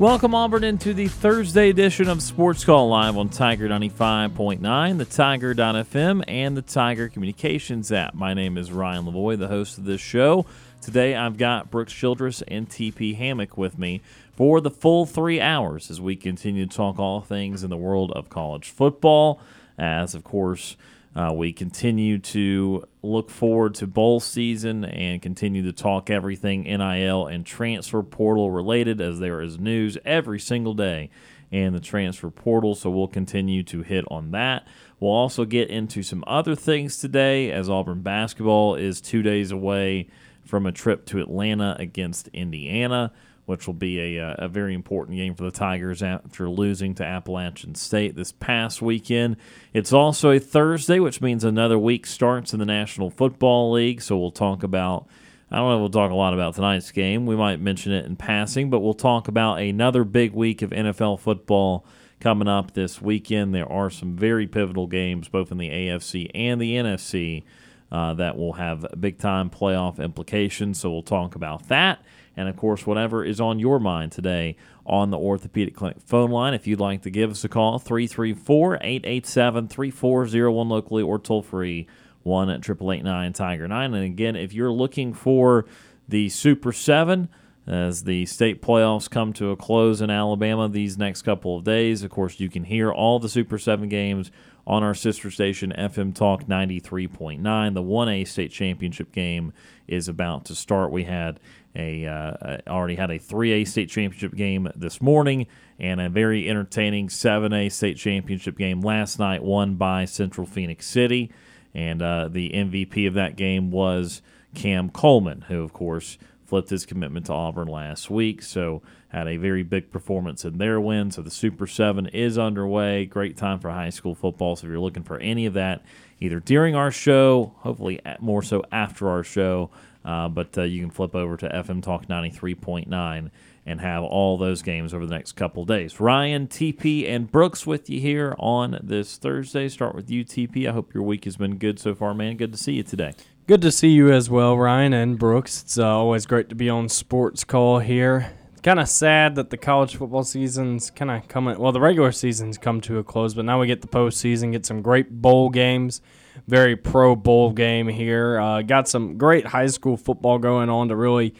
Welcome, Auburn, into the Thursday edition of Sports Call Live on Tiger 95.9, the Tiger.fm, and the Tiger Communications app. My name is Ryan Lavoie, the host of this show. Today I've got Brooks Childress and TP Hammock with me for the full three hours as we continue to talk all things in the world of college football. As, of course, uh, we continue to look forward to bowl season and continue to talk everything NIL and transfer portal related as there is news every single day in the transfer portal. So we'll continue to hit on that. We'll also get into some other things today as Auburn basketball is two days away from a trip to Atlanta against Indiana which will be a, uh, a very important game for the Tigers after losing to Appalachian State this past weekend. It's also a Thursday, which means another week starts in the National Football League. So we'll talk about. I don't know. We'll talk a lot about tonight's game. We might mention it in passing, but we'll talk about another big week of NFL football coming up this weekend. There are some very pivotal games, both in the AFC and the NFC, uh, that will have big time playoff implications. So we'll talk about that and of course, whatever is on your mind today on the Orthopedic Clinic phone line. If you'd like to give us a call, 334 887 3401 locally or toll free 1 at 888 Tiger 9. And again, if you're looking for the Super 7, as the state playoffs come to a close in Alabama these next couple of days. Of course, you can hear all the Super 7 games on our sister station, FM Talk 93.9. The 1A state championship game is about to start. We had a uh, already had a 3A state championship game this morning and a very entertaining 7A state championship game last night, won by Central Phenix City. And uh, the MVP of that game was Cam Coleman, who, of course, flipped his commitment to Auburn last week. So had a very big performance in their win. So the Super 7 is underway. Great time for high school football. So if you're looking for any of that, either during our show, hopefully more so after our show, uh, but uh, you can flip over to FM Talk 93.9 and have all those games over the next couple days. Ryan, TP, and Brooks with you here on this Thursday. Start with you, TP. I hope your week has been good so far, man. Good to see you today. Good to see you as well, Ryan and Brooks. It's uh, always great to be on Sports Call here. It's Kind of sad that the college football season's kind of coming. Well, the regular season's come to a close, but now we get the postseason, get some great bowl games very pro bowl game here. Uh, got some great high school football going on to really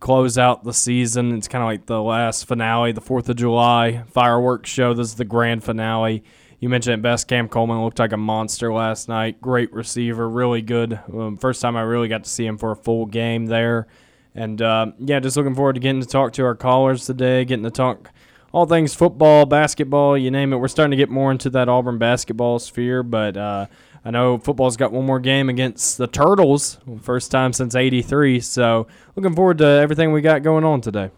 close out the season. It's kind of like the last finale, the 4th of July fireworks show. This is the grand finale. You mentioned it best. Cam Coleman looked like a monster last night. Great receiver, really good. Um, first time I really got to see him for a full game there. And uh, yeah, just looking forward to getting to talk to our callers today, getting to talk all things football, basketball, you name it. We're starting to get more into that Auburn basketball sphere, but uh, I know football's got one more game against the Turtles, first time since '83. So looking forward to everything we got going on today.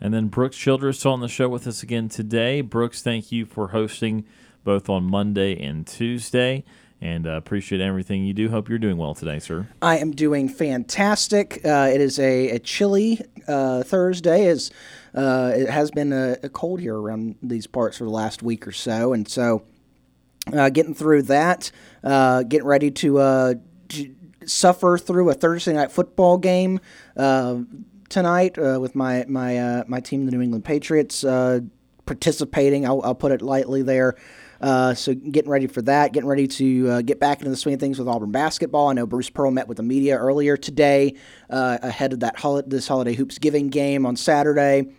And then Brooks Childress on the show with us again today. Brooks, thank you for hosting both on Monday and Tuesday and uh, appreciate everything you do. Hope you're doing well today, sir. I am doing fantastic. Uh, it is a, a chilly uh, Thursday, as uh, it has been a, a, cold here around these parts for the last week or so, and so uh, getting through that, uh, getting ready to, uh, to, suffer through a Thursday night football game uh, tonight uh, with my my uh, my team, the New England Patriots, participating. I'll, I'll, put it lightly there. so getting ready for that, getting ready to get back into the swing of things with Auburn basketball. I know Bruce Pearl met with the media earlier today ahead of that hol- this holiday hoops giving game on Saturday,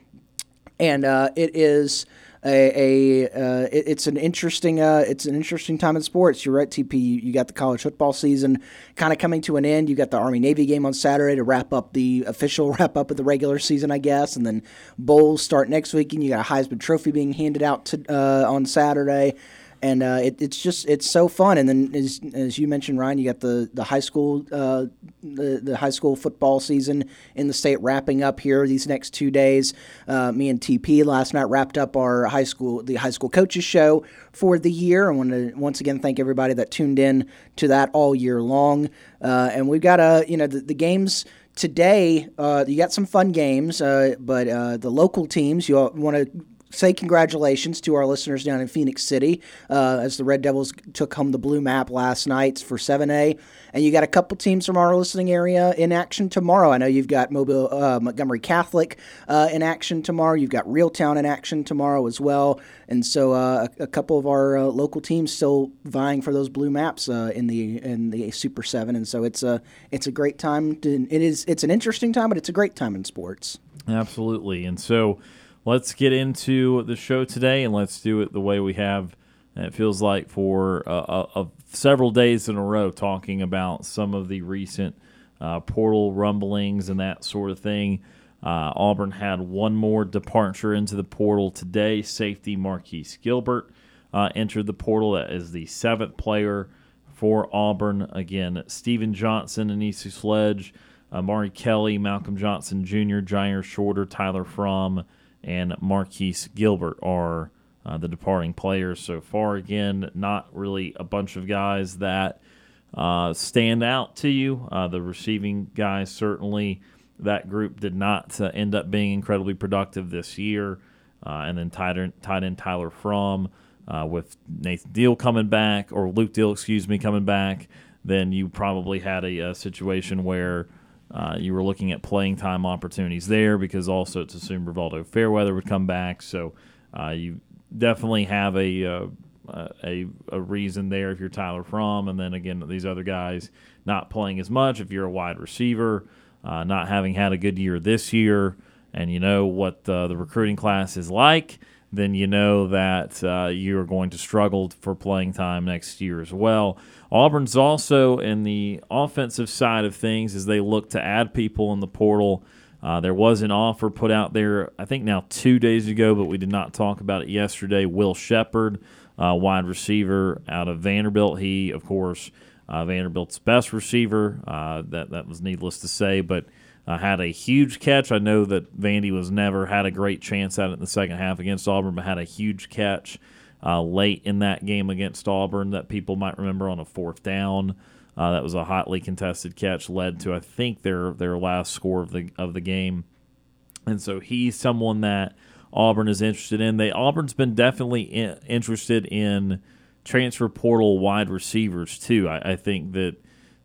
and it is a, a uh, it, it's an interesting uh, it's an interesting time in sports. You're right, TP. You, you got the college football season kind of coming to an end. You got the Army Navy game on Saturday to wrap up the official wrap up of the regular season, I guess, and then bowls start next week. And you got a Heisman Trophy being handed out to, uh, on Saturday and uh, it, it's just it's so fun. And then as, as you mentioned, Ryan, you got the the high school uh, the the high school football season in the state wrapping up here these next two days. Uh, me and TP last night wrapped up our high school the high school coaches show for the year. I want to once again thank everybody that tuned in to that all year long. Uh, and we've got a you know the, the games today. Uh, you got some fun games, uh, but uh, the local teams you want to say congratulations to our listeners down in Phenix City uh, as the Red Devils took home the blue map last night for 7A. And you got a couple teams from our listening area in action tomorrow. I know you've got Mobile uh, Montgomery Catholic uh, in action tomorrow. You've got Reeltown in action tomorrow as well. And so uh, a, a, couple of our uh, local teams still vying for those blue maps uh, in the in the Super Seven. And so it's a it's a great time. To, it is it's an interesting time, but it's a great time in sports. Absolutely. And so let's get into the show today and let's do it the way we have. It feels like for uh, uh, several days in a row, talking about some of the recent uh, portal rumblings and that sort of thing. Uh, Auburn had one more departure into the portal today. Safety Marquise Gilbert entered the portal That is the seventh player for Auburn. Again, Stephen Johnson, Ainisu Sledge, Amari Kelly, Malcolm Johnson Jr., Jyaire Shorter, Tyler Fromm, and Marquise Gilbert are uh, the departing players so far. Again, not really a bunch of guys that uh, stand out to you. Uh, the receiving guys certainly that group did not uh, end up being incredibly productive this year. Uh, and then tied in, tied in Tyler Fromm uh, with Nathan Deal coming back, or Luke Deal, excuse me, coming back. Then you probably had a, a situation where uh, you were looking at playing time opportunities there because also it's assumed Rivaldo Fairweather would come back. So uh, you definitely have a, uh, a, a reason there if you're Tyler Fromm, and then again these other guys not playing as much. If you're a wide receiver, uh, not having had a good year this year, and you know what uh, the recruiting class is like, then you know that uh, you're going to struggle for playing time next year as well. Auburn's also in the offensive side of things as they look to add people in the portal. Uh, there was an offer put out there, I think now two days ago, but we did not talk about it yesterday. Will Sheppard, uh, wide receiver out of Vanderbilt. He, of course, uh, Vanderbilt's best receiver. Uh, that that was needless to say, but uh, had a huge catch. I know that Vandy was never had a great chance at it in the second half against Auburn, but had a huge catch uh, late in that game against Auburn that people might remember on a fourth down. Uh, that was a hotly contested catch, led to I think their their last score of the of the game, and so he's someone that Auburn is interested in. They Auburn's been definitely in, interested in transfer portal wide receivers too. I, I think that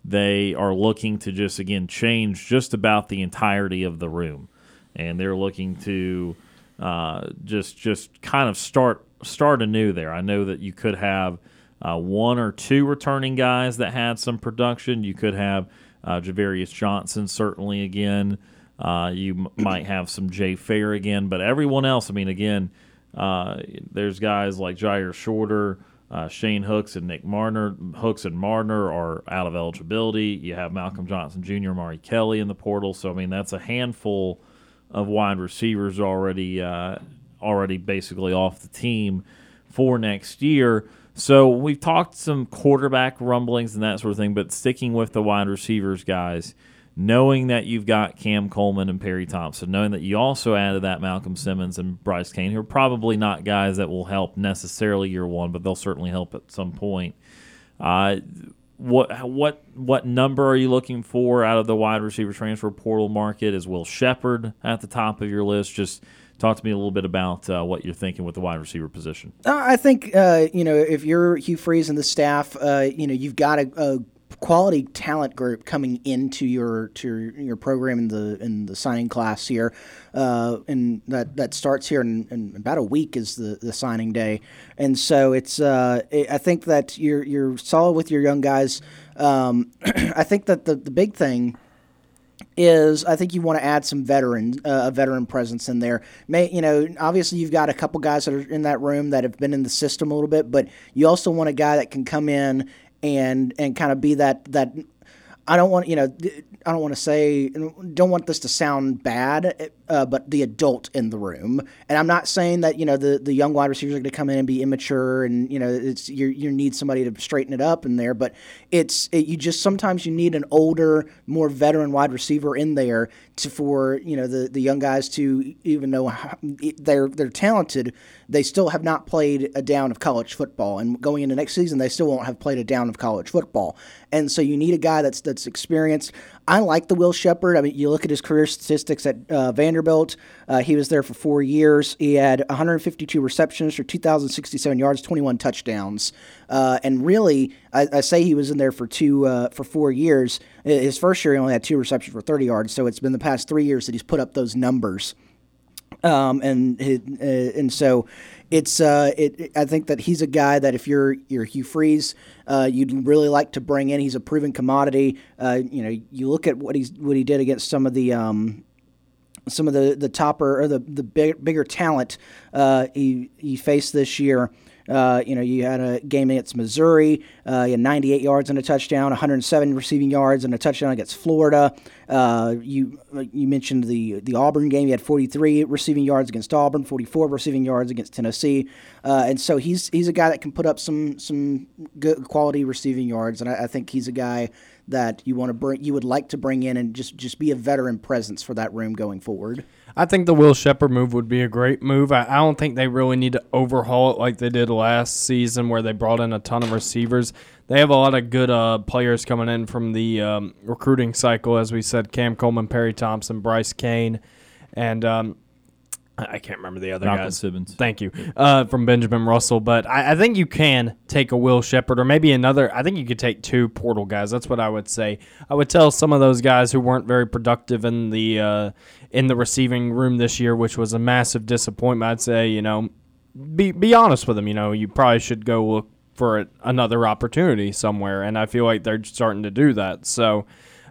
they are looking to just again change just about the entirety of the room, and they're looking to uh, just just kind of start start anew there. I know that you could have uh, one or two returning guys that had some production. You could have uh, Ja'Varrius Johnson certainly again. Uh, you m- might have some Jay Fair again, but everyone else. I mean, again, uh, there's guys like Jyaire Shorter. Uh, Shane Hooks and Nick Mardner, Hooks and Mardner are out of eligibility. You have Malcolm Johnson Jr., Mari Kelly in the portal. So I mean, that's a handful of wide receivers already uh, already basically off the team for next year. So we've talked some quarterback rumblings and that sort of thing, but sticking with the wide receivers, guys, knowing that you've got Cam Coleman and Perry Thompson, knowing that you also added that Malcolm Simmons and Bryce Cain, who are probably not guys that will help necessarily year one, but they'll certainly help at some point. Uh, what what what number are you looking for out of the wide receiver transfer portal market? Is Will Sheppard at the top of your list? Just Talk to me a little bit about uh, what you're thinking with the wide receiver position. Uh, I think uh, you know if you're Hugh Freeze and the staff, uh, you know you've got a, a, quality talent group coming into your to your, program in the in the signing class here, uh, and that that starts here in, in, about a week is the, the signing day, and so it's uh, I think that you're you're solid with your young guys. Um, I think that the the big thing is I think you want to add some veteran uh, a veteran presence in there. May you know obviously you've got a couple guys that are in that room that have been in the system a little bit, but you also want a guy that can come in and and kind of be that that I don't want you know I don't want to say don't want this to sound bad, uh, but the adult in the room. And I'm not saying that you know the, the young wide receivers are going to come in and be immature, and you know it's you you need somebody to straighten it up in there. But it's it, you just sometimes you need an older, more veteran wide receiver in there to for you know the, the young guys to even though they're they're talented, they still have not played a down of college football, and going into next season they still won't have played a down of college football. And so you need a guy that's that's experienced. I like the Will Sheppard. I mean, you look at his career statistics at uh, Vanderbilt. Uh, he was there for four years. He had 152 receptions for 2,067 yards, 21 touchdowns. Uh, and really, I, I, say he was in there for two uh, for four years. His first year, he only had two receptions for 30 yards. So it's been the past three years that he's put up those numbers. Um, and uh, and so it's uh, it, I think that he's a guy that if you're you're Hugh Freeze, uh, you'd really like to bring in. He's a proven commodity. Uh, you know, you look at what he's what he did against some of the um, some of the the topper or the the big, bigger talent uh, he he faced this year. Uh, you know, you had a game against Missouri. Uh, you had 98 yards and a touchdown, 107 receiving yards and a touchdown against Florida. Uh, you you mentioned the the Auburn game. You had 43 receiving yards against Auburn, 44 receiving yards against Tennessee, uh, and so he's he's a guy that can put up some some good quality receiving yards, and I, I think he's a guy that you want to bring you would like to bring in and just just be a veteran presence for that room going forward. I think the Will Sheppard move would be a great move. I, I, don't think they really need to overhaul it like they did last season, where they brought in a ton of receivers. They have a lot of good uh, players coming in from the um, recruiting cycle, as we said: Cam Coleman, Perry Thompson, Bryce Cain. and um, I can't remember the other Malcolm guys. Simmons. Thank you uh, from Benjamin Russell. But I, I, think you can take a Will Sheppard or maybe another. I think you could take two portal guys. That's what I would say. I would tell some of those guys who weren't very productive in the uh, in the receiving room this year, which was a massive disappointment. I'd say you know be be honest with them. You know you probably should go look for another opportunity somewhere, and I feel like they're starting to do that. So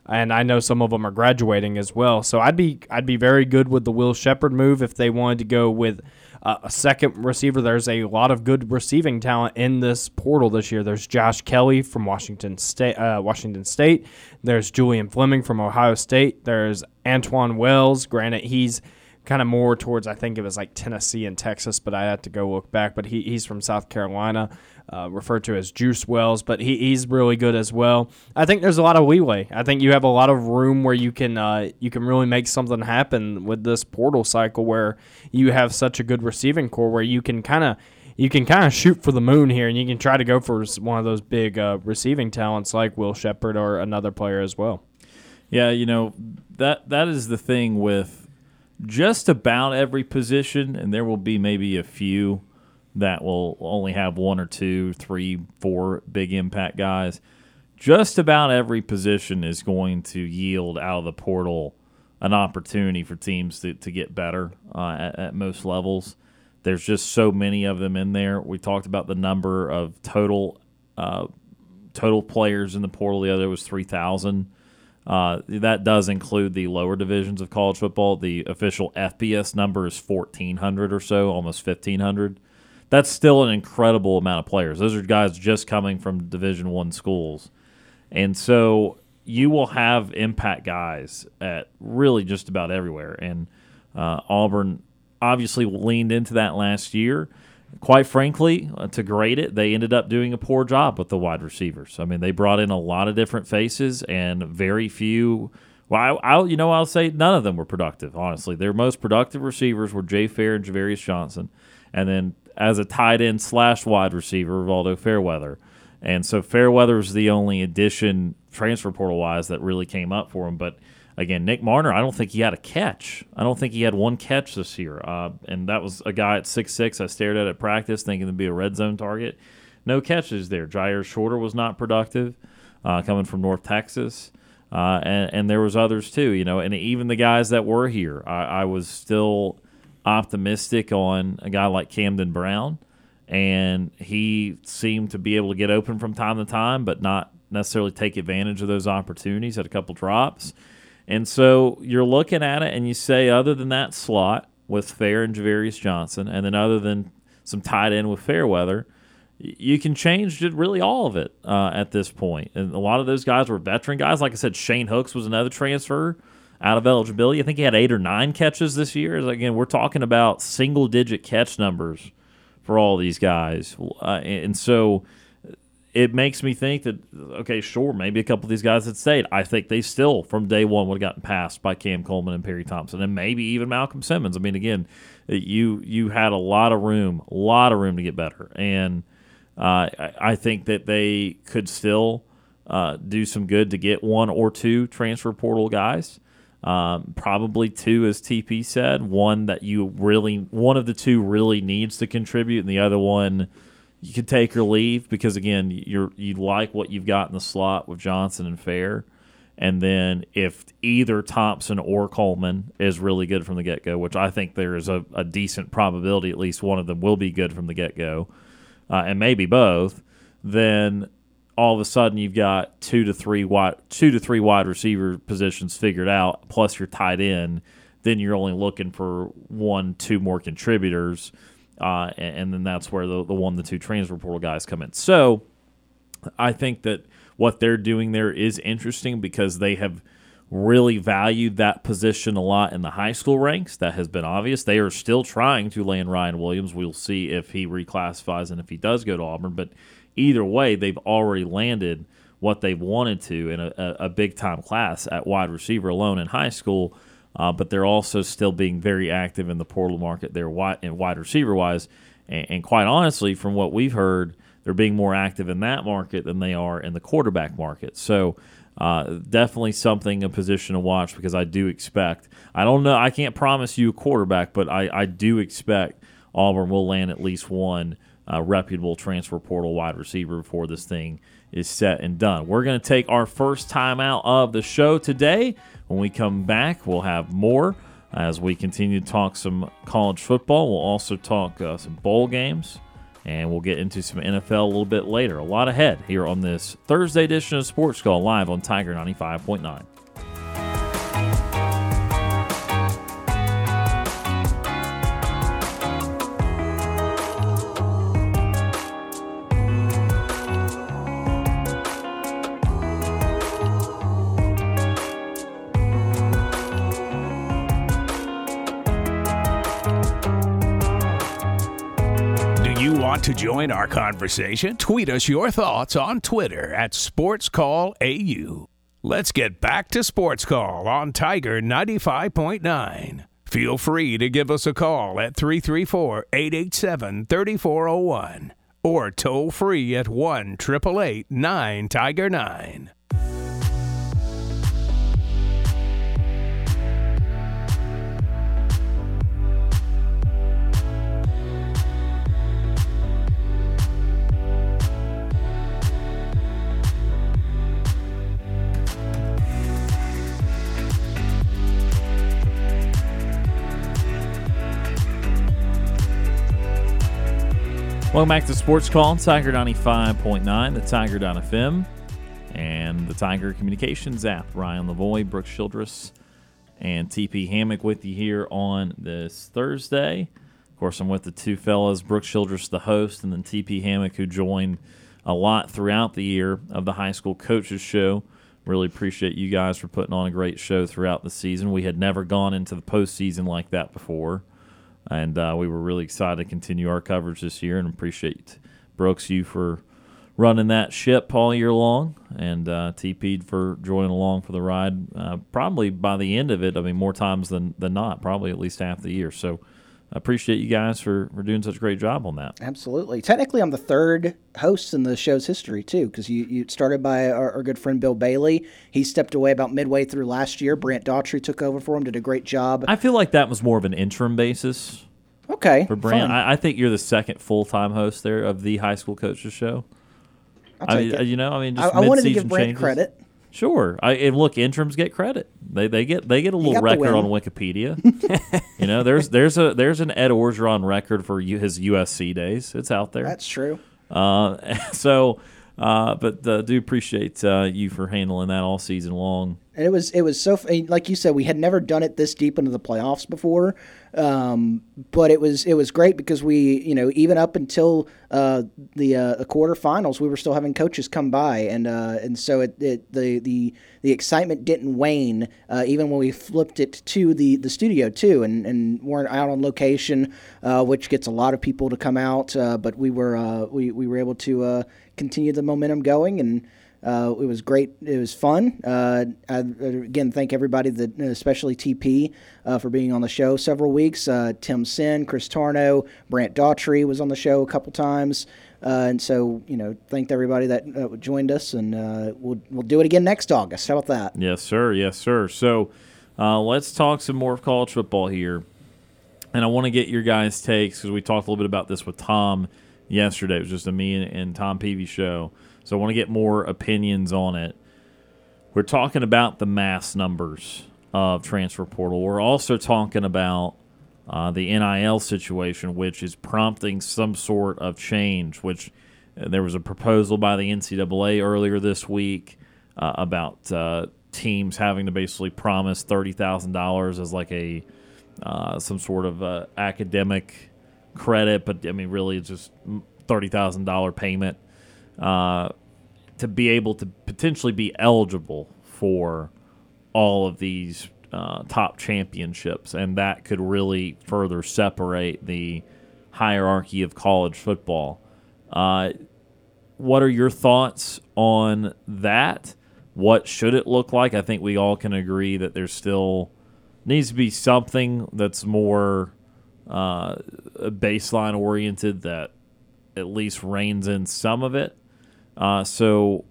and I know some of them are graduating as well. So I'd be I'd be very good with the Will Sheppard move if they wanted to go with uh, a second receiver. There's a lot of good receiving talent in this portal this year. There's Josh Kelly from Washington State. Uh, Washington State. There's Julian Fleming from Ohio State. There's Antwane Wells. Granted, he's kind of more towards I think it was like Tennessee and Texas, but I had to go look back. But he, he's from South Carolina uh, referred to as Juice Wells, but he, he's really good as well. I think there's a lot of leeway. I think you have a lot of room where you can uh, you can really make something happen with this portal cycle where you have such a good receiving core where you can kind of you can kind of shoot for the moon here, and you can try to go for one of those big uh, receiving talents like Will Sheppard or another player as well. Yeah, you know that that is the thing with just about every position, and there will be maybe a few that will only have one or two, three, four big impact guys. Just about every position is going to yield out of the portal an opportunity for teams to, to get better uh, at, at, most levels. There's just so many of them in there. We talked about the number of total uh, total players in the portal. The other was three thousand. Uh, that does include the lower divisions of college football. The official FBS number is fourteen hundred or so, almost fifteen hundred that's still an incredible amount of players. Those are guys just coming from Division One schools, and so you will have impact guys at really just about everywhere. And uh, Auburn obviously leaned into that last year. Quite frankly, uh, to grade it, they ended up doing a poor job with the wide receivers. I mean, they brought in a lot of different faces and very few. Well, I, will you know I'll say none of them were productive. Honestly, their most productive receivers were Jay Fair and Ja'Varrius Johnson, and then as a tight end slash wide receiver, Valdo Fairweather. And so Fairweather is the only addition transfer portal wise that really came up for him. But again, Nick Mardner, I don't think he had a catch. I don't think he had one catch this year. Uh, and that was a guy at six six I stared at at practice thinking to be a red zone target. No catches there. Jyaire Shorter was not productive uh, coming from North Texas. Uh, and, and there was others too, you know, and even the guys that were here, I, I was still – optimistic on a guy like Camden Brown, and he seemed to be able to get open from time to time, but not necessarily take advantage of those opportunities. Had a couple drops, And so you're looking at it and you say, other than that slot with Fair and Ja'Varrius Johnson, and then other than some tight end with Fairweather, you can change really all of it uh, at this point. And a lot of those guys were veteran guys. Like I said, Shane Hooks was another transfer out of eligibility. I think he had eight or nine catches this year. Again, we're talking about single digit catch numbers for all these guys. Uh, and so it makes me think that, okay, sure, maybe a couple of these guys had stayed. I think they still, from day one, would have gotten passed by Cam Coleman and Perry Thompson, and maybe even Malcolm Simmons. I mean, again, you you had a lot of room, a lot of room to get better. And uh, I, think that they could still uh, do some good to get one or two transfer portal guys. Um, probably two, as TP said. One that you really, one of the two really needs to contribute, and the other one you can take or leave because again, you're you like what you've got in the slot with Johnson and Fair. And then if either Thompson or Coleman is really good from the get go, which I think there is a, a, decent probability at least one of them will be good from the get go, uh, and maybe both, then all of a sudden you've got two to three wide two to three wide receiver positions figured out, plus you're tied in. Then you're only looking for one, two more contributors, uh, and, and, then that's where the, the one, the two transfer portal guys come in. So I think that what they're doing there is interesting because they have really valued that position a lot in the high school ranks. That has been obvious. They are still trying to land Ryan Williams. We'll see if he reclassifies and if he does go to Auburn, but either way, they've already landed what they've wanted to in a, a, a big time class at wide receiver alone in high school. Uh, but they're also still being very active in the portal market there wide and wide receiver wise. And, and, quite honestly, from what we've heard, they're being more active in that market than they are in the quarterback market. So uh, definitely something a position to watch because I do expect. I don't know. I can't promise you a quarterback, but I, I do expect Auburn will land at least one uh, reputable transfer portal wide receiver before this thing is set and done. We're going to take our first time out of the show today. When we come back, we'll have more as we continue to talk some college football. We'll also talk uh, some bowl games, and we'll get into some NFL a little bit later. A lot ahead here on this Thursday edition of Sports Call live on Tiger 95.9. Want to join our conversation? Tweet us your thoughts on Twitter at SportsCallAU. Let's get back to Sports Call on Tiger 95.9. Feel free to give us a call at 334 887 3401 or toll free at 1 888 9 Tiger 9. Welcome back to Sports Call, Tiger 95.9, the Tiger.fm, and the Tiger Communications app. Ryan Lavoie, Brooks Childress, and TP Hammock with you here on this Thursday. Of course, I'm with the two fellas, Brooks Childress, the host, and then TP Hammock, who joined a lot throughout the year of the high school coaches show. Really appreciate you guys for putting on a great show throughout the season. We had never gone into the postseason like that before and uh, we were really excited to continue our coverage this year and appreciate Brooks you for running that ship all year long and uh, TP'd for joining along for the ride. Uh, probably by the end of it, I mean, more times than, than not, probably at least half the year. So I appreciate you guys for, for doing such a great job on that. Absolutely. Technically, I'm the third host in the show's history, too, because you, you started by our, our, good friend Bill Bailey. He stepped away about midway through last year. Brant Daughtry took over for him, did a great job. I feel like that was more of an interim basis. Okay. For Brant. I, I, think you're the second full time host there of the high school coaches show. i mean, uh, you know, I mean, just I, I wanted to give Brant changes. credit. Sure. I, and look, interims get credit. They they get they get a little record on Wikipedia. you know, there's there's a there's an Ed Orgeron record for his USC days. It's out there. That's true. Uh, so, uh, but uh, do appreciate uh, you for handling that all season long. and it was it was so like you said we had never done it this deep into the playoffs before um, but it was it was great because we you know even up until uh, the uh, the quarterfinals we were still having coaches come by. And uh, and so it, it, the the the excitement didn't wane uh, even when we flipped it to the the studio too. And and weren't out on location uh, which gets a lot of people to come out. Uh, but we were we we were able to continue the momentum going. And. Uh, it was great. It was fun. Uh, I, again, thank everybody, that, especially TP, uh, for being on the show several weeks. Uh, Tim Sin, Chris Tarno, Brant Daughtry was on the show a couple times. Uh, and so, you know, thanked everybody that uh, joined us, and we'll, we'll do it again next August. How about that? Yes, sir. Yes, sir. So let's talk some more of college football here. And I want to get your guys' takes because we talked a little bit about this with Tom yesterday. It was just a me and, and Tom Peavy show. So I want to get more opinions on it. We're talking about the mass numbers of transfer portal. We're also talking about uh, the NIL situation, which is prompting some sort of change. Which uh, there was a proposal by the NCAA earlier this week uh, about uh, teams having to basically promise thirty thousand dollars as like a uh, some sort of academic credit, but I mean, really, it's just thirty thousand dollar payment to be able to potentially be eligible for all of these uh, top championships, and that could really further separate the hierarchy of college football. Uh, what are your thoughts on that? What should it look like? I think we all can agree that there's still needs to be something that's more uh, baseline oriented that at least reins in some of it. Uh, so,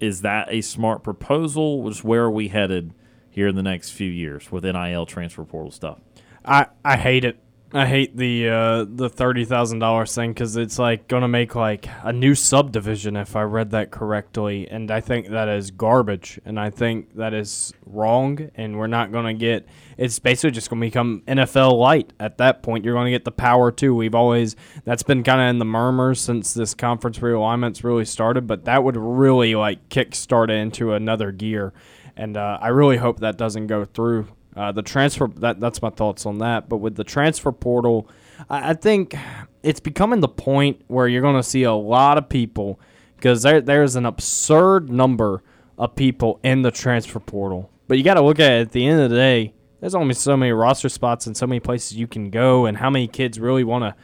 is that a smart proposal? Just where are we headed here in the next few years with NIL transfer portal stuff? I, I hate it. I hate the uh, the thirty thousand dollars thing because it's like gonna make like a new subdivision if I read that correctly, and I think that is garbage, and I think that is wrong, and we're not gonna get. It's basically just gonna become NFL light at that point. You're gonna get the power too. We've always that's been kind of in the murmurs since this conference realignments really started, but that would really like kickstart it into another gear, and uh, I really hope that doesn't go through uh, the transfer that that's my thoughts on that. But with the transfer portal, I, I think it's becoming the point where you're going to see a lot of people because there there's an absurd number of people in the transfer portal. But you got to look at it at the end of the day. There's only so many roster spots and so many places you can go, and how many kids really want to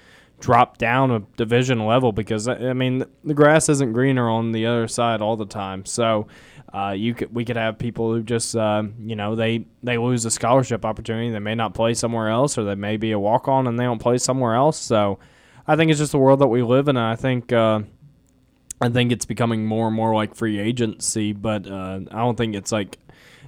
drop down a division level because I mean the grass isn't greener on the other side all the time. So uh, you could we could have people who just uh, you know they they lose a scholarship opportunity. They may not play somewhere else, or they may be a walk on and they don't play somewhere else. So I think it's just the world that we live in. And I think uh, I think it's becoming more and more like free agency, but uh, I don't think it's like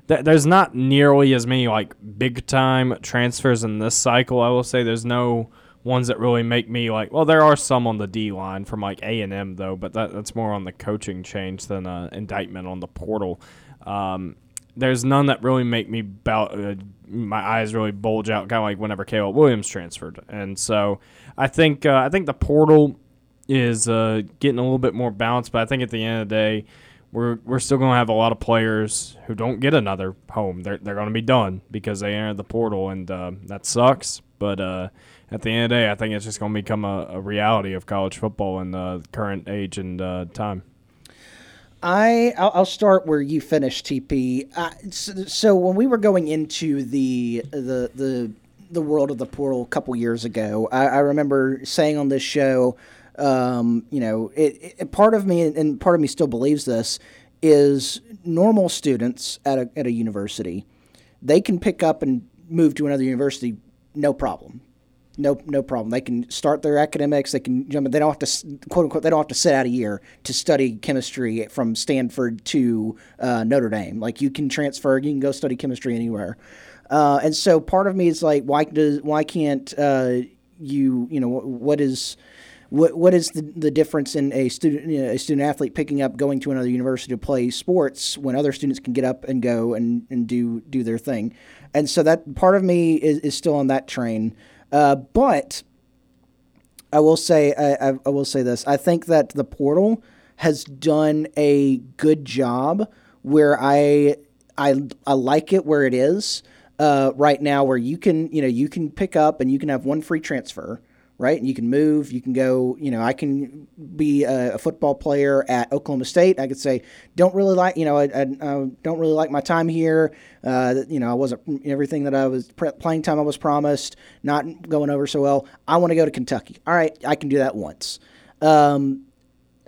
th- there's not nearly as many like big time transfers in this cycle. I will say there's no ones that really make me like. Well, there are some on the D line from like A and M though, but that, that's more on the coaching change than an indictment on the portal. Um, there's none that really make me bout, uh, my eyes really bulge out, kind of like whenever Caleb Williams transferred. And so I think uh, I think the portal is uh, getting a little bit more balanced, but I think at the end of the day. We're, we're still going to have a lot of players who don't get another home. They're, they're going to be done because they entered the portal, and uh, that sucks. But uh, at the end of the day, I think it's just going to become a, a, reality of college football in the current age and uh, time. I I'll start where you finished, TP. Uh, so, so, when we were going into the the the the world of the portal a couple years ago, I, I remember saying on this show, um, you know, it, it, part of me and part of me still believes this is normal students at a at a university, they can pick up and move to another university no problem no no problem. They can start their academics. They can jump. They don't have to quote unquote. They don't have to sit out a year to study chemistry from Stanford to uh, Notre Dame. Like you can transfer. You can go study chemistry anywhere. Uh, and so part of me is like, why does why can't uh, you you know what is what what is the, the difference in a student you know, a student athlete picking up going to another university to play sports when other students can get up and go and, and do do their thing and so that part of me is, is still on that train uh, but I will say I, I, will say this. I think that the portal has done a good job where I I I like it where it is uh, right now, where you can you know you can pick up and you can have one free transfer right? And you can move, you can go, you know, I can be a, a, football player at Oklahoma State. I could say, don't really like, you know, I, I, I don't really like my time here. Uh, you know, I wasn't everything that I was playing time I was promised, not going over so well. I want to go to Kentucky. All right, I can do that once. Um,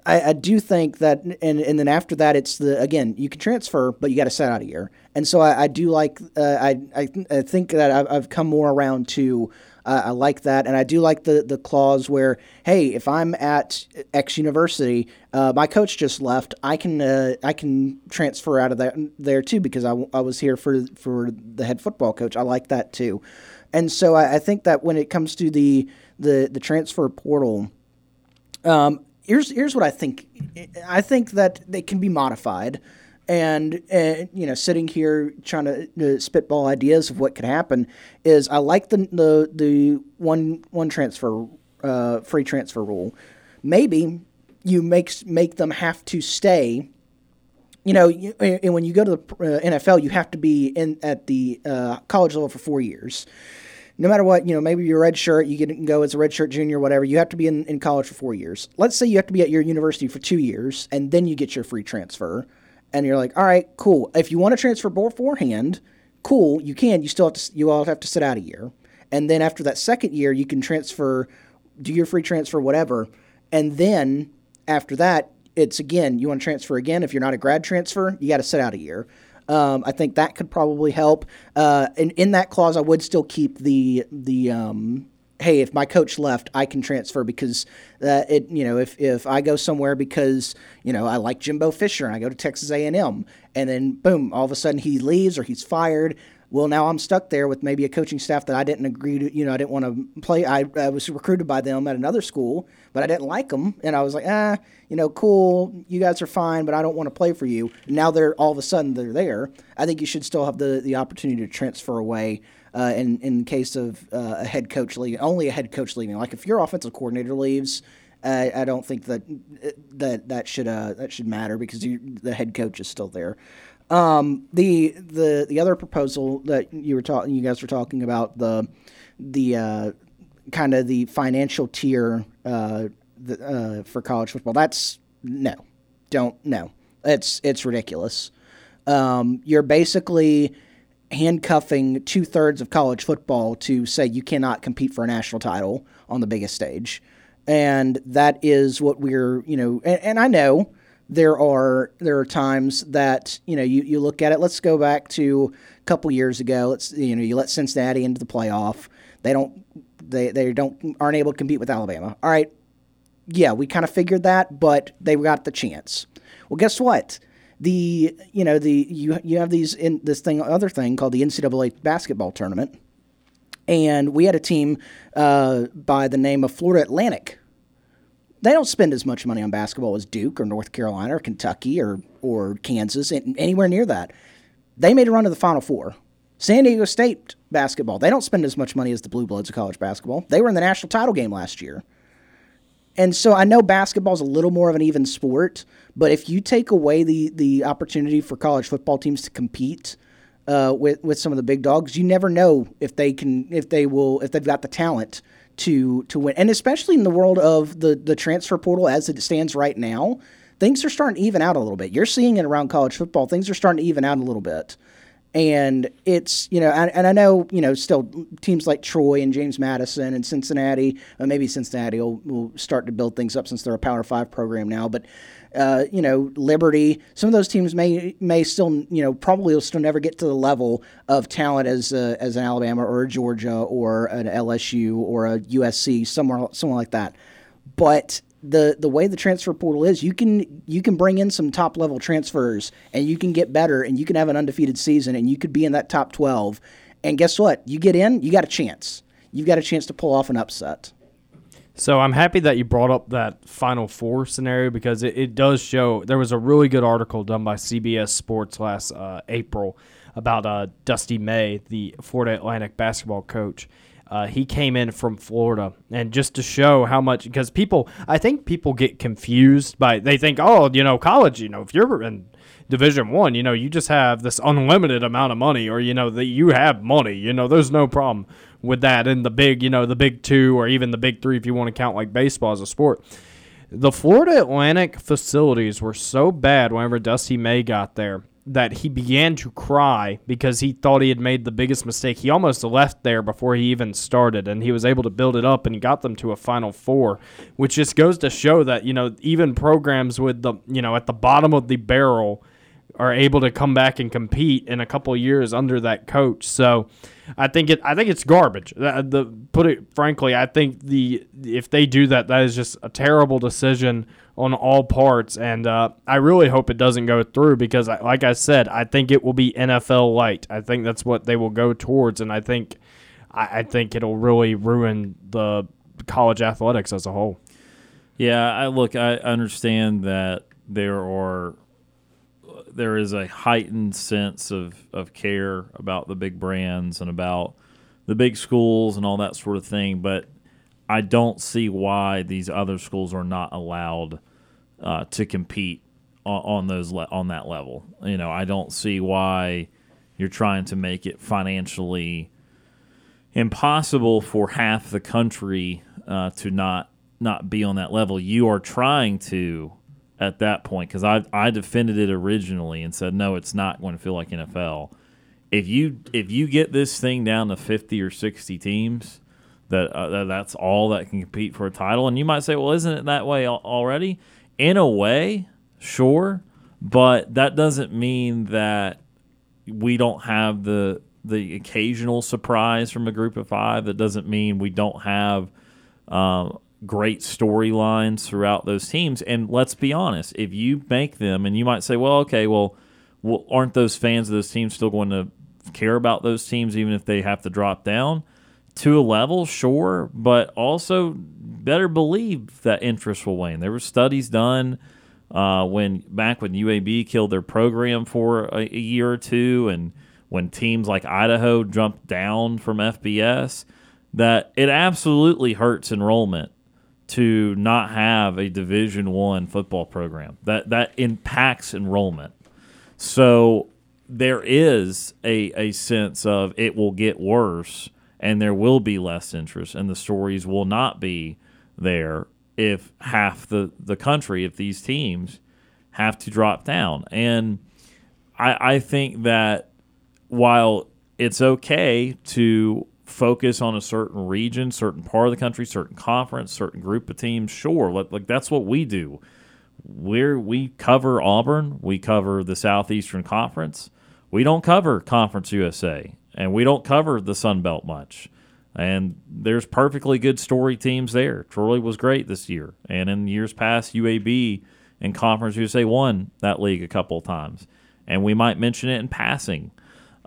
I, I, do think that, and, and then after that, it's the again you can transfer, but you got to set out a year. And so I, I do like uh, I, I, I think that I've, I've come more around to uh, I like that, and I do like the the clause where, hey, if I'm at X university, uh, my coach just left, I can uh, I can transfer out of that there too because I, I was here for for the head football coach. I like that too, and so I, I think that when it comes to the the the transfer portal. Um, here's here's what I think. I think that they can be modified and uh, you know sitting here trying to uh, spitball ideas of what could happen is I like the the, the one one transfer uh, free transfer rule. Maybe you make make them have to stay. You know, you, and when you go to the uh, NFL, you have to be in at the uh, college level for four years. No matter what, you know, maybe you're a red shirt, you can go as a red shirt junior, whatever. You have to be in, in college for four years. Let's say you have to be at your university for two years, and then you get your free transfer and you're like, all right, cool. If you want to transfer beforehand, cool, you can. You still have to. You all have to sit out a year, and then after that second year, you can transfer, do your free transfer, whatever, and then after that, it's again you want to transfer again. If you're not a grad transfer, you got to sit out a year. Um, I think that could probably help. Uh, and in that clause, I would still keep the the um, hey, if my coach left, I can transfer because uh, it, you know, if, if I go somewhere because, you know, I like Jimbo Fisher and I go to Texas A&M and then boom, all of a sudden he leaves or he's fired. Well, now I'm stuck there with maybe a coaching staff that I didn't agree to, you know, I didn't want to play. I, I was recruited by them at another school, but I didn't like them. And I was like, ah, you know, cool, you guys are fine, but I don't want to play for you. Now they're all of a sudden they're there. I think you should still have the, the opportunity to transfer away uh, in in case of uh, a head coach leaving, only a head coach leaving. Like if your offensive coordinator leaves, uh, I don't think that that that should uh, that should matter because you, the head coach is still there. Um, the the the other proposal that you were talking, you guys were talking about the the uh, kind of the financial tier uh, the, for college football. That's no, don't no. It's it's ridiculous. Um, you're basically handcuffing two thirds of college football to say you cannot compete for a national title on the biggest stage. And that is what we're, you know, and, and I know there are there are times that you know you, you look at it. Let's go back to a couple years ago. Let's you know you let Cincinnati into the playoff. They don't they they don't aren't able to compete with Alabama. All right, yeah, we kind of figured that, but they got the chance. Well, guess what? The you know the you you have these in this thing other thing called the NCAA basketball tournament, and we had a team uh, by the name of Florida Atlantic. They don't spend as much money on basketball as Duke or North Carolina or Kentucky or or Kansas anywhere near that. They made a run to the Final Four. San Diego State basketball, they don't spend as much money as the Blue Bloods of college basketball. They were in the national title game last year. And so I know basketball is a little more of an even sport, but if you take away the the opportunity for college football teams to compete uh, with with some of the big dogs, you never know if they can if they will if they've got the talent to to win. And especially in the world of the the transfer portal as it stands right now, things are starting to even out a little bit. You're seeing it around college football. Things are starting to even out a little bit and it's you know and, and, I know you know still teams like Troy and James Madison and Cincinnati uh, maybe Cincinnati will, will start to build things up since they're a Power Five program now but uh, you know Liberty some of those teams may may still you know probably will still never get to the level of talent as uh, as an Alabama or a Georgia or an LSU or a USC somewhere somewhere like that. But the the way the transfer portal is, you can you can bring in some top level transfers and you can get better and you can have an undefeated season and you could be in that top 12. And guess what? You get in, you got a chance. You've got a chance to pull off an upset. So I'm happy that you brought up that Final Four scenario because it, it does show. There was a really good article done by CBS Sports last uh, April about uh, Dusty May, the Florida Atlantic basketball coach, uh, he came in from Florida, and just to show how much, because people, I think people get confused by they think, oh, you know, college, you know, if you're in Division One, you know, you just have this unlimited amount of money, or you know that you have money. You know, there's no problem with that in the big, you know, the big two or even the big three if you want to count like baseball as a sport. The Florida Atlantic facilities were so bad whenever Dusty May got there that he began to cry because he thought he had made the biggest mistake. He almost left there before he even started, and he was able to build it up and got them to a Final Four, which just goes to show that you know even programs with the you know at the bottom of the barrel are able to come back and compete in a couple years under that coach. So I think it I think it's garbage. The, the, put it frankly, I think the if they do that, that is just a terrible decision on all parts, and uh, I really hope it doesn't go through because, like I said, I think it will be NFL light. I think that's what they will go towards, and I think I, I think it'll really ruin the college athletics as a whole. Yeah, I look. I understand that there are there is a heightened sense of, of care about the big brands and about the big schools and all that sort of thing, but I don't see why these other schools are not allowed uh, to compete on, on those le- on that level. You know, I don't see why you're trying to make it financially impossible for half the country uh, to not not be on that level. You are trying to at that point because I I defended it originally and said no, it's not going to feel like NFL. If you if you get this thing down to fifty or sixty teams, that, uh, that's all that can compete for a title, and you might say, well, isn't it that way already? In a way, sure, but that doesn't mean that we don't have the the occasional surprise from a group of five. That doesn't mean we don't have um, great storylines throughout those teams. And let's be honest, if you make them, and you might say, well, okay, well, well aren't those fans of those teams still going to care about those teams even if they have to drop down? To a level, sure, but also better believe that interest will wane. There were studies done uh, when back when UAB killed their program for a, a year or two, and when teams like Idaho jumped down from FBS, that it absolutely hurts enrollment to not have a Division One football program. That that impacts enrollment. So there is a, a sense of it will get worse and there will be less interest and the stories will not be there if half the, the country, if these teams have to drop down. And I, I think that while it's okay to focus on a certain region, certain part of the country, certain conference, certain group of teams, sure, like, like that's what we do. We're we cover Auburn, we cover the Southeastern Conference. We don't cover Conference USA, and we don't cover the Sun Belt much. And there's perfectly good story teams there. Troy was great this year, and in years past, UAB and Conference USA won that league a couple of times. And we might mention it in passing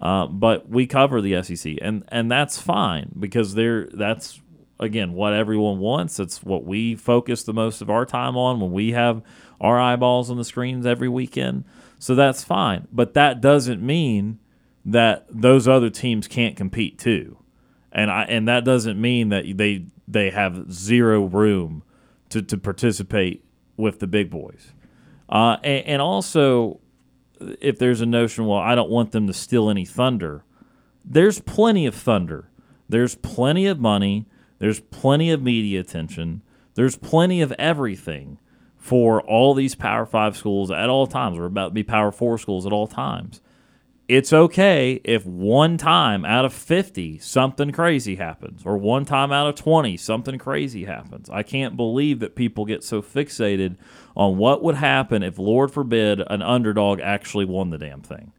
uh, but we cover the SEC, and and that's fine because there that's again what everyone wants. It's what we focus the most of our time on when we have our eyeballs on the screens every weekend. So that's fine, but that doesn't mean that those other teams can't compete too, and I and that doesn't mean that they they have zero room to to participate with the big boys. Uh, and, and also if there's a notion, well, I don't want them to steal any thunder. There's plenty of thunder. There's plenty of money. There's plenty of media attention. There's plenty of everything for all these Power Five schools at all times. We're about to be Power Four schools at all times it's okay if one time out of 50 something crazy happens or one time out of 20 something crazy happens. I can't believe that people get so fixated on what would happen if lord forbid an underdog actually won the damn thing.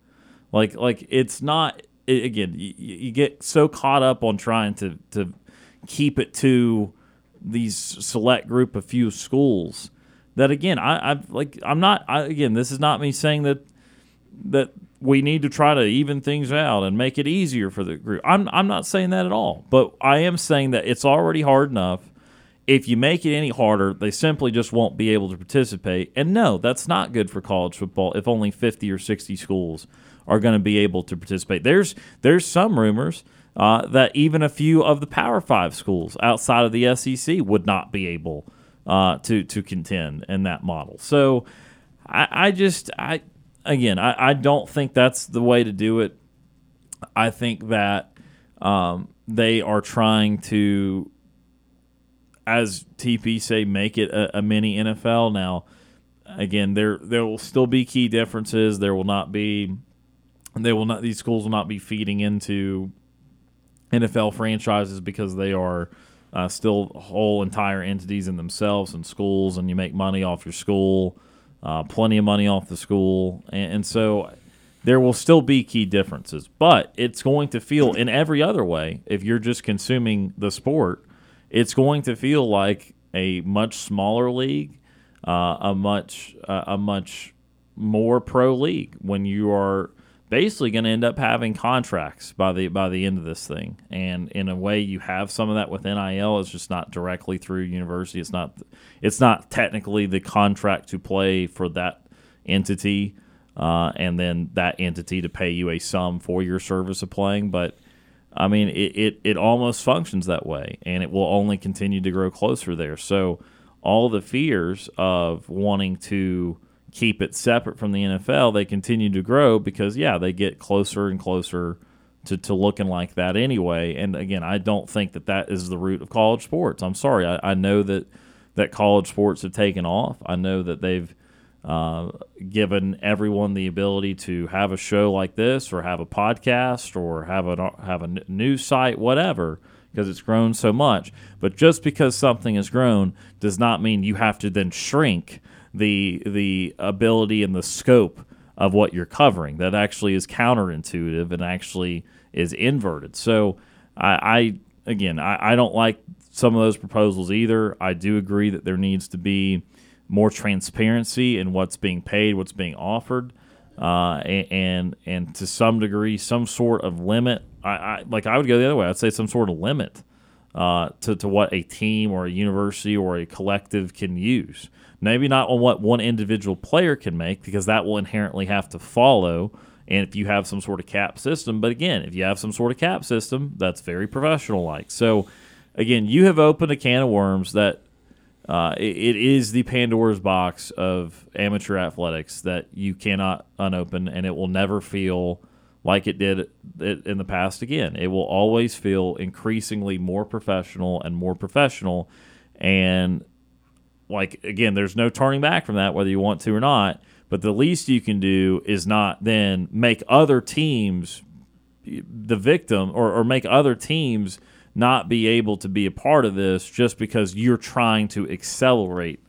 Like like it's not it, again you, you get so caught up on trying to to keep it to these select group of few schools that again I I like I'm not I, again this is not me saying that that we need to try to even things out and make it easier for the group. I'm I'm not saying that at all, but I am saying that it's already hard enough. If you make it any harder, they simply just won't be able to participate. And no, that's not good for college football if only 50 or 60 schools are going to be able to participate. There's there's some rumors uh, that even a few of the Power Five schools outside of the SEC would not be able uh, to to contend in that model. So I, I just I again, I, I don't think that's the way to do it. I think that um, they are trying to, as TP say, make it a, a mini NFL. Now, again, there there will still be key differences. There will not be, they will not. These schools will not be feeding into NFL franchises because they are uh, still whole entire entities in themselves and schools, and you make money off your school, uh, plenty of money off the school, and, and so there will still be key differences, but it's going to feel in every other way. If you're just consuming the sport, it's going to feel like a much smaller league, uh, a much uh, a much more pro league when you are basically going to end up having contracts by the by the end of this thing. And in a way, you have some of that with NIL. It's just not directly through university. It's not it's not technically the contract to play for that entity, uh, and then that entity to pay you a sum for your service of playing. But I mean, it, it, it almost functions that way, and it will only continue to grow closer there. So all the fears of wanting to keep it separate from the NFL, they continue to grow because yeah, they get closer and closer to, to looking like that anyway. And again, I don't think that that is the root of college sports. I'm sorry. I, I know that that college sports have taken off. I know that they've uh, given everyone the ability to have a show like this, or have a podcast, or have a have a news site, whatever, because it's grown so much. But just because something has grown does not mean you have to then shrink the the ability and the scope of what you're covering. That actually is counterintuitive and actually is inverted. So I, I again I, I don't like some of those proposals either. I do agree that there needs to be more transparency in what's being paid, what's being offered, uh, and and to some degree some sort of limit. I, I, like I would go the other way. I'd say some sort of limit uh, to to what a team or a university or a collective can use. Maybe not on what one individual player can make because that will inherently have to follow. And if you have some sort of cap system, but again, if you have some sort of cap system, that's very professional like. So, again, you have opened a can of worms that uh, it, it is the Pandora's box of amateur athletics that you cannot unopen, and it will never feel like it did in the past again. It will always feel increasingly more professional and more professional. And like again, there's no turning back from that, whether you want to or not. But the least you can do is not then make other teams the victim or, or make other teams not be able to be a part of this just because you're trying to accelerate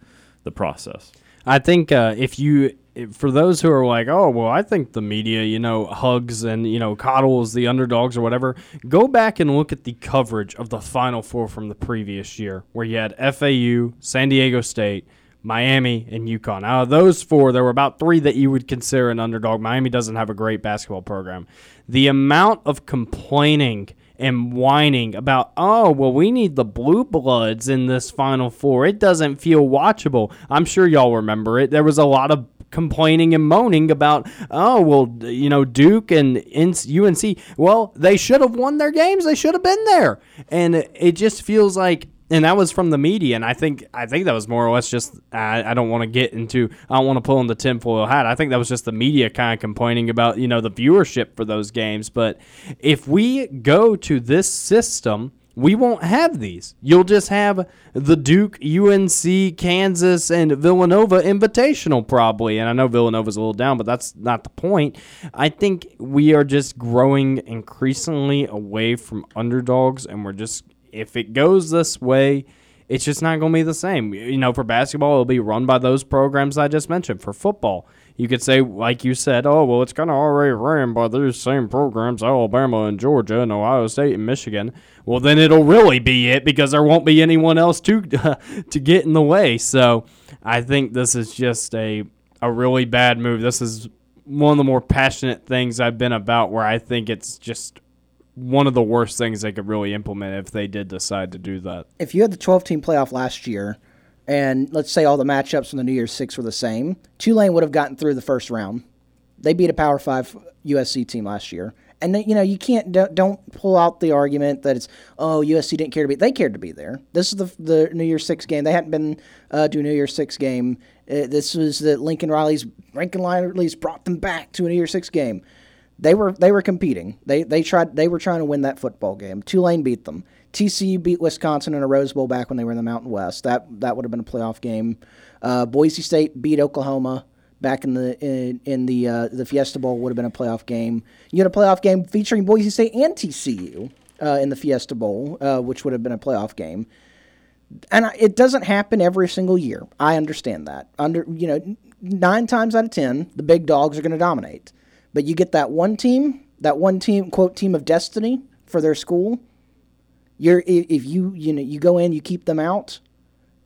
the process. I think uh, if you for those who are like, oh, well, I think the media, you know, hugs and, you know, coddles the underdogs or whatever, go back and look at the coverage of the Final Four from the previous year, where you had FAU, San Diego State, Miami, and UConn. Out of those four, there were about three that you would consider an underdog. Miami doesn't have a great basketball program. The amount of complaining and whining about, oh, well, we need the blue bloods in this Final Four. It doesn't feel watchable. I'm sure y'all remember it. There was a lot of complaining and moaning about, oh, well, you know, Duke and UNC, well, they should have won their games. They should have been there. And it just feels like and that was from the media and i think i think that was more or less just i, I don't want to get into i don't want to pull on the tinfoil hat i think that was just the media kind of complaining about you know the viewership for those games but if we go to this system we won't have these. You'll just have the Duke, UNC, Kansas, and Villanova Invitational probably. And I know Villanova's a little down, but that's not the point. I think we are just growing increasingly away from underdogs, and we're just, if it goes this way, it's just not going to be the same. You know, for basketball, it'll be run by those programs I just mentioned. For football, you could say, like you said, oh, well, it's kind of already ran by those same programs, Alabama and Georgia and Ohio State and Michigan. Well, then it'll really be it because there won't be anyone else to to get in the way. So I think this is just a a really bad move. This is one of the more passionate things I've been about where I think it's just one of the worst things they could really implement if they did decide to do that. If you had the 12 team playoff last year, and let's say all the matchups from the New Year's Six were the same, Tulane would have gotten through the first round. They beat a Power Five USC team last year, and you know you can't don't, don't pull out the argument that it's oh USC didn't care to be they cared to be there. This is the the New Year's Six game. They hadn't been uh, to a New Year's Six game. Uh, this was that Lincoln Riley's Lincoln Riley's brought them back to a New Year's Six game. They were they were competing. They they tried they were trying to win that football game. Tulane beat them. TCU beat Wisconsin in a Rose Bowl back when they were in the Mountain West. That that would have been a playoff game. Uh, Boise State beat Oklahoma back in the in, in the uh, the Fiesta Bowl would have been a playoff game. You had a playoff game featuring Boise State and TCU uh, in the Fiesta Bowl, uh, which would have been a playoff game. And it doesn't happen every single year. I understand that. Under you know, nine times out of ten, the big dogs are going to dominate. But you get that one team, that one team quote team of destiny for their school. You're if you you know you go in, you keep them out.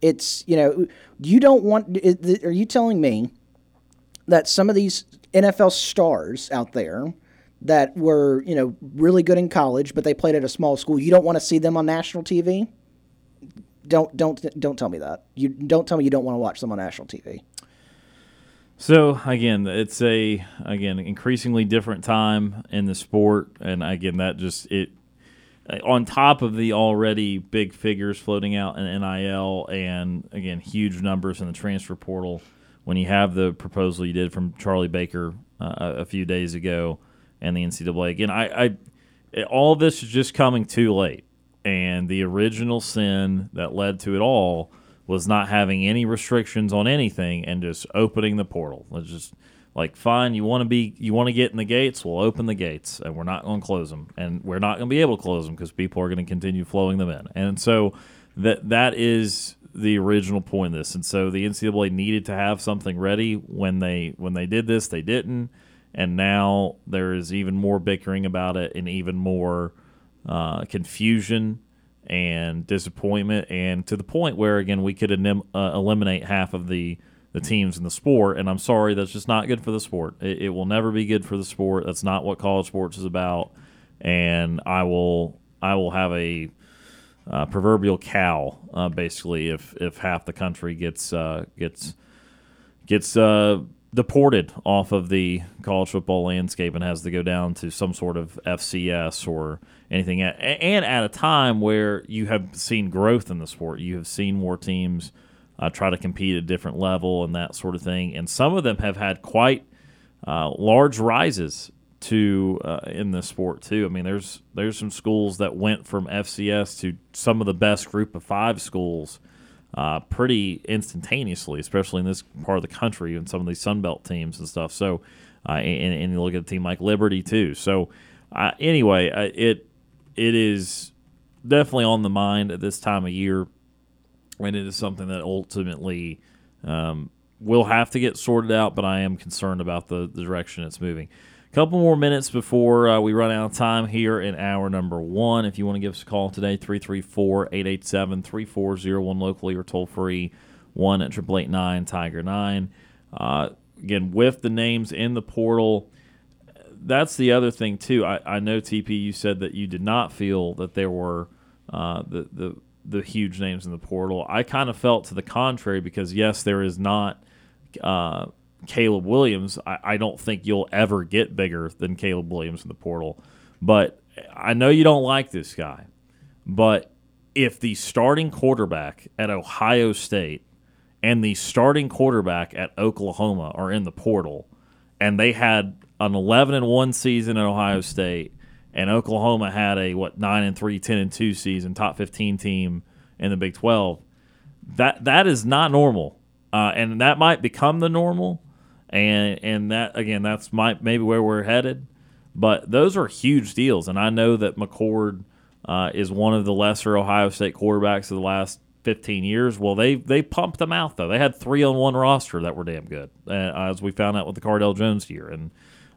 It's you know you don't want. Are you telling me that some of these NFL stars out there that were, you know, really good in college, but they played at a small school, you don't want to see them on national TV? Don't don't don't tell me that. You don't tell me you don't want to watch them on national TV. So again, it's a again increasingly different time in the sport, and again that just it on top of the already big figures floating out in NIL and again huge numbers in the transfer portal when you have the proposal you did from Charlie Baker uh, a few days ago and the NCAA. Again, I, I all this is just coming too late, and the original sin that led to it all was not having any restrictions on anything and just opening the portal. Let's just like fine, you want to be you want to get in the gates, we'll open the gates, and we're not going to close them, and we're not going to be able to close them because people are going to continue flowing them in, and so that that is the original point of this, and so the NCAA needed to have something ready when they when they did this. They didn't, and now there is even more bickering about it and even more uh, confusion and disappointment, and to the point where again we could uh, eliminate half of the the teams in the sport. And I'm sorry, that's just not good for the sport. It, it will never be good for the sport. That's not what college sports is about. And I will I will have a uh, proverbial cow, uh, basically, if if half the country gets uh, gets gets uh, deported off of the college football landscape and has to go down to some sort of FCS or anything, and at a time where you have seen growth in the sport, you have seen more teams uh, try to compete at a different level and that sort of thing, and some of them have had quite uh, large rises to uh, in the sport too. I mean, there's there's some schools that went from FCS to some of the best group of five schools uh, pretty instantaneously, especially in this part of the country and some of these Sun Belt teams and stuff. So, uh, and, and, you look at a team like Liberty too. So, uh, anyway, it it is definitely on the mind at this time of year, and it is something that ultimately. Um, will have to get sorted out, but I am concerned about the, the direction it's moving A couple more minutes before uh, we run out of time here in hour number one. If you want to give us a call today, 334 887 3401 locally or toll free 1 at 889 Tiger 9. Uh, again, with the names in the portal, that's the other thing, too. I, I know, TP, you said that you did not feel that there were uh, the, the, the huge names in the portal. I kind of felt to the contrary because, yes, there is not. Uh, Caleb Williams, I, I, don't think you'll ever get bigger than Caleb Williams in the portal. But I know you don't like this guy, but if the starting quarterback at Ohio State and the starting quarterback at Oklahoma are in the portal, and they had an 11 and 1 season at Ohio State, and Oklahoma had a what 9 and 3, 10 and 2 season, top 15 team in the Big 12. That that is not normal. Uh, and that might become the normal and and that again, that's my maybe where we're headed. But those are huge deals, and I know that McCord uh, is one of the lesser Ohio State quarterbacks of the last 15 years. Well, they they pumped them out though. They had three on one roster that were damn good, uh, as we found out with the Cardale Jones year. And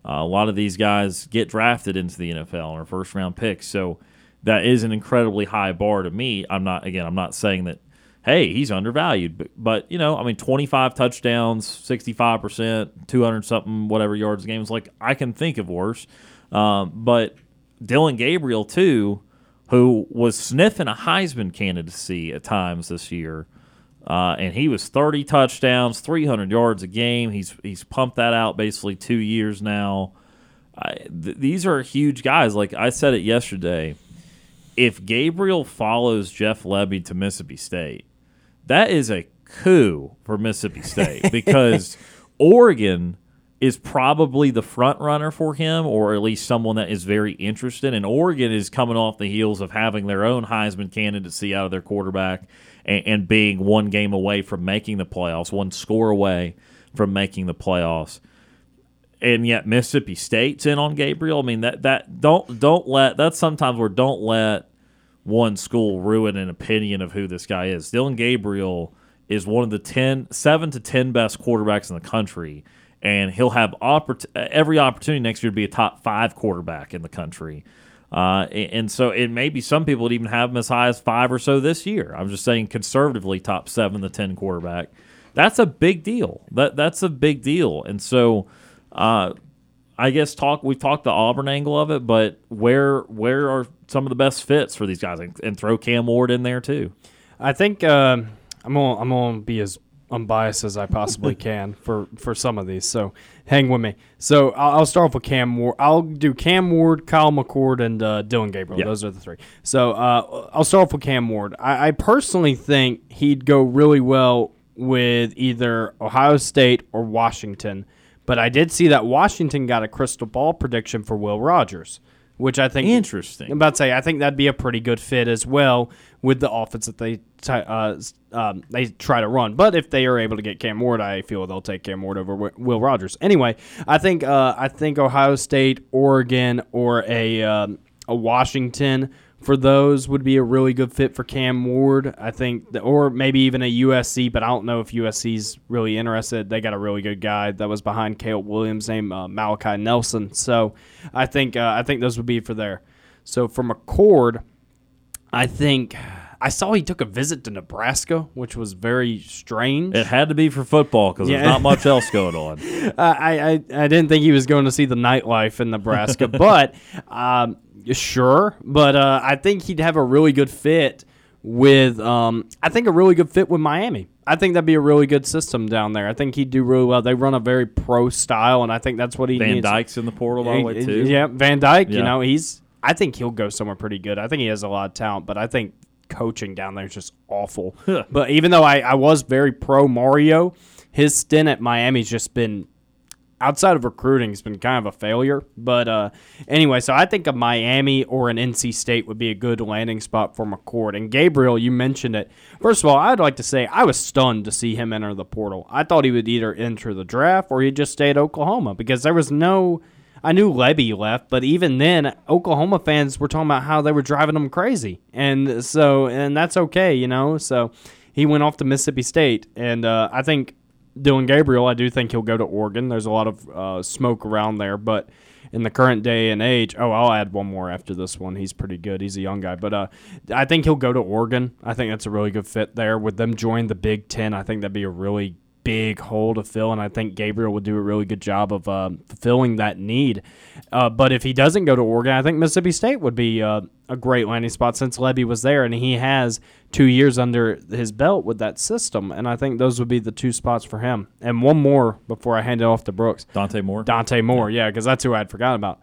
uh, a lot of these guys get drafted into the NFL or first round picks, so that is an incredibly high bar to me. I'm not again. I'm not saying that hey, he's undervalued. But, but, you know, I mean, 25 touchdowns, 65%, 200 something, whatever yards a game is like, I can think of worse. Um, but Dillon Gabriel, too, who was sniffing a Heisman candidacy at times this year. Uh, and he was 30 touchdowns, 300 yards a game. He's he's pumped that out basically two years now. I, th- these are huge guys. Like I said it yesterday. If Gabriel follows Jeff Lebby to Mississippi State, that is a coup for Mississippi State because Oregon is probably the front runner for him, or at least someone that is very interested. And Oregon is coming off the heels of having their own Heisman candidacy out of their quarterback and, and being one game away from making the playoffs, one score away from making the playoffs and yet Mississippi State's in on Gabriel. I mean that that don't don't let that's sometimes where don't let one school ruin an opinion of who this guy is. Dillon Gabriel is one of the 10, 7 to 10 best quarterbacks in the country, and he'll have oppor- every opportunity next year to be a top five quarterback in the country. Uh, and so it may be some people would even have him as high as five or so this year. I'm just saying conservatively top seven to 10 quarterback. That's a big deal. That That's a big deal. And so uh, I guess talk we've talked the Auburn angle of it, but where where are some of the best fits for these guys, and, and throw Cam Ward in there too. I think uh, I'm gonna I'm gonna be as unbiased as I possibly can for for some of these. So hang with me. So I'll, I'll start off with Cam Ward. I'll do Cam Ward, Kyle McCord, and uh, Dillon Gabriel. Yeah. Those are the three. So uh, I'll start off with Cam Ward. I, I personally think he'd go really well with either Ohio State or Washington. But I did see that Washington got a crystal ball prediction for Will Rogers, which I think Interesting. I'm about to say I think that'd be a pretty good fit as well with the offense that they t- uh, um, they try to run. But if they are able to get Cam Ward, I feel they'll take Cam Ward over Will Rogers. Anyway, I think uh, I think Ohio State, Oregon, or a um, a Washington for those would be a really good fit for Cam Ward. I think, or maybe even a USC, but I don't know if USC's really interested. They got a really good guy that was behind Caleb Williams, named uh, Malachi Nelson. So I think uh, I think those would be for there. So for McCord, I think I saw he took a visit to Nebraska, which was very strange. It had to be for football because Yeah. there's not much else going on. I, I I didn't think he was going to see the nightlife in Nebraska, but um, sure. But uh, I think he'd have a really good fit with. Um, I think a really good fit with Miami. I think that'd be a really good system down there. I think he'd do really well. They run a very pro style, and I think that's what he Van needs. Dyke's in the portal by the way too. Yeah, Van Dyke. You know, he's. I think he'll go somewhere pretty good. I think he has a lot of talent, but I think coaching down there is just awful. but even though I, I was very pro Mario, his stint at Miami's just been outside of recruiting has been kind of a failure. But uh, anyway, so I think a Miami or an NC State would be a good landing spot for McCord. And Gabriel, you mentioned it. First of all, I'd like to say I was stunned to see him enter the portal. I thought he would either enter the draft or he'd just stay at Oklahoma because there was no. I knew Lebby left, but even then, Oklahoma fans were talking about how they were driving him crazy, and so and that's okay, you know. So he went off to Mississippi State, and uh, I think Dillon Gabriel, I do think he'll go to Oregon. There's a lot of uh, smoke around there, but in the current day and age, oh, I'll add one more after this one. He's pretty good. He's a young guy, but uh, I think he'll go to Oregon. I think that's a really good fit there. With them join the Big Ten, I think that'd be a really big hole to fill, and I think Gabriel would do a really good job of uh, fulfilling that need. Uh, but if he doesn't go to Oregon, I think Mississippi State would be uh, a great landing spot since Lebby was there, and he has two years under his belt with that system, and I think those would be the two spots for him. And one more before I hand it off to Brooks. Dante Moore. Dante Moore, yeah, because that's who I'd forgotten about.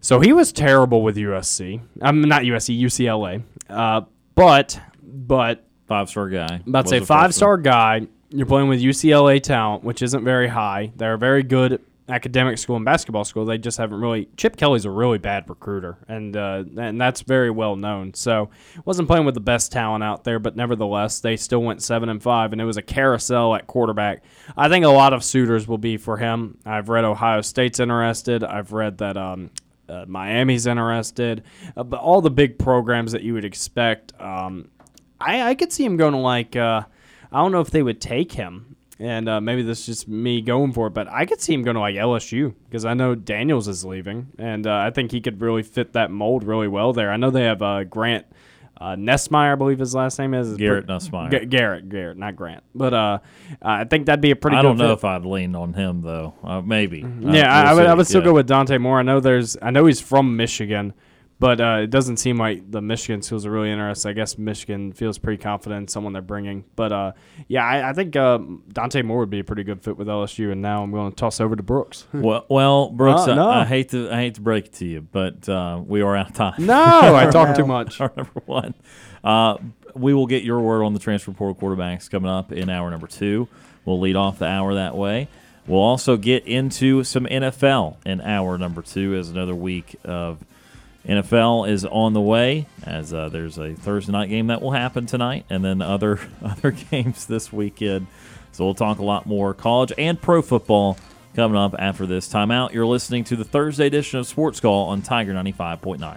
So he was terrible with USC. I'm not USC, UCLA. Uh, but but Five star guy. about to say five star guy. You're playing with UCLA talent, which isn't very high. They're a very good academic school and basketball school. They just haven't really. Chip Kelly's a really bad recruiter, and uh, and that's very well known. So wasn't playing with the best talent out there, but nevertheless, they still went seven and five, and it was a carousel at quarterback. I think a lot of suitors will be for him. I've read Ohio State's interested. I've read that. Um, uh, Miami's interested, uh, but all the big programs that you would expect. Um, I, I could see him going to like uh, I don't know if they would take him, and uh, maybe this is just me going for it, but I could see him going to like LSU because I know Daniels is leaving, and uh, I think he could really fit that mold really well there. I know they have uh, Grant uh, Nussmeier, I believe his last name is Garrett Nussmeier. G- Garrett, Garrett, not Grant, but uh, I think that'd be a pretty. Good I don't know fit. if I'd lean on him though. Uh, maybe. Uh, Yeah, I, I would. I would still Yeah. go with Dante Moore. I know there's. I know he's from Michigan, But uh, it doesn't seem like the Michigan schools are really interested. I guess Michigan feels pretty confident in someone they're bringing. But uh, yeah, I, I think uh, Dante Moore would be a pretty good fit with LSU. And now I'm going to toss over to Brooks. well, well, Brooks, Uh, no. I, I hate to I hate to break it to you, but uh, we are out of time. no, I talk too much. Our number one. Uh, we will get your word on the transfer portal quarterbacks coming up in hour number two. We'll lead off the hour that way. We'll also get into some NFL in hour number two as another week of NFL is on the way. As uh, there's a Thursday night game that will happen tonight, and then other other games this weekend. So we'll talk a lot more college and pro football coming up after this timeout. You're listening to the Thursday edition of Sports Call on Tiger 95.9.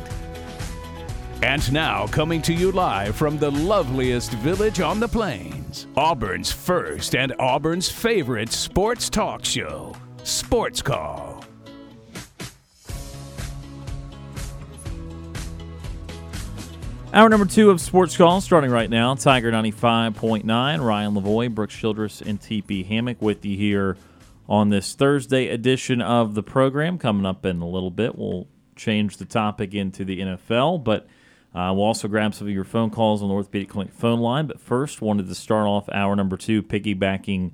And now, coming to you live from the loveliest village on the plains, Auburn's first and Auburn's favorite sports talk show, Sports Call. Hour number two of Sports Call starting right now. Tiger 95.9, Ryan Lavoie, Brooks Childress, and TP Hammock with you here on this Thursday edition of the program. Coming up in a little bit, we'll change the topic into the NFL, but uh, we'll also grab some of your phone calls on the Orthopedic Clinic phone line. But first, wanted to start off hour number two, piggybacking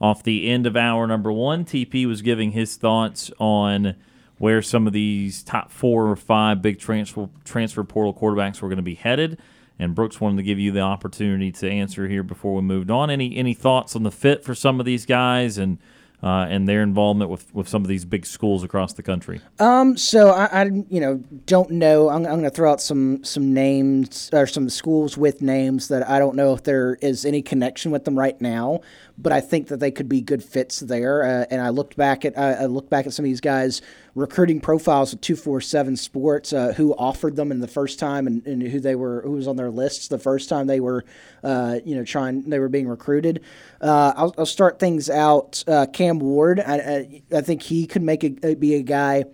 off the end of hour number one. TP was giving his thoughts on where some of these top four or five big transfer transfer portal quarterbacks were going to be headed. And Brooks wanted to give you the opportunity to answer here before we moved on. Any any thoughts on the fit for some of these guys and uh, and their involvement with, with some of these big schools across the country? Um, so I, I you know, don't know. I'm, I'm going to throw out some some names or some schools with names that I don't know if there is any connection with them right now, but I think that they could be good fits there. Uh, and I looked back at I, looked back at some of these guys recruiting profiles four seven Sports, uh, who offered them in the first time and, and who they were who was on their lists the first time they were, uh, you know, trying they were being recruited. Uh, I'll, I'll start things out. Uh, Cam Ward, I, I, I think he could make a, be a guy.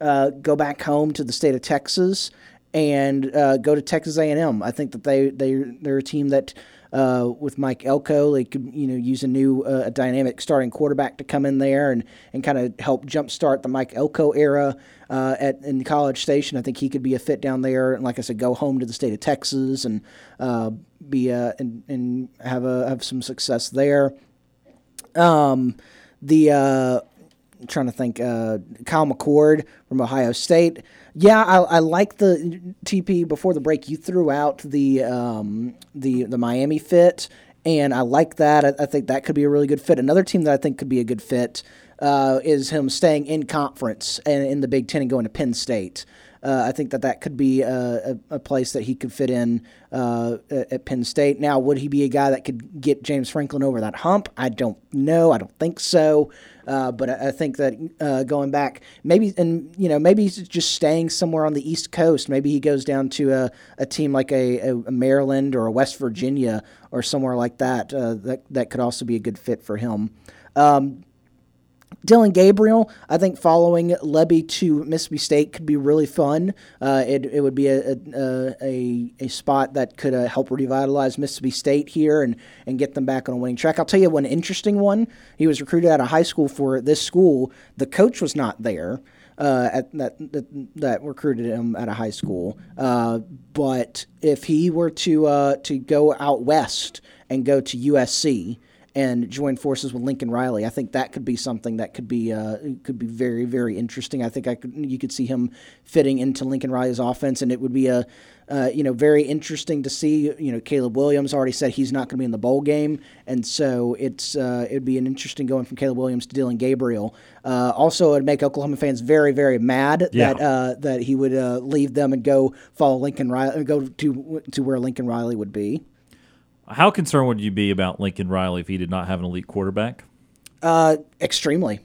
Uh, go back home to the state of Texas and uh, go to Texas A&M. I think that they they they're a team that uh, with Mike Elko they could you know use a new uh, dynamic starting quarterback to come in there and, and kind of help jumpstart the Mike Elko era uh, at in College Station. I think he could be a fit down there and like I said, go home to the state of Texas and uh, be uh, and and have a have some success there. Um, the I'm trying to think. Kyle McCord from Ohio State. Yeah, I, I like the TP. Before the break, you threw out the um, the the Miami fit, and I like that. I, I, think that could be a really good fit. Another team that I think could be a good fit uh, is him staying in conference and in the Big Ten and going to Penn State. Uh, I think that that could be a, a, a place that he could fit in uh, at Penn State. Now, would he be a guy that could get James Franklin over that hump? I don't know. I don't think so. Uh, but I, I think that uh, going back, maybe and you know maybe he's just staying somewhere on the East Coast. Maybe he goes down to a, a team like a, a Maryland or a West Virginia or somewhere like that. Uh, that that could also be a good fit for him. Um, Dillon Gabriel, I think following Lebby to Mississippi State could be really fun. Uh, it, it would be a, a, a, a spot that could uh, help revitalize Mississippi State here and, and get them back on a winning track. I'll tell you one interesting one. He was recruited out of high school for this school. The coach was not there. uh, at, that, that that recruited him at a high school. Uh, but if he were to uh, to go out west and go to USC and join forces with Lincoln Riley, I think that could be something that could be uh, could be very very interesting. I think I could you could see him fitting into Lincoln Riley's offense, and it would be a uh, you know, very interesting to see. You know, Caleb Williams already said he's not going to be in the bowl game, and so it's uh, it'd be an interesting going from Caleb Williams to Dillon Gabriel. Uh, also, it'd make Oklahoma fans very, very mad Yeah. that uh, that he would uh, leave them and go follow Lincoln Riley, go to to where Lincoln Riley would be. How concerned would you be about Lincoln Riley if he did not have an elite quarterback? Uh, extremely.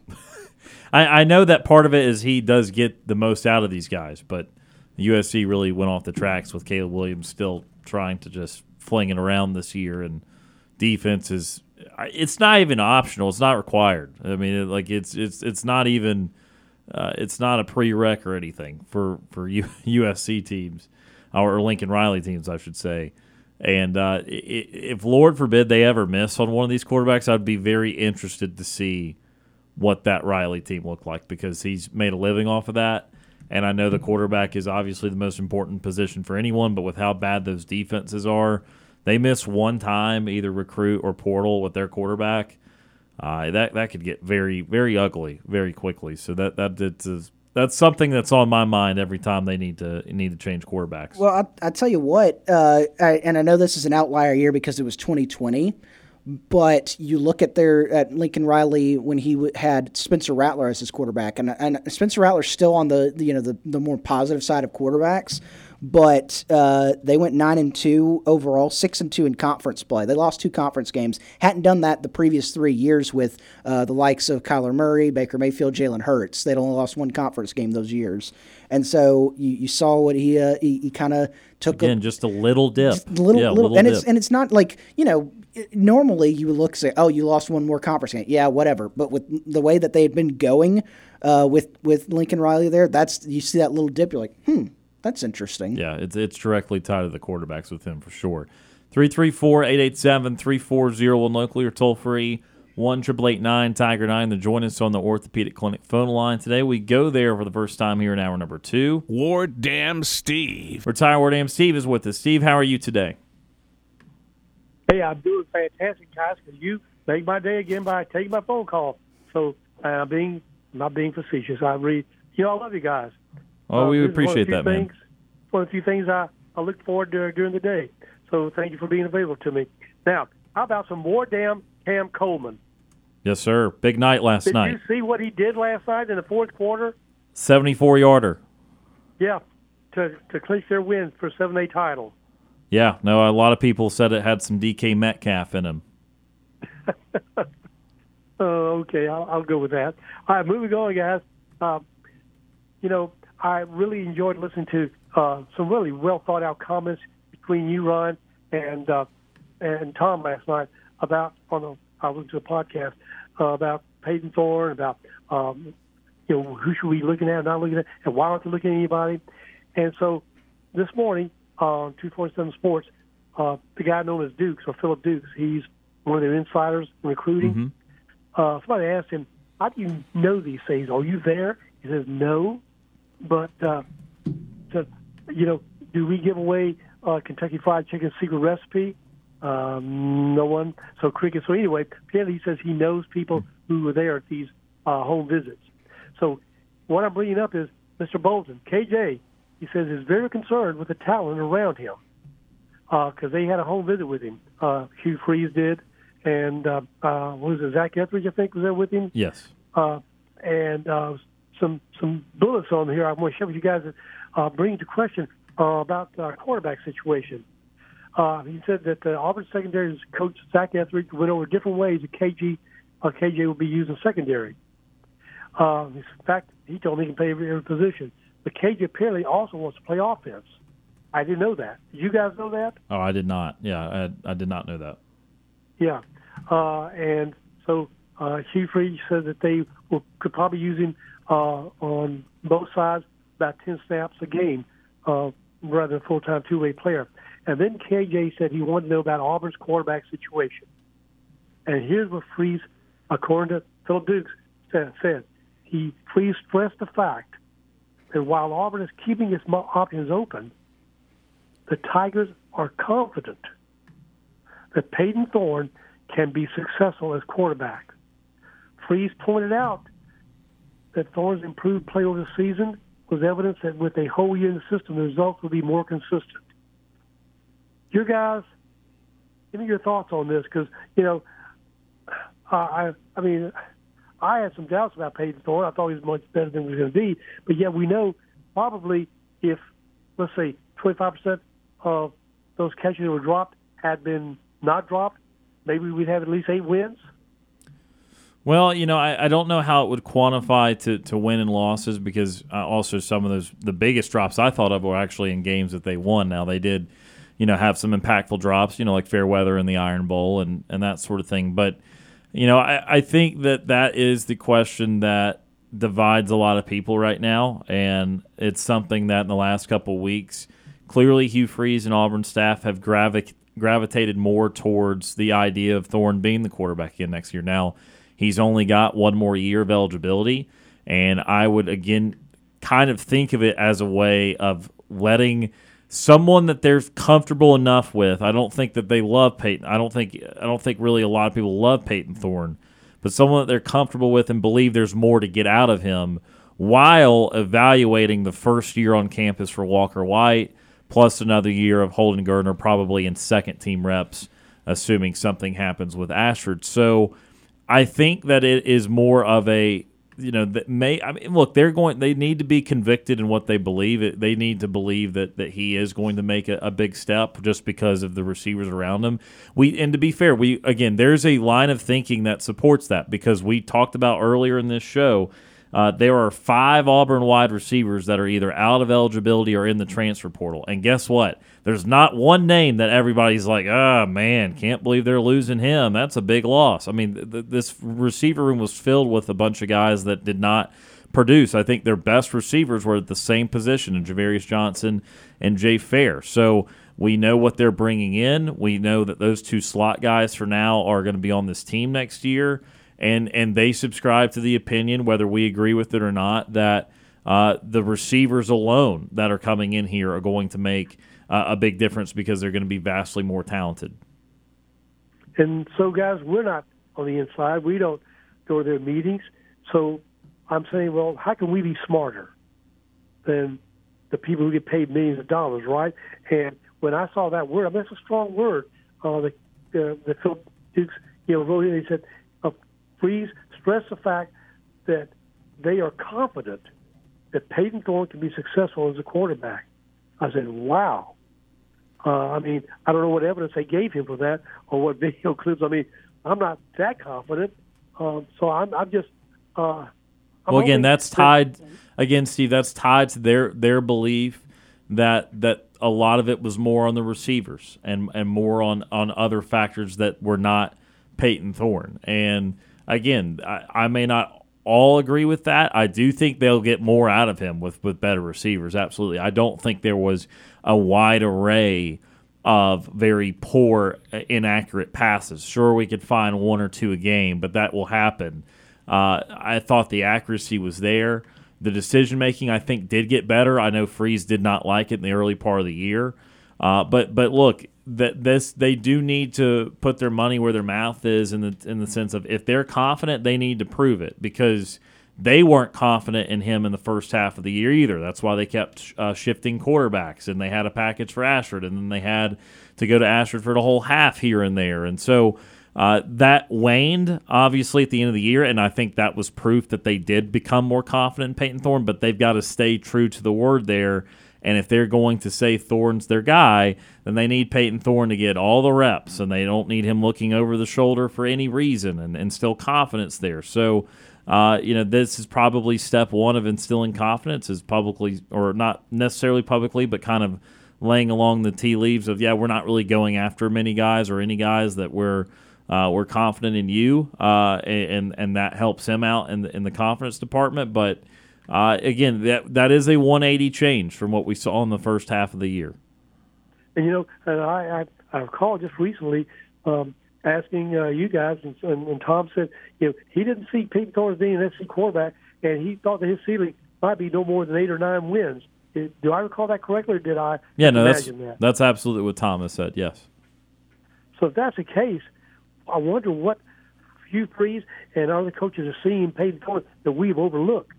I, I know that part of it is he does get the most out of these guys, but USC really went off the tracks with Caleb Williams still trying to just fling it around this year, and defense is it's not even optional. It's not required. I mean, it, like it's it's it's not even uh, it's not a prereq or anything for for U, USC teams or Lincoln Riley teams, I should say. And uh, if Lord forbid they ever miss on one of these quarterbacks, I'd be very interested to see what that Riley team looked like because he's made a living off of that. And I know the quarterback is obviously the most important position for anyone, but with how bad those defenses are, they miss one time either recruit or portal with their quarterback. Uh, that that could get very very ugly very quickly. So that that that's, that's something that's on my mind every time they need to need to change quarterbacks. Well, I, I tell you what, uh, I, and I know this is an outlier year because it was 2020, but you look at their at Lincoln Riley when he w- had Spencer Rattler as his quarterback, and and Spencer Rattler's still on the, the you know the the more positive side of quarterbacks. But uh, they went nine and two overall, six and two in conference play. They lost two conference games. Hadn't done that the previous three years with uh, the likes of Kyler Murray, Baker Mayfield, Jalen Hurts. They'd only lost one conference game those years, and so you, you saw what he uh, he, he kind of took a, just a little dip, little, yeah, little, and it's dip. and it's not like you know. Normally, you would look and say, "Oh, you lost one more conference game." Yeah, whatever. But with the way that they had been going uh, with with Lincoln Riley there, that's you see that little dip. You're like, "Hmm, that's interesting." Yeah, it's it's directly tied to the quarterbacks with him for sure. 334-887-3401 locally or toll free 1 Tiger 9 to join us on the Orthopedic Clinic phone line today. We go there for the first time here in hour number 2. Ward Dam Steve. Retire Ward Am Steve is with us. Steve, how are you today? Hey, I'm doing fantastic, guys. Because you make my day again by taking my phone call. So uh, I'm being not being facetious. I read. You know, I love you guys. Oh, Uh, we this is one of the appreciate that, man. things, One of the few things I, I look forward to during the day. So thank you for being available to me. Now, how about some more damn Cam Coleman? Yes, sir. Big night last Did night. Did you see what he did last night in the fourth quarter? 74-yarder. Yeah, to to clinch their win for seven A title. Yeah, no, a lot of people said it had some DK Metcalf in him. Oh, okay. I'll, I'll go with that. All right, moving on, guys. Um, you know, I really enjoyed listening to uh, some really well thought out comments between you, Ron, and uh, and Tom last night about on the I listened to a podcast uh, about Payton Thorne, about um, you know who should we be looking at, not looking at, and why aren't they looking at anybody? And so this morning on 247 Sports, uh, the guy known as Dukes or Philip Dukes, he's one of their insiders in recruiting uh, somebody asked him, "How do you know these things? Are you there?" He says, "No, but uh, to, you know, do we give away uh, Kentucky Fried Chicken secret recipe? Um, no one. So cricket. So anyway, apparently he says he knows people who were there at these uh, home visits. So what I'm bringing up is Mr. Bolton, KJ. He says is very concerned with the talent around him because they had a home visit with him. Uh, Hugh Freeze did, and uh, uh, what was it Zac Etheridge? I think was there with him Yes. uh, and uh, some some bullets on here. I want to share with you guys. Uh, bring to question uh, about uh, quarterback situation. Uh, he said that the Auburn secondary's coach Zac Etheridge went over different ways that KG uh, KJ will be used in secondary. Uh, in fact, he told me he can play every, every position. But KJ apparently also wants to play offense. I didn't know that. Did you guys know that? Oh, I did not. Yeah, I, I did not know that. Yeah, uh, and so uh, Hugh Freeze said that they will, could probably use him on both sides about ten snaps a game, uh, rather than a full-time two-way player. And then KJ said he wanted to know about Auburn's quarterback situation. And here's what Freeze, according to Philip Dukes, said. he please stressed the fact that while Auburn is keeping its options open, the Tigers are confident that Payton Thorne can be successful as quarterback. Freeze pointed out that Thorne's improved play over the season was evidence that with a whole year in the system, the results will be more consistent. Your guys, give me your thoughts on this because you know, I I mean, I had some doubts about Payton Thorne. I thought he was much better than he was going to be, but yet we know probably if let's say 25 percent of those catches that were dropped had been not dropped, maybe we'd have at least eight wins. Well, you know, I, I don't know how it would quantify to, to win and losses because uh, also some of those the biggest drops I thought of were actually in games that they won. Now they did, you know, have some impactful drops, you know, like Fairweather and the Iron Bowl and and that sort of thing. But you know, I, I think that that is the question that divides a lot of people right now, and it's something that in the last couple weeks, clearly Hugh Freeze and Auburn staff have gravi- gravitated more towards the idea of Thorne being the quarterback again next year. Now He's only got one more year of eligibility. And I would, again, kind of think of it as a way of letting someone that they're comfortable enough with. I don't think that they love Payton. I don't think I don't think really a lot of people love Payton Thorne, but someone that they're comfortable with and believe there's more to get out of him while evaluating the first year on campus for Walker White plus another year of Holden Geriner probably in second team reps assuming something happens with Ashford. So I think that it is more of a you know that may I mean look they're going they need to be convicted in what they believe they need to believe that that he is going to make a, a, big step just because of the receivers around him we and to be fair we again there's a line of thinking that supports that because we talked about earlier in this show uh, there are five Auburn wide receivers that are either out of eligibility or in the transfer portal. And guess what? There's not one name that everybody's like, oh man, can't believe they're losing him. That's a big loss. I mean, th- this receiver room was filled with a bunch of guys that did not produce. I think their best receivers were at the same position in Ja'Varrius Johnson and Jay Fair. So we know what they're bringing in. We know that those two slot guys for now are going to be on this team next year and and they subscribe to the opinion, whether we agree with it or not, that uh, the receivers alone that are coming in here are going to make uh, a big difference because they're going to be vastly more talented. And so, guys, we're not on the inside. We don't go to their meetings. So I'm saying, well, how can we be smarter than the people who get paid millions of dollars, right? And when I saw that word, I mean, that's a strong word. Uh, the uh, the Phil Dukes, you know, wrote. He said Freeze stress the fact that they are confident that Payton Thorne can be successful as a quarterback. I said, wow. Uh, I mean, I don't know what evidence they gave him for that or what video clips. I mean, I'm not that confident. Um, so I'm, I'm just. Uh, I'm well, again, that's tied. Again, Steve, that's tied to their their belief that that a lot of it was more on the receivers and and more on on other factors that were not Payton Thorne and again, I, I may not all agree with that. I do think they'll get more out of him with, with better receivers. Absolutely. I don't think there was a wide array of very poor, inaccurate passes. Sure, we could find one or two a game, but that will happen. Uh, I thought the accuracy was there. The decision making, I think, did get better. I know Freeze did not like it in the early part of the year. Uh, but but look, that this they do need to put their money where their mouth is in the in the sense of if they're confident, they need to prove it because they weren't confident in him in the first half of the year either. That's why they kept uh, shifting quarterbacks, and they had a package for Ashford, and then they had to go to Ashford for the whole half here and there, and so. Uh, that waned obviously at the end of the year, and I think that was proof that they did become more confident in Payton Thorne. But they've got to stay true to the word there and if they're going to say Thorne's their guy, then they need Payton Thorne to get all the reps, and they don't need him looking over the shoulder for any reason, and, and still confidence there. So, uh, you know, this is probably step one of instilling confidence is publicly, or not necessarily publicly, but kind of laying along the tea leaves of, yeah, we're not really going after many guys or any guys that we're uh, we're confident in you, uh, and and that helps him out in the, in the confidence department, but uh, again, that that is a 180 change from what we saw in the first half of the year. And you know, and I I, I recall just recently um, asking uh, you guys, and, and, and, Tom said, you know, he didn't see Pete Thorne being an SC quarterback, and he thought that his ceiling might be no more than eight or nine wins. Do I recall that correctly, or did I? Yeah, no, that's that? that's absolutely what Thomas said. Yes. So if that's the case, I wonder what Hugh Freeze and other coaches are seeing Payton Thorne that we've overlooked.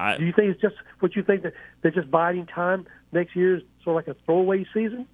I, Do you think it's just what you think that they're just biding time? Next year is sort of like a throwaway season.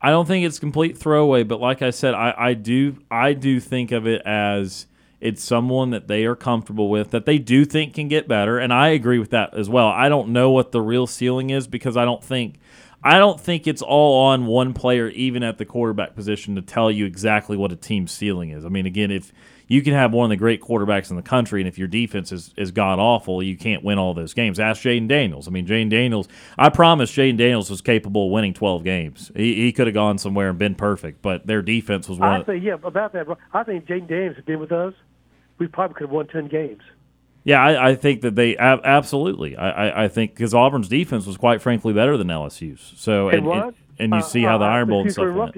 I don't think it's complete throwaway, but like I said, I, I do I do think of it as it's someone that they are comfortable with, that they do think can get better, and I agree with that as well. I don't know what the real ceiling is because I don't think I don't think it's all on one player, even at the quarterback position, to tell you exactly what a team's ceiling is. I mean, again, if you can have one of the great quarterbacks in the country, and if your defense is, is god awful, you can't win all those games. Ask Jayden Daniels. I mean, Jayden Daniels, I promise Jayden Daniels was capable of winning 12 games. He, he could have gone somewhere and been perfect, but their defense was one I think, yeah, about that. I think Jayden Daniels had been with us. We probably could have won 10 games. Yeah, I, I think that they absolutely. I, I, I think because Auburn's defense was quite frankly better than LSU's. So and, Ron, and, and you uh, see how the uh, Iron Bowl and stuff.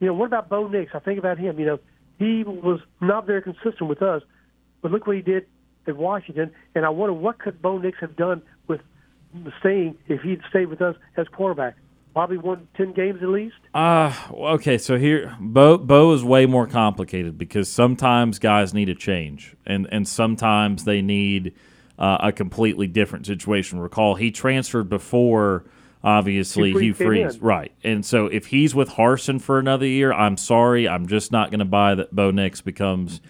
You know, what about Bo Nix? I think about him. You know, he was not very consistent with us, but look what he did at Washington. And I wonder what could Bo Nix have done with staying if he'd stayed with us as quarterback. Probably won ten games at least. Uh, okay, so here Bo Bo is way more complicated because sometimes guys need a change, and and sometimes they need uh, a completely different situation. Recall he transferred before, obviously Hugh Freeze in. right? And so if he's with Harsin for another year, I'm sorry, I'm just not going to buy that Bo Nix becomes.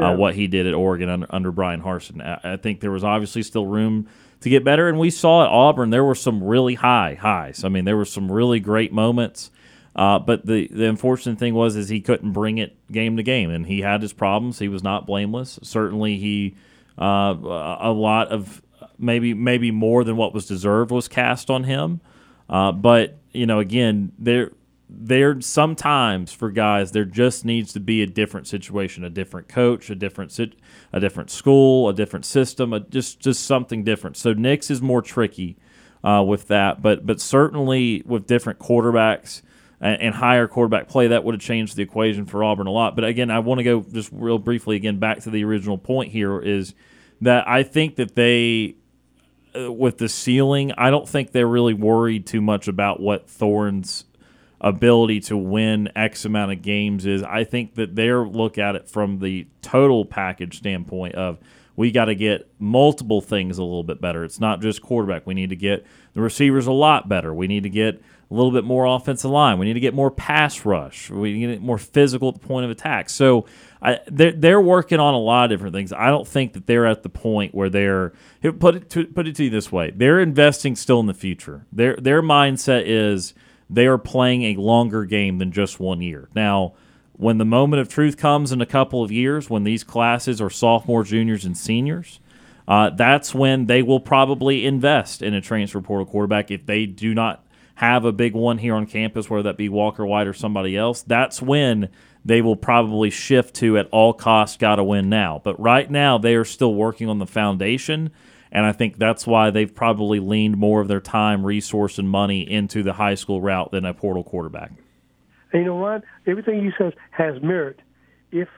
Uh, what he did at Oregon under, under Bryan Harsin. I, I think there was obviously still room to get better, and we saw at Auburn there were some really high highs. I mean, there were some really great moments. Uh, but the, the unfortunate thing was is he couldn't bring it game to game, and he had his problems. He was not blameless. Certainly, he uh, a lot of maybe maybe more than what was deserved was cast on him. Uh, but you know, again, there there sometimes for guys there just needs to be a different situation, a different coach, a different sit, a different school, a different system, a, just just something different. So Nix is more tricky uh, with that, but but certainly with different quarterbacks and higher quarterback play, that would have changed the equation for Auburn a lot. But again, I want to go just real briefly again back to the original point here is that I think that they uh, with the ceiling, I don't think they're really worried too much about what Thorne's ability to win X amount of games is. I think that they're look at it from the total package standpoint of we got to get multiple things a little bit better. It's not just quarterback. We need to get the receivers a lot better. We need to get a little bit more offensive line. We need to get more pass rush. We need to get more physical at the point of attack. So I, they're they're working on a lot of different things. I don't think that they're at the point where they're put it to put it to you this way: they're investing still in the future. Their their mindset is they are playing a longer game than just one year. Now, when the moment of truth comes in a couple of years, when these classes are sophomores, juniors, and seniors, uh, that's when they will probably invest in a transfer portal quarterback if they do not have a big one here on campus, whether that be Walker White or somebody else. That's when they will probably shift to at all costs, got to win now. But right now, they are still working on the foundation. And I think that's why they've probably leaned more of their time, resource, and money into the high school route than a portal quarterback. You know, Ron, everything you says has merit. If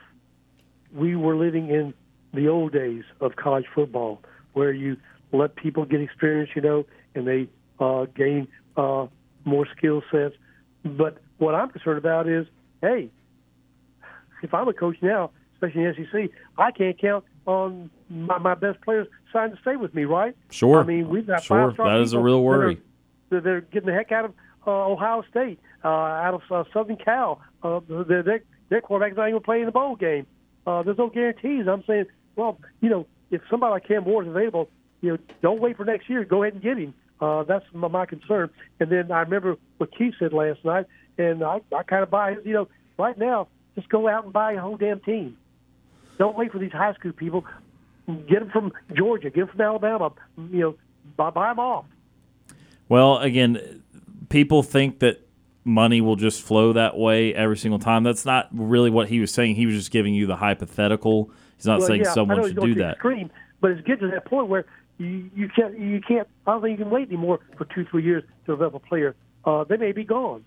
we were living in the old days of college football, where you let people get experience, you know, and they uh, gain uh, more skill sets. But what I'm concerned about is, hey, if I'm a coach now, especially in the SEC, I can't count on my, my best players signed to stay with me, right? Sure. I mean, we've got Sure. five-star That is a real worry. They're, they're getting the heck out of uh, Ohio State, uh, out of uh, Southern Cal. Uh, their, their, their quarterback's not even playing the bowl game. Uh, there's no guarantees. I'm saying, well, you know, if somebody like Cam Ward is available, you know, don't wait for next year. Go ahead and get him. Uh, that's my, my concern. And then I remember what Keith said last night, and I, I kind of buy it. You know, right now, just go out and buy a whole damn team. Don't wait for these high school people. Get them from Georgia. Get them from Alabama. You know, buy, buy them off. Well, again, people think that money will just flow that way every single time. That's not really what he was saying. He was just giving you the hypothetical. He's not Well, saying yeah, someone should do that. Extreme, but it's getting to that point where you, can't you can't. I don't think you can wait anymore for two three years to develop a player. Uh, they may be gone.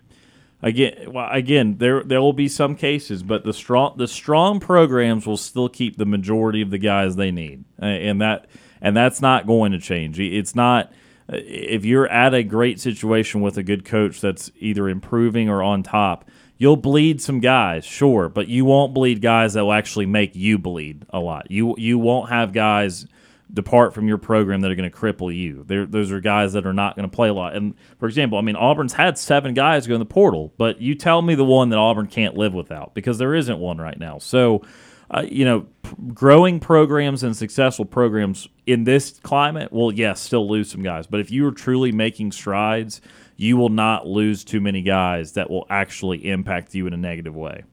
again, well, again, there there will be some cases, but the strong the strong programs will still keep the majority of the guys they need, and that and that's not going to change. It's not if you're at a great situation with a good coach that's either improving or on top. You'll bleed some guys, sure, but you won't bleed guys that will actually make you bleed a lot. You you won't have guys depart from your program that are going to cripple you. They're, those are guys that are not going to play a lot. And for example, I mean, Auburn's had seven guys go in the portal, but you tell me the one that Auburn can't live without because there isn't one right now. So, uh, you know, p- growing programs and successful programs in this climate will, yes, still lose some guys. But if you are truly making strides, you will not lose too many guys that will actually impact you in a negative way.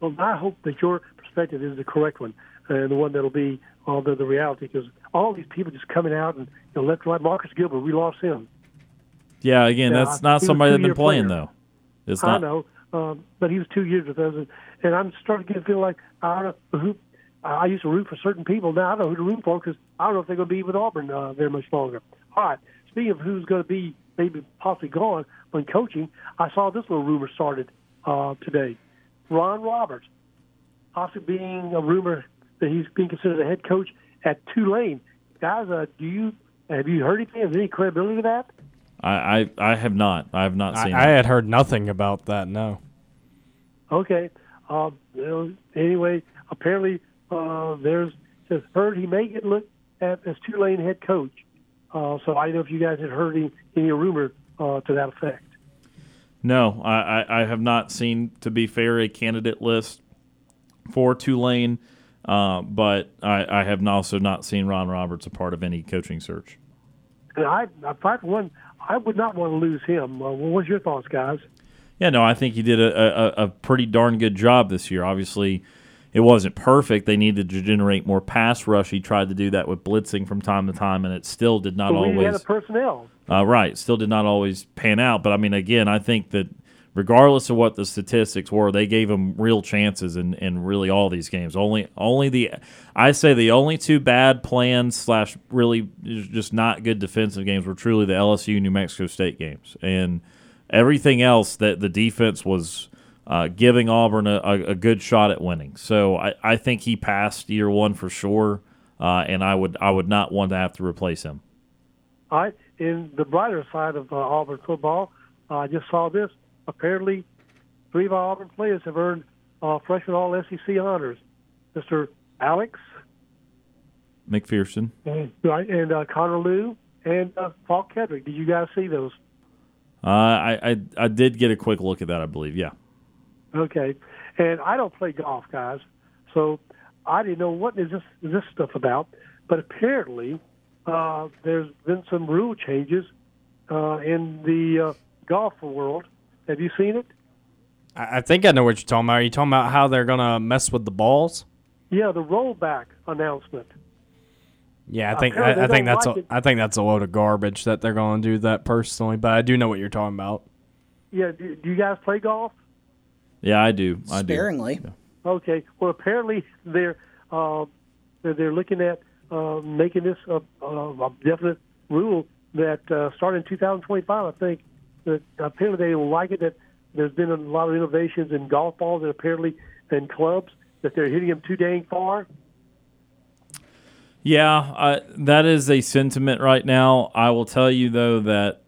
Well, I hope that your perspective is the correct one and the one that'll be all the, the reality because all these people just coming out and you know, left right. Marcus Gilbert, we lost him. Yeah, again, Yeah, that's not somebody that's been playing player. though. It's I not. know, um, but he was two years with us, and, and I'm starting to get feel like I don't know who. I used to root for certain people. Now I don't know who to root for because I don't know if they're going to be with Auburn uh, very much longer. All right. Speaking of who's going to be maybe possibly gone when coaching, I saw this little rumor started uh, today. Ron Roberts, possibly being a rumor that he's being considered a head coach at Tulane. Guys, uh, do you have you heard anything? Is there any credibility to that? I, I, I have not. I have not seen. I it. had heard nothing about that. No. Okay. Um, well, anyway, apparently uh, there's says heard he may get looked at as Tulane head coach. Uh, so I don't know if you guys had heard any, any rumor uh, to that effect. No, I, I, I have not seen, to be fair, a candidate list for Tulane, uh, but I, I have also not seen Ron Roberts a part of any coaching search. And I, I for one, I would not want to lose him. Uh, what was your thoughts, guys? Yeah, no, I think he did a, a, a pretty darn good job this year. Obviously, it wasn't perfect. They needed to generate more pass rush. He tried to do that with blitzing from time to time, and it still did not But we had always. the personnel. Uh, right. Still did not always pan out. But I mean, again, I think that regardless of what the statistics were, they gave them real chances in, in really all these games. Only, only the, I say the only two bad plans slash really just not good defensive games were truly the LSU New Mexico State games, and everything else that the defense was. Uh, giving Auburn a, a, a good shot at winning, so I, I think he passed year one for sure, uh, and I would I would not want to have to replace him. All right. In the brighter side of uh, Auburn football, uh, I just saw this. Apparently, three of our Auburn players have earned uh, freshman All SEC honors. Mr. Alex, McPherson. right, and uh, Connor Lew and uh, Faulk Keldric. Did you guys see those? Uh, I, I I did get a quick look at that. I believe, yeah. Okay. And I don't play golf, guys, so I didn't know what is this is this stuff about. But apparently, uh, there's been some rule changes uh, in the uh, golf world. Have you seen it? I, I think I know what you're talking about. Are you talking about how they're gonna mess with the balls? Yeah, the rollback announcement. Yeah, I think I, I think that's like a, it. I think that's a load of garbage that they're going to do that personally. But I do know what you're talking about. Yeah, do, do you guys play golf? Yeah, I do. I do. Sparingly. Okay. Well, apparently they're uh, they're, they're looking at uh, making this a, a, a definite rule that uh, starting in 2025. I think that apparently they like it. That there's been a lot of innovations in golf balls and apparently in clubs that they're hitting them too dang far. Yeah, I, that is a sentiment right now. I will tell you though that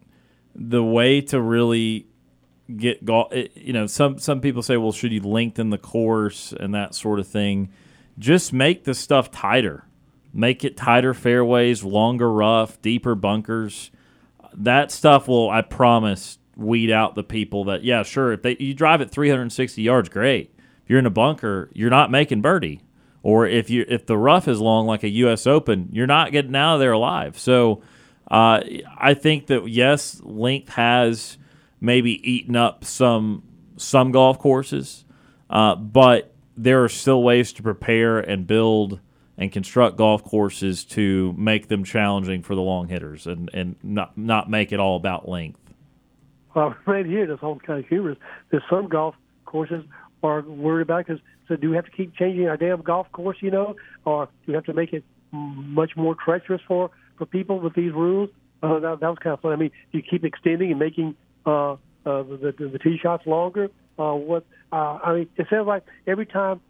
the way to really get golf, eh, you know, some some people say, well, should you lengthen the course and that sort of thing? Just make the stuff tighter. Make it tighter fairways, longer rough, deeper bunkers. That stuff will, I promise, weed out the people that yeah, sure, if they you drive it 360 yards, great. If you're in a bunker, you're not making birdie or if you if the rough is long like a U.S. Open, you're not getting out of there alive. So uh, I think that yes, length has maybe eaten up some some golf courses, uh, but there are still ways to prepare and build and construct golf courses to make them challenging for the long hitters and, and not not make it all about length. Well, right here, this whole kind of humorous. There's some golf courses are worried about because so do we have to keep changing our damn golf course, you know, or do we have to make it much more treacherous for for people with these rules? Uh, that, that was kind of fun. I mean, you keep extending and making uh, uh, the, the the tee shots longer? Uh, what uh, I mean, it sounds like every time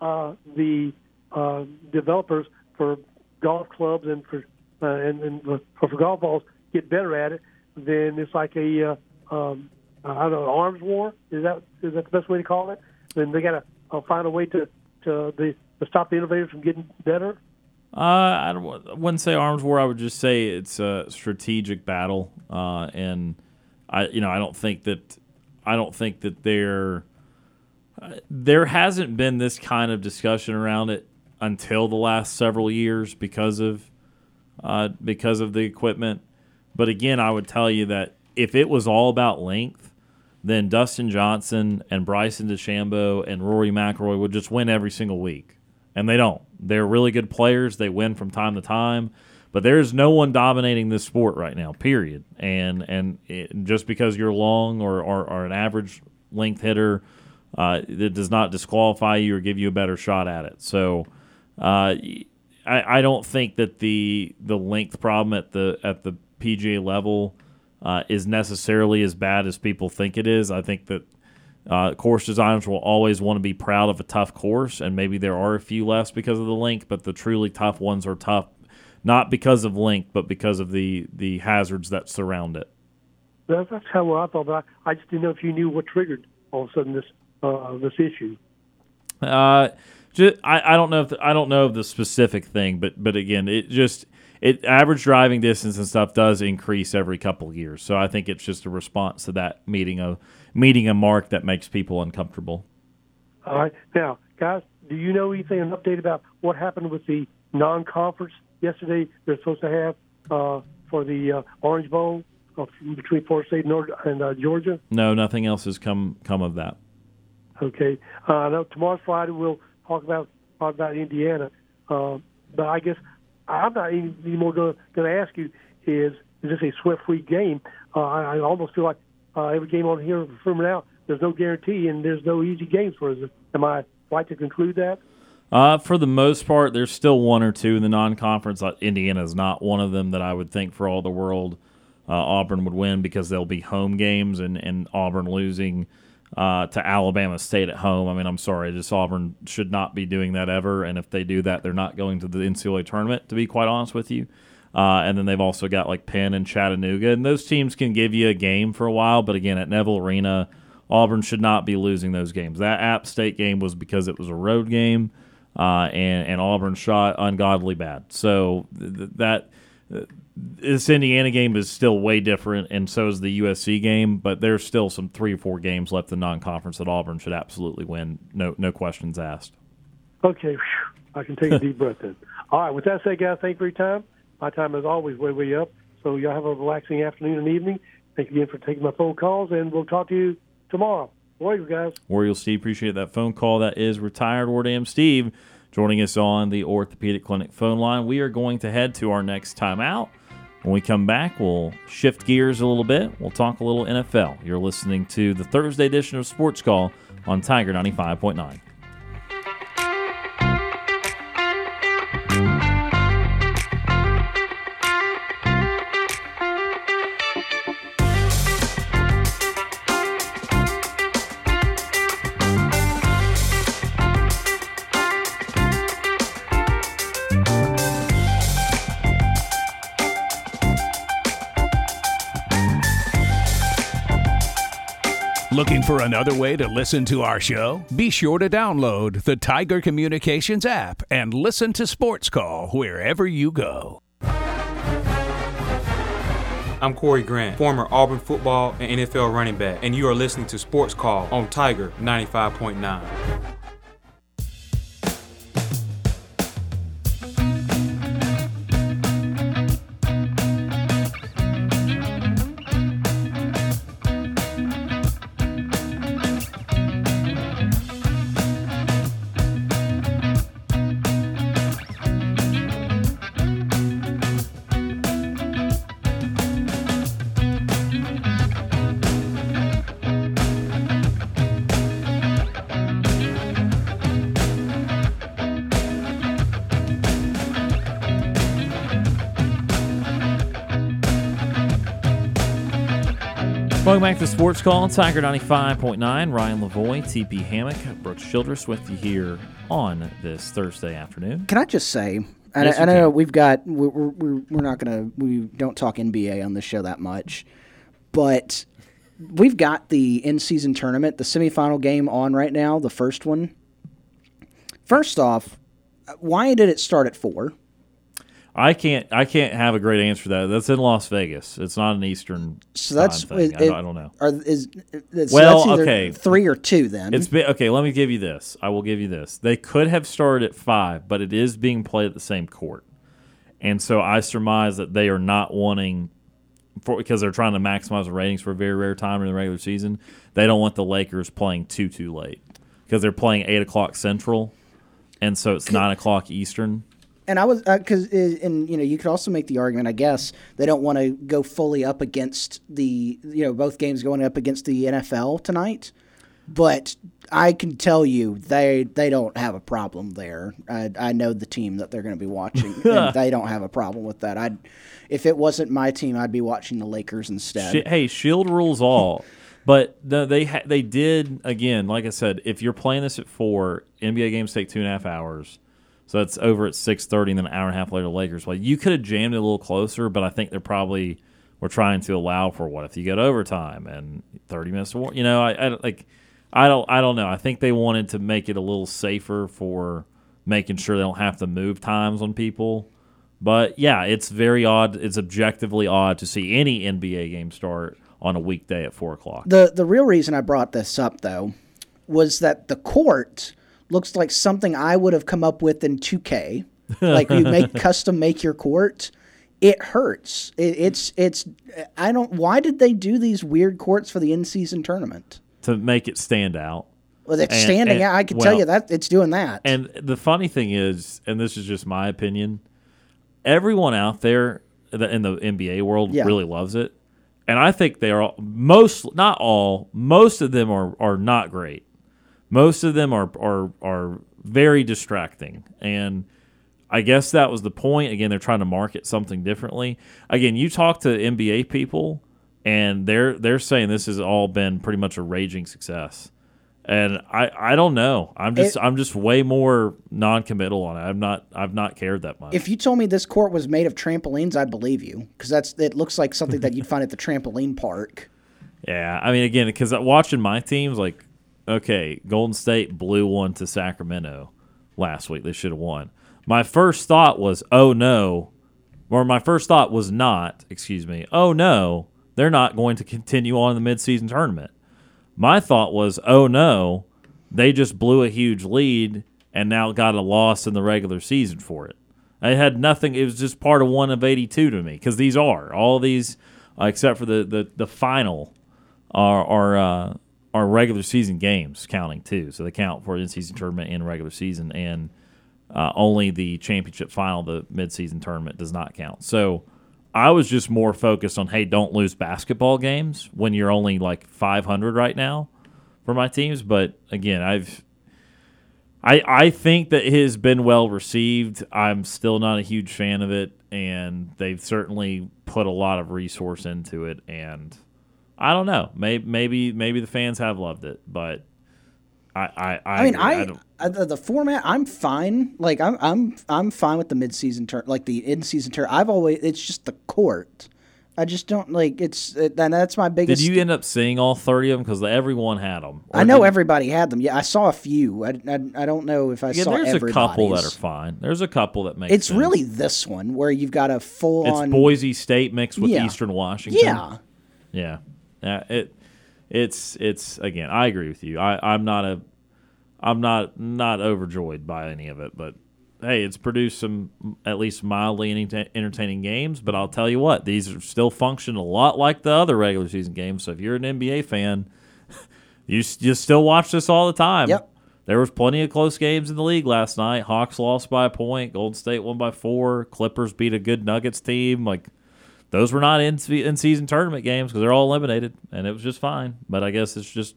uh, the uh, developers for golf clubs and for uh, and, and for, for golf balls get better at it, then it's like a uh, um, I don't know arms war. Is that is that the best way to call it? Then they got to uh, find a way to to the to stop the innovators from getting better. Uh, I, I wouldn't say arms war. I would just say it's a strategic battle, uh, and I, you know, I don't think that, I don't think that there, uh, there hasn't been this kind of discussion around it until the last several years because of, uh, because of the equipment. But again, I would tell you that if it was all about length, then Dustin Johnson and Bryson DeChambeau and Rory McIlroy would just win every single week, and they don't. They're really good players. They win from time to time, but there's no one dominating this sport right now. Period. And and it, just because you're long or, or, or an average length hitter, uh, it does not disqualify you or give you a better shot at it. So. Uh, I, I don't think that the the length problem at the at the PGA level uh, is necessarily as bad as people think it is. I think that uh, course designers will always want to be proud of a tough course, and maybe there are a few less because of the length, but the truly tough ones are tough not because of length, but because of the the hazards that surround it. That's, that's how I thought. But I, I just didn't know if you knew what triggered all of a sudden this uh, this issue. Uh, just, I, I don't know if the, I don't know the specific thing, but but again, it just it average driving distance and stuff does increase every couple of years. So I think it's just a response to that meeting a meeting a mark that makes people uncomfortable. All right, now guys, do you know anything an update about what happened with the non-conference yesterday? They're supposed to have uh, for the uh, Orange Bowl uh, between Florida State and, North, and uh, Georgia. No, nothing else has come come of that. Okay, uh, I know tomorrow's Friday. We'll talk about talk about Indiana, uh, but I guess I'm not any more going to ask you is is this a sweat free game? Uh, I, I almost feel like uh, every game on here from now there's no guarantee and there's no easy games for us. Am I right to conclude that? Uh, for the most part, there's still one or two in the non-conference. Uh, Indiana is not one of them that I would think for all the world uh, Auburn would win because they'll be home games and, and Auburn losing uh, to Alabama State at home. I mean, I'm sorry, just Auburn should not be doing that ever. And if they do that, they're not going to the NCAA tournament. To be quite honest with you. Uh, and then they've also got like Penn and Chattanooga, and those teams can give you a game for a while. But again, at Neville Arena, Auburn should not be losing those games. That App State game was because it was a road game, uh, and and Auburn shot ungodly bad. So th- that this Indiana game is still way different, and so is the USC game. But there's still some three or four games left in non-conference that Auburn should absolutely win. No, no questions asked. Okay, I can take a deep breath in. All right, with that said, guys, thank you for your time. My time is always way, way up. So y'all have a relaxing afternoon and evening. Thank you again for taking my phone calls, and we'll talk to you tomorrow. Warriors, guys. Warriors, Steve, appreciate that phone call. That is retired War Damn Steve joining us on the Orthopedic Clinic phone line. We are going to head to our next timeout. When we come back, we'll shift gears a little bit. We'll talk a little NFL. You're listening to the Thursday edition of Sports Call on Tiger 95.9. for another way to listen to our show? Be sure to download the Tiger Communications app and listen to Sports Call wherever you go. I'm Corey Grant, former Auburn football and NFL running back, and you are listening to Sports Call on Tiger 95.9. back to Sports Call, on Tiger 95.9. Ryan Lavoie, TP Hammock, Brooks Childress with you here on this Thursday afternoon. Can I just say, and Yes, I, I know can. we've got we're, we're, we're not gonna we don't talk NBA on the show that much, but we've got the in season tournament, the semifinal game on right now, the first one. First off, why did it start at four? I can't I can't have a great answer for that. That's in Las Vegas. It's not an Eastern So that's it- I, don't, I don't know. Are, is is- Well, that's okay. three or two then. It's been, okay. Let me give you this. I will give you this. They could have started at five, but it is being played at the same court, and so I surmise that they are not wanting, for because they're trying to maximize the ratings for a very rare time in the regular season. They don't want the Lakers playing too too late because they're playing eight o'clock Central, and so it's nine o'clock Eastern. And I was uh, because uh, and you know you could also make the argument I guess they don't want to go fully up against the you know both games going up against the NFL tonight, but I can tell you they they don't have a problem there. I, I know the team that they're going to be watching, and they don't have a problem with that. I if it wasn't my team, I'd be watching the Lakers instead. Hey, Shield rules all. But the, they ha- they did again. Like I said, if you're playing this at four, NBA games take two and a half hours, so that's over at six thirty, and then an hour and a half later, Lakers play. You could have jammed it a little closer, but I think they're probably were trying to allow for what if you get overtime and thirty minutes of war. You know, I, I like I don't I don't know. I think they wanted to make it a little safer for making sure they don't have to move times on people. But yeah, it's very odd. It's objectively odd to see any NBA game start on a weekday at four o'clock. The the real reason I brought this up though was that the court looks like something I would have come up with in 2K. like you make custom make your court. It hurts. It, it's it's I don't why did they do these weird courts for the in season tournament? to make it stand out. Well, it's And- standing and- out. I can tell you that it's doing that. And the funny thing is, and this is just my opinion, everyone out there in the NBA world Yeah. really loves it, and I think they are all, most, not all, most of them are are not great. Most of them are are are very distracting, and I guess that was the point. Again, they're trying to market something differently. Again, you talk to NBA people, and they're they're saying this has all been pretty much a raging success. And I, I don't know. I'm just It- I'm just way more non-committal on it. I'm not I've not cared that much. if you told me this court was made of trampolines, I'd believe you because that's it looks like something that you'd find at the trampoline park. Yeah, I mean, again, because watching my teams, like, okay, Golden State blew one to Sacramento last week. They should have won. My first thought was, oh no, or my first thought was not, excuse me, oh no, they're not going to continue on in the midseason tournament. My thought was, oh no, they just blew a huge lead and now got a loss in the regular season for it. It had nothing. It was just part of one of 82 to me because these are all these, uh, except for the the, the final, are are uh, are regular season games counting too. So they count for in season tournament and regular season, and uh, only the championship final, the midseason tournament, does not count. So I was just more focused on hey, don't lose basketball games when you're only like 500 right now for my teams. But again, I've I I think that it has been well received. I'm still not a huge fan of it, and they've certainly put a lot of resource into it. And I don't know, maybe maybe maybe the fans have loved it, but I I I, I mean. I, I the, the format. I'm fine. Like I'm I'm I'm fine with the mid season turn, like the in season turn. I've always it's just the court. I just don't like it's. It, and that's my biggest. did you end up seeing all 30 of them because everyone had them? I know everybody had them. Yeah, I saw a few. I, I, I don't know if I saw. Yeah, saw there's a couple that are fine. There's a couple that make. It's sense. really this one where you've got a full it's on. Boise State mixed with Yeah. Eastern Washington. Yeah, Yeah, yeah. It, it's, it's again. I agree with you. I, I'm not a, I'm not not overjoyed by any of it, but hey, it's produced some at least mildly entertaining games. But I'll tell you what, these are still function a lot like the other regular season games. So if you're an NBA fan, you you still watch this all the time. Yep. There was plenty of close games in the league last night. Hawks lost by a point. Golden State won by four. Clippers beat a good Nuggets team. Like those were not in in season tournament games because they're all eliminated, and it was just fine. But I guess it's just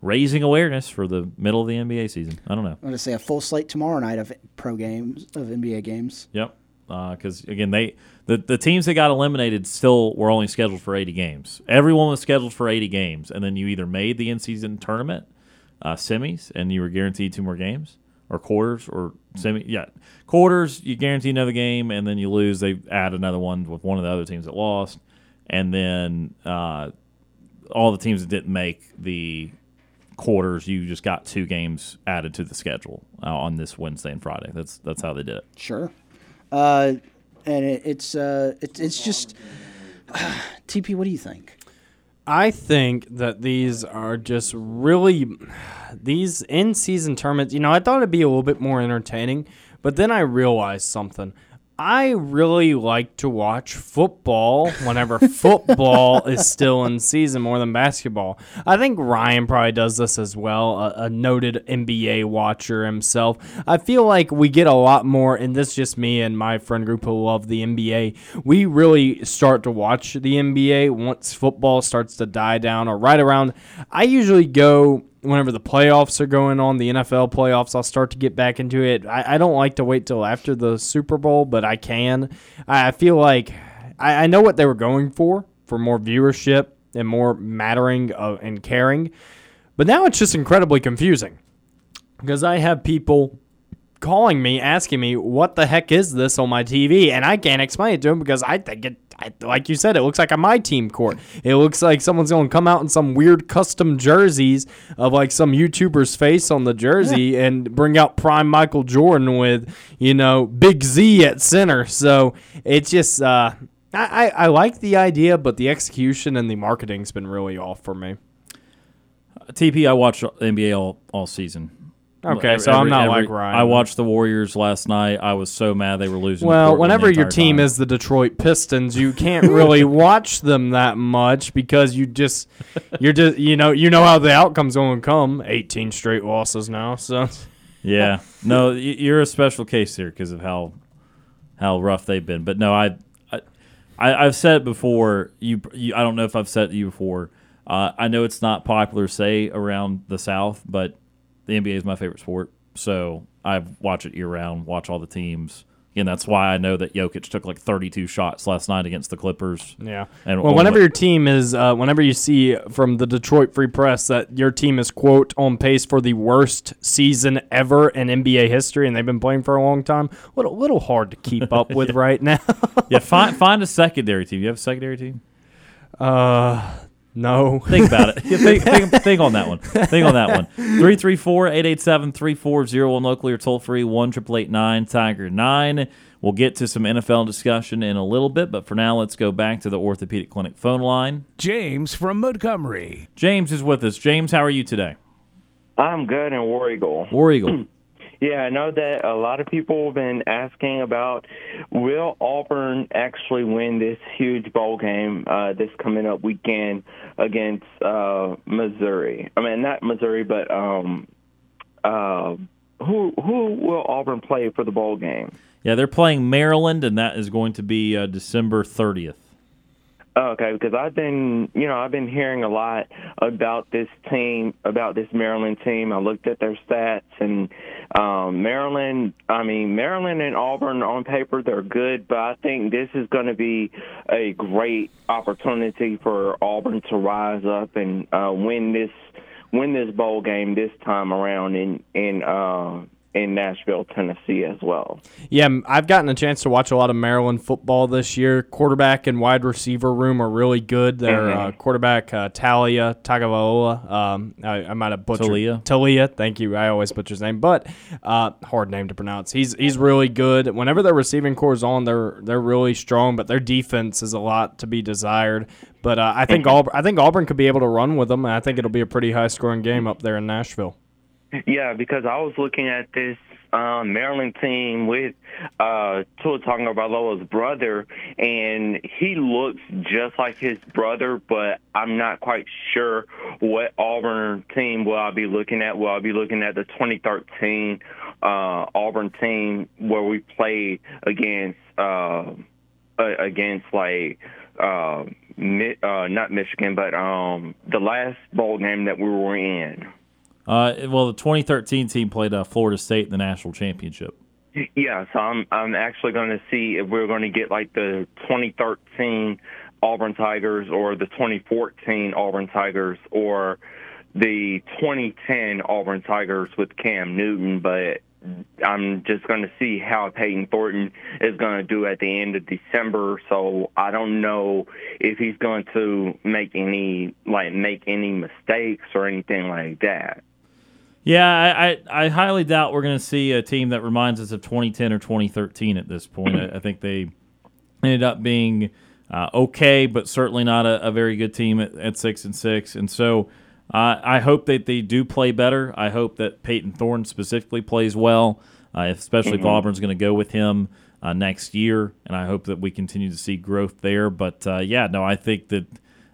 raising awareness for the middle of the NBA season. I don't know. I'm going to say a full slate tomorrow night of pro games of NBA games. Yep. because again they the, the teams that got eliminated still were only scheduled for 80 games. Everyone was scheduled for 80 games, and then you either made the in season tournament uh, semis and you were guaranteed two more games, or quarters or semi. Yeah, quarters you guarantee another game, and then you lose. They add another one with one of the other teams that lost, and then uh, all the teams that didn't make the quarters, you just got two games added to the schedule uh, on this Wednesday and Friday. That's that's how they did it. Sure. Uh, and it, it's uh, it, it's just TP. What do you think? I think that these are just really these in season tournaments. You know, I thought it'd be a little bit more entertaining, but then I realized something. I really like to watch football whenever football is still in season more than basketball. I think Ryan probably does this as well, a, a, noted NBA watcher himself. I feel like we get a lot more, and this is just me and my friend group who love the NBA. We really start to watch the NBA once football starts to die down or right around. I usually go whenever the playoffs are going on, the NFL playoffs, I'll start to get back into it. I, I don't like to wait till after the Super Bowl, but I can. I, I feel like I, I, know what they were going for, for more viewership and more mattering of, and caring. But now it's just incredibly confusing because I have people calling me asking me what the heck is this on my TV and I can't explain it to him because I think it I, like you said, it looks like a my team court. It looks like someone's going to come out in some weird custom jerseys of like some YouTuber's face on the jersey yeah. and bring out prime Michael Jordan with you know Big Z at center. So it's just uh, I, I like the idea, but the execution and the marketing's been really off for me. TP, I watched NBA all, all season. Okay, every, so I'm not every, like Ryan. I watched the Warriors last night. I was so mad they were losing. Well, whenever your team time. is the Detroit Pistons, you can't really watch them that much because you just you're just you know you know how the outcome's going to come. 18 straight losses now, so yeah. No, you're a special case here because of how how rough they've been. But no, I, I I've said it before. You, you I don't know if I've said it to you before. Uh, I know it's not popular to say around the South, but the NBA is my favorite sport, so I watch it year round. Watch all the teams. And that's why I know that Jokic took like 32 shots last night against the Clippers. Yeah. And well, whenever your team is, uh, whenever you see from the Detroit Free Press that your team is quote on pace for the worst season ever in NBA history, and they've been playing for a long time, a little, little hard to keep up with right now. yeah, find find a secondary team. You have a secondary team? Uh, no. Think about it. think, think, think, on that one. Think on that one. 334 887 3401 locally or toll free 1 Tiger 9. We'll get to some NFL discussion in a little bit, but for now, let's go back to the Orthopedic Clinic phone line. James from Montgomery. James is with us. James, how are you today? I'm good in War Eagle. War Eagle. Yeah, I know that a lot of people have been asking about will Auburn actually win this huge bowl game uh, this coming up weekend against uh, Missouri. I mean, not Missouri, but um, uh, who who will Auburn play for the bowl game? Yeah, they're playing Maryland, and that is going to be uh, December 30th. Okay, because I've been, you know, I've been hearing a lot about this team, about this Maryland team. I looked at their stats, and um, Maryland, I mean, Maryland and Auburn on paper they're good, but I think this is going to be a great opportunity for Auburn to rise up and uh, win this win this bowl game this time around in in uh, in Nashville, Tennessee as well. Yeah, I've gotten a chance to watch a lot of Maryland football this year. Quarterback and wide receiver room are really good. Their mm-hmm. uh, quarterback uh, Taulia Tagovailoa, um, I, I, might have butchered Taulia. Taulia, thank you. I always butcher his name, but uh, hard name to pronounce. He's he's really good. Whenever their receiving core is on, they're they're really strong, but their defense is a lot to be desired. But uh, I think Auburn, I think Auburn could be able to run with them, and I think it'll be a pretty high scoring game up there in Nashville. Yeah, because I was looking at this um, Maryland team with uh, Tua Tagovailoa's brother, and he looks just like his brother, but I'm not quite sure what Auburn team will I be looking at. Will I be looking at the 2013 uh, Auburn team where we played against uh, against like uh, uh, not Michigan, but um, the last bowl game that we were in? Uh, well, the 2013 team played uh, Florida State in the national championship. Yeah, so I'm I'm actually going to see if we're going to get like the 2013 Auburn Tigers or the 2014 Auburn Tigers or the 2010 Auburn Tigers with Cam Newton, but I'm just going to see how Payton Thornton is going to do at the end of December. So I don't know if he's going to make any like make any mistakes or anything like that. Yeah, I, I, I highly doubt we're going to see a team that reminds us of 2010 or 2013 at this point. I, I think they ended up being uh, okay, but certainly not a, a very good team at, at, six and six. And so uh, I hope that they do play better. I hope that Payton Thorne specifically plays well, uh, especially mm-hmm. if Auburn's going to go with him uh, next year. And I hope that we continue to see growth there. But uh, yeah, no, I think that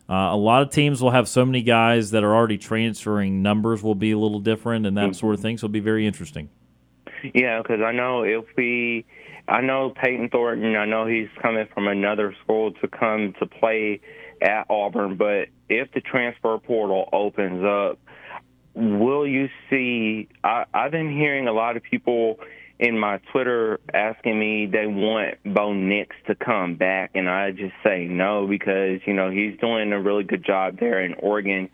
uh, a lot of teams will have so many guys that are already transferring. Numbers will be a little different, and that mm-hmm. sort of thing. So it'll be very interesting. Yeah, because I know if we, I know Payton Thornton. I know he's coming from another school to come to play at Auburn. But if the transfer portal opens up, will you see? I, I've been hearing a lot of people in my Twitter asking me they want Bo Nix to come back, and I just say no because you know he's doing a really good job there in Oregon.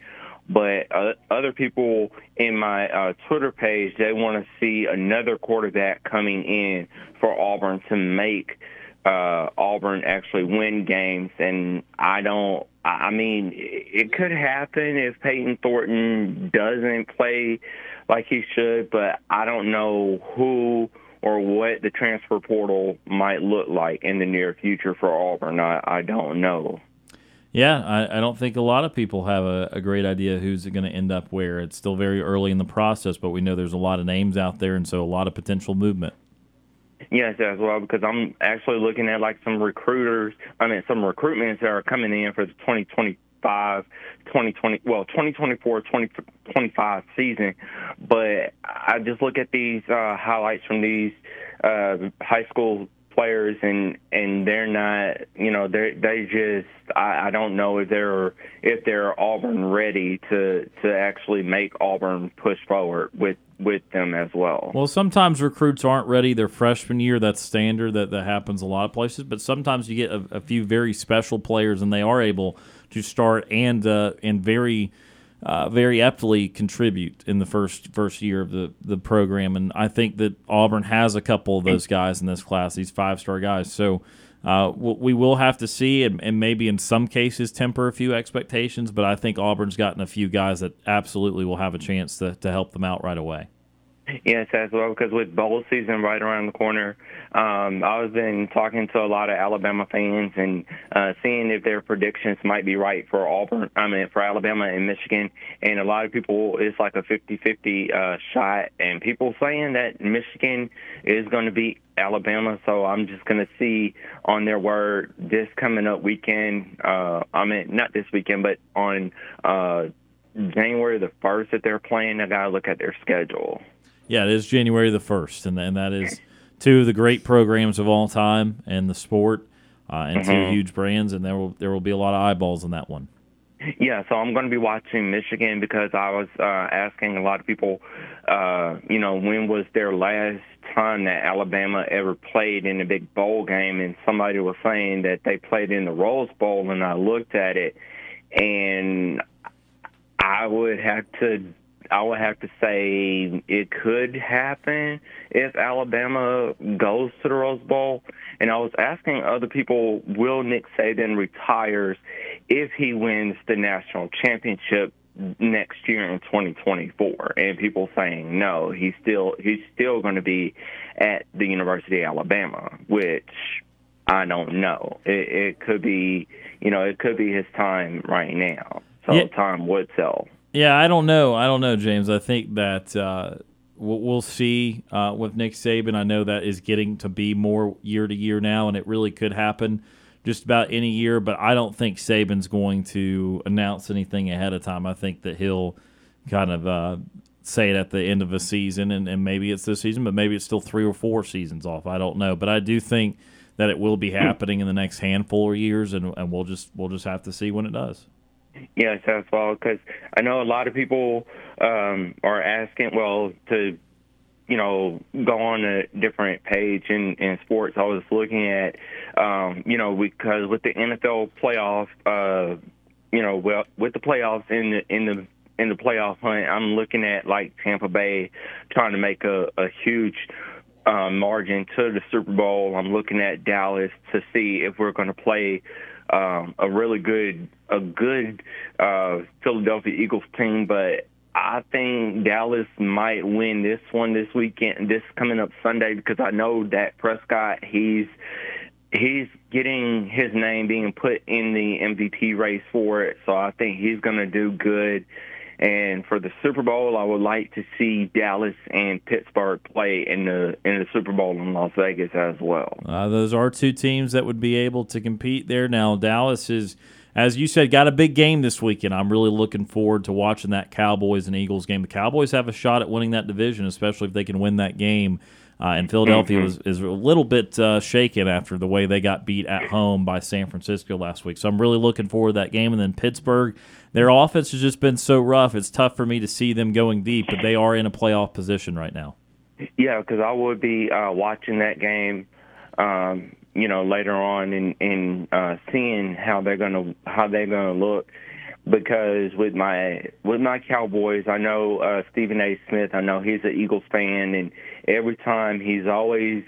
But uh, other people in my uh, Twitter page they want to see another quarterback coming in for Auburn to make uh, Auburn actually win games, and I don't. I mean, it could happen if Payton Thornton doesn't play like he should, but I don't know who or what the transfer portal might look like in the near future for Auburn. I, I don't know. Yeah, I, I don't think a lot of people have a, a great idea who's going to end up where. It's still very early in the process, but we know there's a lot of names out there, and so a lot of potential movement. Yes, as well, because I'm actually looking at like some recruiters, I mean, some recruitments that are coming in for the 2020 2025, 2020, well, 2024, 2025 season. But I just look at these uh, highlights from these uh, high school players and and they're not you know they they just I, I don't know if they're if they're Auburn ready to to actually make Auburn push forward with with them as well. Well, sometimes recruits aren't ready their freshman year. That's standard. That that happens a lot of places. But sometimes you get a, a few very special players, and they are able to start and uh, and very uh, very aptly contribute in the first first year of the, the program. And I think that Auburn has a couple of those guys in this class, these five star guys. So uh, we will have to see, and, and, maybe in some cases temper a few expectations. But I think Auburn's gotten a few guys that absolutely will have a chance to, to help them out right away. Yes, as well, because with bowl season right around the corner, um, I've been talking to a lot of Alabama fans and uh, seeing if their predictions might be right for Auburn, I mean, for Alabama and Michigan. And a lot of people, it's like a 50 50 uh, shot, and people saying that Michigan is going to beat Alabama. So I'm just going to see on their word this coming up weekend. Uh, I mean, not this weekend, but on uh, January the 1st that they're playing, I got to look at their schedule. Yeah, it is January the first, and and that is two of the great programs of all time in the sport, uh, and mm-hmm. two huge brands, and there will there will be a lot of eyeballs on that one. Yeah, so I'm going to be watching Michigan because I was uh, asking a lot of people, uh, you know, when was their last time that Alabama ever played in a big bowl game, and somebody was saying that they played in the Rose Bowl, and I looked at it, and I would have to I would have to say it could happen if Alabama goes to the Rose Bowl. And I was asking other people, will Nick Saban retires if he wins the national championship next year in 2024? And people saying no, he's still he's still going to be at the University of Alabama, which I don't know. It, it could be, you know, it could be his time right now. So yeah. time would tell. Yeah, I don't know. I don't know, James. I think that uh, we'll, see uh, with Nick Saban. I know that is getting to be more year to year now, and it really could happen just about any year. But I don't think Saban's going to announce anything ahead of time. I think that he'll kind of uh, say it at the end of a season, and, and maybe it's this season, but maybe it's still three or four seasons off. I don't know, but I do think that it will be happening in the next handful of years, and, and we'll just we'll just have to see when it does. Yes, as well, because I know a lot of people um, are asking, well, to you know, go on a different page in, in sports, I was looking at, um, you know, because with the NFL playoff, uh, you know, well, with the playoffs in the in the in the playoff hunt, I'm looking at like Tampa Bay trying to make a, a huge uh, margin to the Super Bowl. I'm looking at Dallas to see if we're going to play um, a really good a good uh, Philadelphia Eagles team, but I think Dallas might win this one this weekend, this coming up Sunday, because I know that Prescott. He's he's getting his name being put in the MVP race for it, so I think he's going to do good. And for the Super Bowl, I would like to see Dallas and Pittsburgh play in the in the Super Bowl in Las Vegas as well. Uh, those are two teams that would be able to compete there. Now Dallas is, as you said, got a big game this weekend. I'm really looking forward to watching that Cowboys and Eagles game. The Cowboys have a shot at winning that division, especially if they can win that game. Uh, and Philadelphia Mm-hmm. was is a little bit uh, shaken after the way they got beat at home by San Francisco last week. So I'm really looking forward to that game. And then Pittsburgh, their offense has just been so rough. It's tough for me to see them going deep, but they are in a playoff position right now. Yeah, because I would be uh, watching that game, um, you know, later on and and uh, seeing how they're gonna how they're gonna look. Because with my with my Cowboys, I know uh, Stephen A. Smith. I know he's an Eagles fan, and every time he's always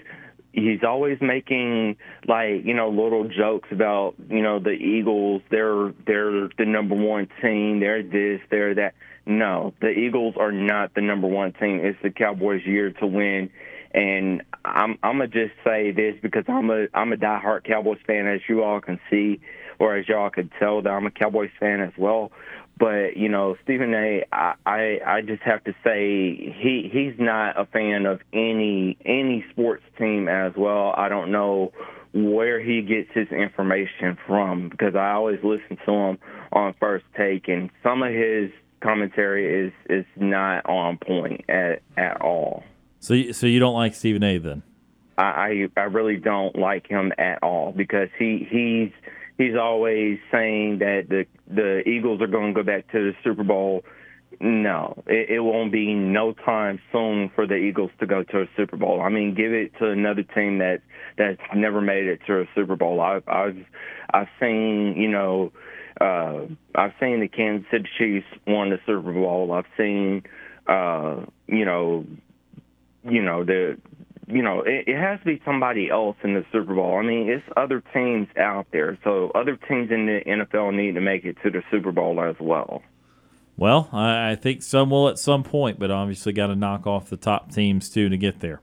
he's always making like you know little jokes about you know the Eagles. They're they're the number one team. They're this. They're that. No, the Eagles are not the number one team. It's the Cowboys' year to win. And I'm I'm gonna just say this because I'm a I'm a diehard Cowboys fan, as you all can see, or as y'all could tell that I'm a Cowboys fan as well. But you know, Stephen A. I I, I just have to say he he's not a fan of any any sports team as well. I don't know where he gets his information from because I always listen to him on First Take, and some of his commentary is is not on point at at all. So, you, so you don't like Stephen A. Then? I, I I really don't like him at all because he he's he's always saying that the the Eagles are going to go back to the Super Bowl. No, it, it won't be no time soon for the Eagles to go to a Super Bowl. I mean, give it to another team that that's never made it to a Super Bowl. I've I've I've seen you know uh, I've seen the Kansas City Chiefs won the Super Bowl. I've seen uh, you know you know the you know it, it has to be somebody else in the Super Bowl. I mean, it's other teams out there, so other teams in the NFL need to make it to the Super Bowl as well. Well, I, I think some will at some point, but obviously got to knock off the top teams too to get there.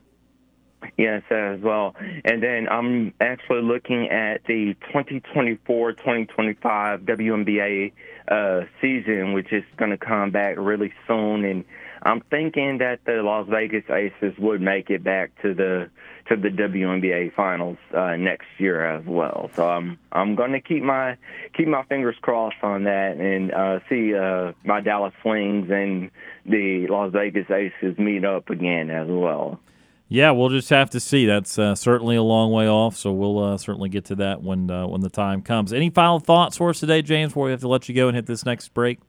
Yes, as well. And then I'm actually looking at the 2024-2025 WNBA uh, season, which is going to come back really soon. And I'm thinking that the Las Vegas Aces would make it back to the to the WNBA finals uh, next year as well. So I'm I'm going to keep my keep my fingers crossed on that and uh, see uh, my Dallas Wings and the Las Vegas Aces meet up again as well. Yeah, we'll just have to see. That's uh, certainly a long way off, so we'll uh, certainly get to that when uh, when the time comes. Any final thoughts for us today, James? Before we have to let you go and hit this next break.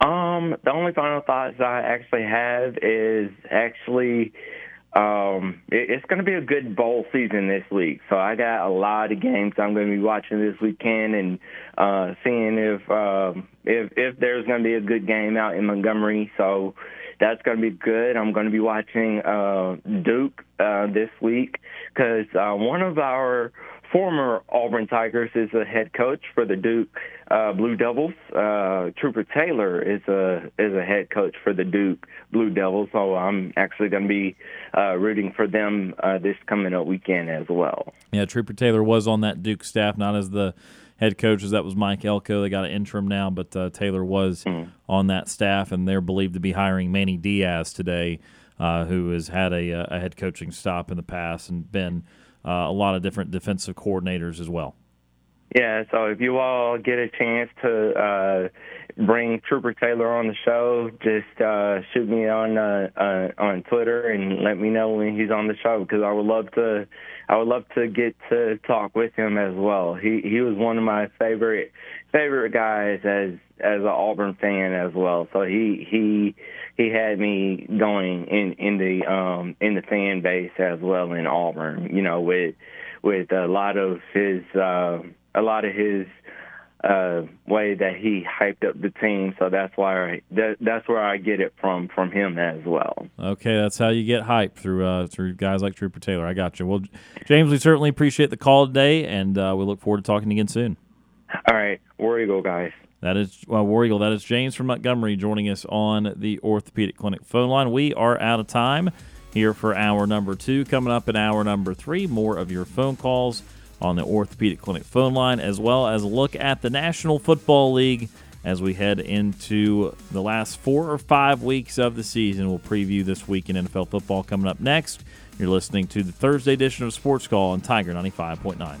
Um, the only final thoughts I actually have is actually, um, it, it's going to be a good bowl season this week. So I got a lot of games I'm going to be watching this weekend and uh, seeing if um, if if there's going to be a good game out in Montgomery. So that's going to be good. I'm going to be watching uh, Duke uh, this week because uh, one of our former Auburn Tigers is a head coach for the Duke uh, Blue Devils. Uh, Trooper Taylor is a is a head coach for the Duke Blue Devils. So I'm actually going to be uh, rooting for them uh, this coming up weekend as well. Yeah, Trooper Taylor was on that Duke staff, not as the head coach as that was Mike Elko. They got an interim now, but uh, Taylor was on that staff, and they're believed to be hiring Manny Diaz today, uh, who has had a, a head coaching stop in the past and been uh, a lot of different defensive coordinators as well. Yeah, so if you all get a chance to uh, bring Trooper Taylor on the show, just uh, shoot me on uh, uh, on Twitter and let me know when he's on the show because I would love to. I would love to get to talk with him as well. He he was one of my favorite favorite guys as as an Auburn fan as well. So he he he had me going in in the um in the fan base as well in Auburn. You know with with a lot of his uh, a lot of his uh, way that he hyped up the team. So that's why I, that, that's where I get it from from him as well. Okay, that's how you get hype through uh, through guys like Trooper Taylor. I got you. Well, James, we certainly appreciate the call today, and uh, we look forward to talking again soon. All right, War Eagle guys. That is War Eagle. That is James from Montgomery joining us on the Orthopedic Clinic phone line. We are out of time here for hour number two. Coming up in hour number three, more of your phone calls on the Orthopedic Clinic phone line, as well as a look at the National Football League as we head into the last four or five weeks of the season. We'll preview this week in NFL football coming up next. You're listening to the Thursday edition of Sports Call on Tiger 95.9.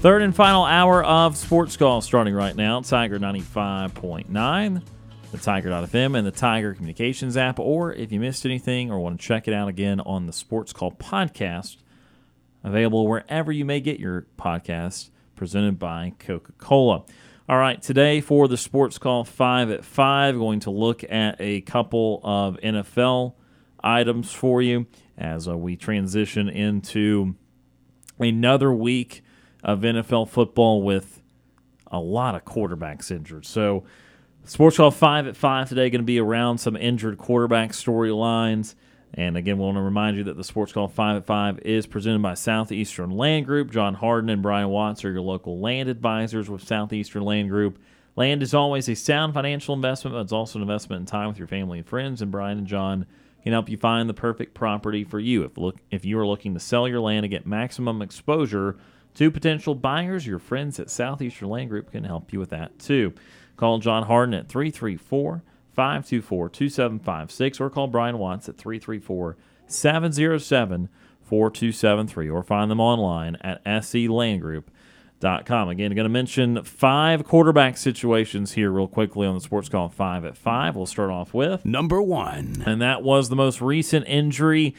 Third and final hour of Sports Call starting right now. Tiger 95.9, the Tiger.fm, and the Tiger Communications app. Or if you missed anything or want to check it out again on the Sports Call podcast, available wherever you may get your podcast, presented by Coca Cola. All right, today for the Sports Call 5 at 5, going to look at a couple of NFL items for you as uh, we transition into another week of NFL football with a lot of quarterbacks injured. So, Sports Call 5 at 5 today going to be around some injured quarterback storylines. And again, we want to remind you that the Sports Call 5 at 5 is presented by Southeastern Land Group. John Harden and Brian Watts are your local land advisors with Southeastern Land Group. Land is always a sound financial investment, but it's also an investment in time with your family and friends. And Brian and John can help you find the perfect property for you. If look if you are looking to sell your land and get maximum exposure to potential buyers, your friends at Southeastern Land Group can help you with that too. Call John Harden at 334 524 2756 or call Brian Watts at 334 707 4273 or find them online at selandgroup.com. Again, I'm going to mention five quarterback situations here real quickly on the Sports Call 5 at 5. We'll start off with number one. And that was the most recent injury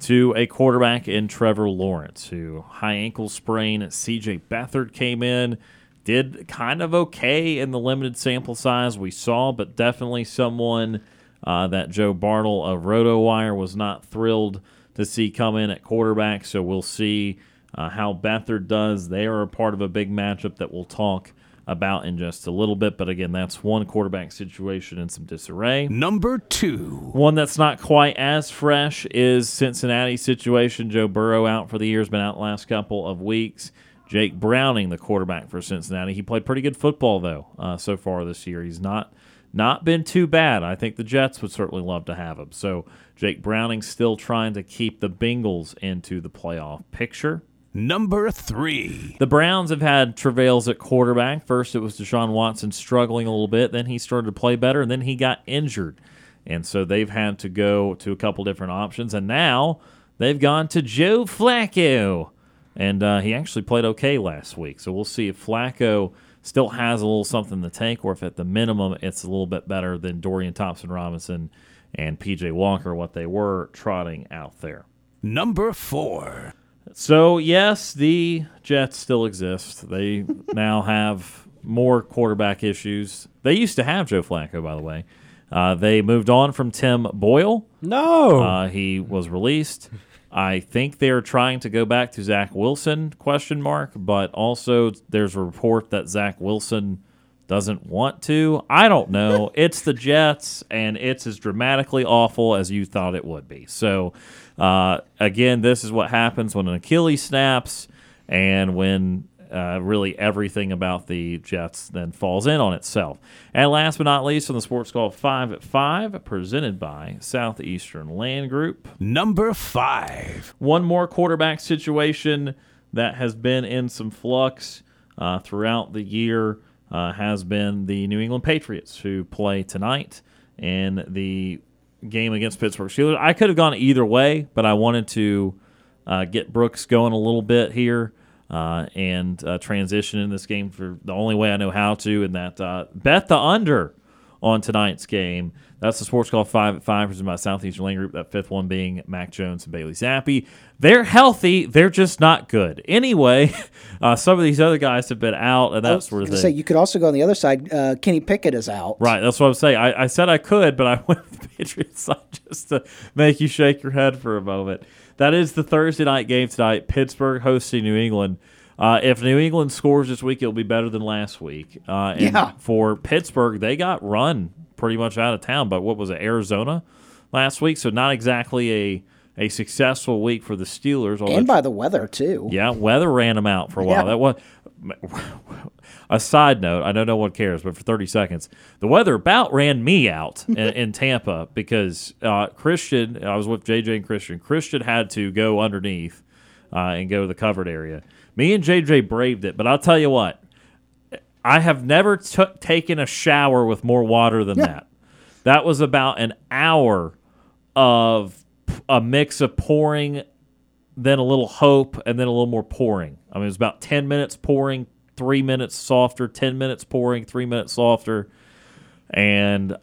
to a quarterback in Trevor Lawrence, who high ankle sprain. CJ Beathard came in, did kind of okay in the limited sample size we saw, but definitely someone uh, that Joe Bartle of RotoWire was not thrilled to see come in at quarterback. So we'll see uh, how Beathard does. They are a part of a big matchup that we'll talk about in just a little bit. But again, that's one quarterback situation in some disarray. Number two. One that's not quite as fresh is Cincinnati's situation. Joe Burrow out for the year, has been out the last couple of weeks. Jake Browning, the quarterback for Cincinnati, he played pretty good football though uh, so far this year. He's not not been too bad. I think the Jets would certainly love to have him. So Jake Browning still trying to keep the Bengals into the playoff picture. Number three. The Browns have had travails at quarterback. First, it was Deshaun Watson struggling a little bit. Then he started to play better, and then he got injured. And so they've had to go to a couple different options. And now they've gone to Joe Flacco, and uh, he actually played okay last week. So we'll see if Flacco still has a little something in the tank, or if at the minimum it's a little bit better than Dorian Thompson Robinson and PJ Walker, what they were trotting out there. Number four. So, yes, the Jets still exist. They now have more quarterback issues. They used to have Joe Flacco, by the way. Uh, they moved on from Tim Boyle. No. Uh, he was released. I think they're trying to go back to Zach Wilson question mark, but also there's a report that Zach Wilson doesn't want to. I don't know. it's the Jets, and it's as dramatically awful as you thought it would be. So, uh, again, this is what happens when an Achilles snaps, and when uh, really everything about the Jets then falls in on itself. And last but not least, on the Sports Call 5 at 5, presented by Southeastern Land Group. Number five. One more quarterback situation that has been in some flux uh, throughout the year uh, has been the New England Patriots, who play tonight in the game against Pittsburgh Steelers. I could have gone either way, but I wanted to uh, get Brooks going a little bit here uh, and uh, transition in this game for the only way I know how to, and that uh, bet the under on tonight's game. That's the Sports Call 5 at 5, presented by Southeastern Land Group. That fifth one being Mac Jones and Bailey Zappe. They're healthy, they're just not good. Anyway, uh, some of these other guys have been out and that sort of thing. Say you could also go on the other side. Uh, Kenny Pickett is out. Right, that's what I'm saying. I, I said I could, but I went with the Patriots side just to make you shake your head for a moment. That is the Thursday night game tonight. Pittsburgh hosting New England. Uh, if New England scores this week, it'll be better than last week. Uh, and Yeah. for Pittsburgh, they got run pretty much out of town. But what was it, Arizona last week? So not exactly a a successful week for the Steelers. And by the weather too. yeah, weather ran them out for a while. Yeah. That was a side note. I know no one cares, but for 30 seconds, the weather about ran me out in, in Tampa because uh, Christian. I was with JJ and Christian. Christian had to go underneath uh, and go to the covered area. Me and JJ braved it, but I'll tell you what. I have never took taken a shower with more water than that. That was about an hour of a mix of pouring, then a little hope, and then a little more pouring. I mean, it was about 10 minutes pouring, three minutes softer, 10 minutes pouring, three minutes softer. And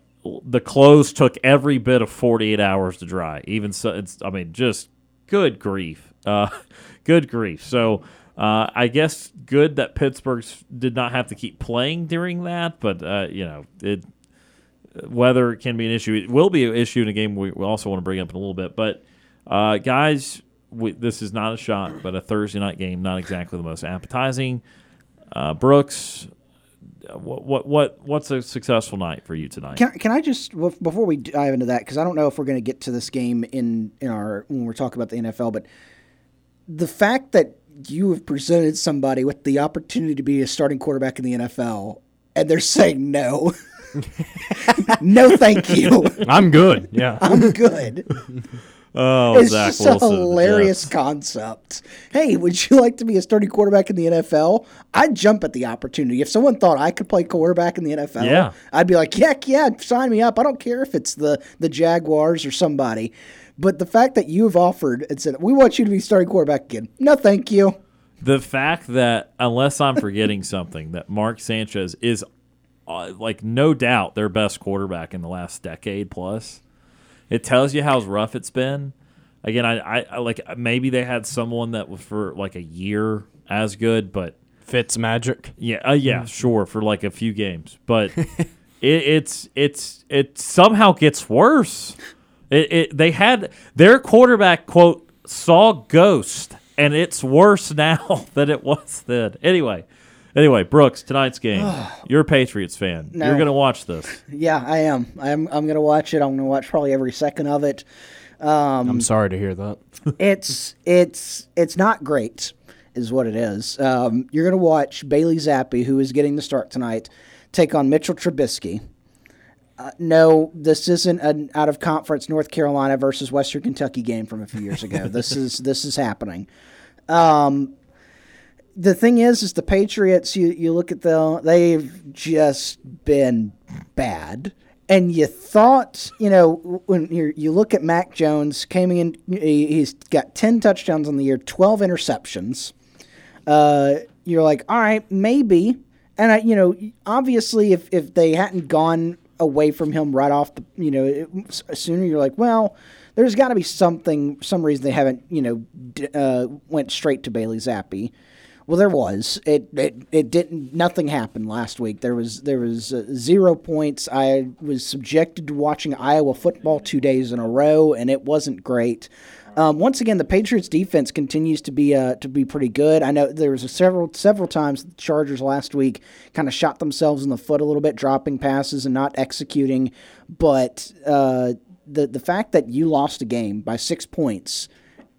the clothes took every bit of 48 hours to dry. Even so, it's, I mean, just good grief. Uh, good grief. So, uh, I guess good that Pittsburgh did not have to keep playing during that, but, uh, you know, it weather can be an issue. It will be an issue in a game we, we also want to bring up in a little bit. But uh, guys, we, this is not a shot, but a Thursday night game, not exactly the most appetizing. Uh, Brooks, what what what what's a successful night for you tonight? Can, can I just before we dive into that because I don't know if we're going to get to this game in in our when we're talking about the NFL, but the fact that you have presented somebody with the opportunity to be a starting quarterback in the NFL and they're saying no, no, thank you, I'm good. Yeah. I'm good. oh, It's Zach just Wilson, a hilarious Jets. concept. Hey, would you like to be a starting quarterback in the NFL? I'd jump at the opportunity. If someone thought I could play quarterback in the NFL, Yeah. I'd be like, heck yeah, sign me up. I don't care if it's the, the Jaguars or somebody. But the fact that you've offered and said, we want you to be starting quarterback again. No, thank you. The fact that unless I'm forgetting something, that Mark Sanchez is uh, like no doubt their best quarterback in the last decade plus. It tells you how rough it's been. Again, I, I, I like maybe they had someone that was for like a year as good, but Fitz magic. yeah, uh, yeah, sure for like a few games, but it, it's it's it somehow gets worse. It, it they had their quarterback quote saw ghost, and it's worse now than it was then. Anyway, anyway, Brooks, tonight's game. You're a Patriots fan. No. You're gonna watch this. Yeah, I am. I'm, I'm going to watch it. I'm going to watch probably every second of it. I'm sorry to hear that. it's it's it's not great, is what it is. Um, you're going to watch Bailey Zappe, who is getting the start tonight, take on Mitchell Trubisky. Uh, no, this isn't an out of conference North Carolina versus Western Kentucky game from a few years ago. this is this is happening. Um, the thing is, is the Patriots. You you look at the they've just been bad, and you thought, you know, when you you look at Mac Jones, came in, he's got 10 touchdowns on the year, 12 interceptions. Uh, you're like, all right, maybe. And, I, you know, obviously, if, if they hadn't gone away from him right off the, you know, sooner, you're like, well, there's got to be something, some reason they haven't, you know, d- uh, went straight to Bailey Zappe. Well, there was. It, it it didn't. Nothing happened last week. There was there was uh, zero points. I was subjected to watching Iowa football two days in a row, and it wasn't great. Um, once again, the Patriots defense continues to be uh, to be pretty good. I know there was several several times the Chargers last week kind of shot themselves in the foot a little bit, dropping passes and not executing. But uh, the the fact that you lost a game by six points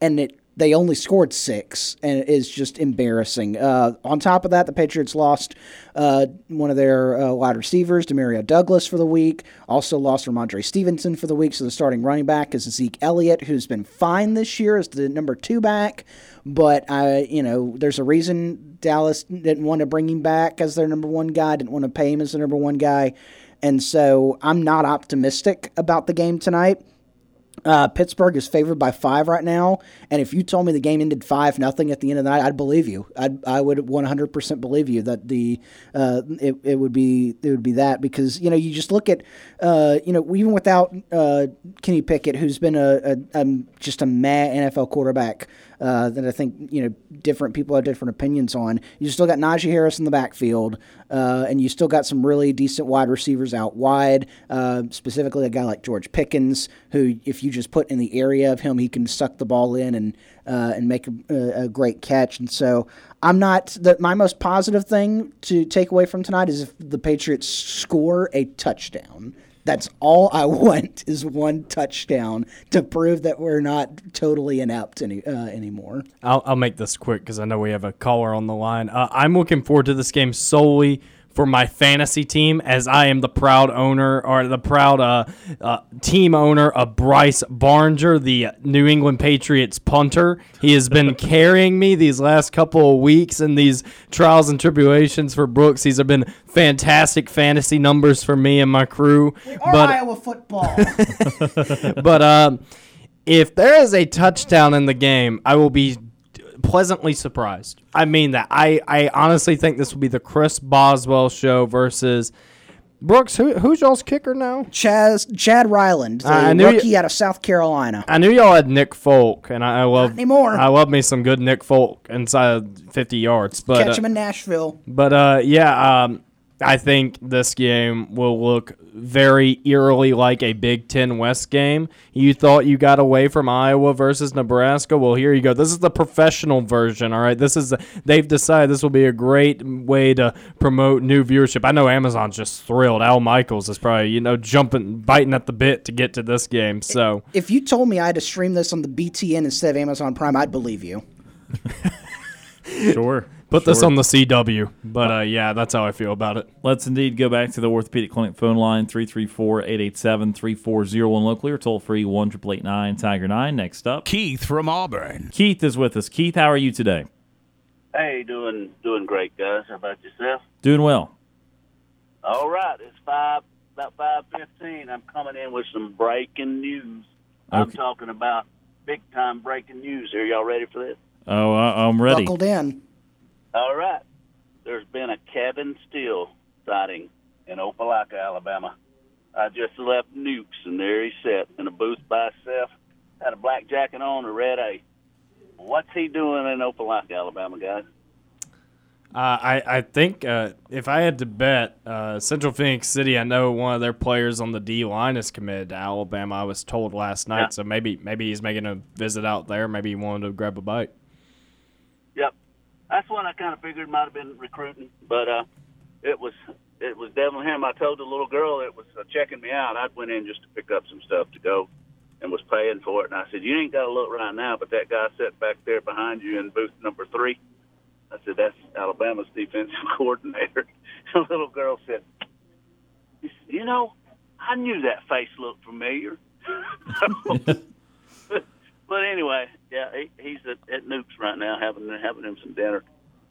and it they only scored six, and it is just embarrassing. Uh, on top of that, the Patriots lost uh, one of their uh, wide receivers, Demario Douglas, for the week. Also lost Rhamondre Stevenson for the week. So the starting running back is Zeke Elliott, who's been fine this year as the number two back. But I, you know, there's a reason Dallas didn't want to bring him back as their number one guy. Didn't want to pay him as the number one guy. And so I'm not optimistic about the game tonight. Uh, Pittsburgh is favored by five right now, and if you told me the game ended five nothing at the end of the night, I'd believe you. I'd, I would 100% believe you that the uh, it, it would be it would be that because you know you just look at uh, you know even without uh, Kenny Pickett, who's been a, a, a just a mad NFL quarterback uh, that I think you know different people have different opinions on. You still got Najee Harris in the backfield, uh, and you still got some really decent wide receivers out wide. Uh, specifically, a guy like George Pickens, who if you just put in the area of him, he can suck the ball in and uh, and make a, a, great catch. And so I'm not the, my most positive thing to take away from tonight is if the Patriots score a touchdown. That's all I want is one touchdown to prove that we're not totally inept any uh, anymore. I'll, I'll make this quick because I know we have a caller on the line. Uh, I'm looking forward to this game solely for my fantasy team as I am the proud owner or the proud uh, uh, team owner of Bryce Baringer, the New England Patriots punter. He has been carrying me these last couple of weeks in these trials and tribulations for Brooks. These have been fantastic fantasy numbers for me and my crew. We are but, Iowa football. but um, if there is a touchdown in the game, I will be pleasantly surprised. I mean that. I, I honestly think this will be the Chris Boswell show versus Brooks. Who, who's y'all's kicker now? Chaz Chad Ryland, the I knew rookie out of South Carolina. I knew y'all had Nick Folk, and I, I love anymore. I love me some good Nick Folk inside fifty yards. But catch him uh, in Nashville. But uh, yeah, um, I think this game will look very eerily like a Big Ten West game. You thought you got away from Iowa versus Nebraska. Well, here you go. This is the professional version. All right, this is they've decided this will be a great way to promote new viewership. I know Amazon's just thrilled. Al Michaels is probably you know jumping, biting at the bit to get to this game. So if you told me I had to stream this on the BTN instead of Amazon Prime, I'd believe you. sure. Put sure. this on the CW. But uh, yeah, that's how I feel about it. Let's indeed go back to the Orthopedic Clinic phone line 334 887 3401 locally or toll free 1 Tiger 9. Next up, Keith from Auburn. Keith is with us. Keith, how are you today? Hey, doing doing great, guys. How about yourself? Doing well. All right, it's five about five fifteen. I'm coming in with some breaking news. Okay. I'm talking about big time breaking news. Are y'all ready for this? Oh, I'm ready. Buckled in. All right. There's been a Kevin Steele sighting in Opelika, Alabama. I just left Nukes, and there he sat in a booth by himself. Had a black jacket on, a red A. What's he doing in Opelika, Alabama, guys? Uh, I, I think uh, if I had to bet, uh, Central Phoenix City, I know one of their players on the D line is committed to Alabama. I was told last night, yeah. so maybe maybe he's making a visit out there. Maybe he wanted to grab a bite. That's what I kind of figured might have been recruiting, but uh, it was it was definitely him. I told the little girl it was uh, checking me out. I went in just to pick up some stuff to go, and was paying for it. And I said, "You ain't got to look right now, but that guy sitting back there behind you in booth number three. I said, "That's Alabama's defensive coordinator." the little girl said, "You know, I knew that face looked familiar." but anyway, yeah, he, he's at, at Nukes right now having having him some dinner.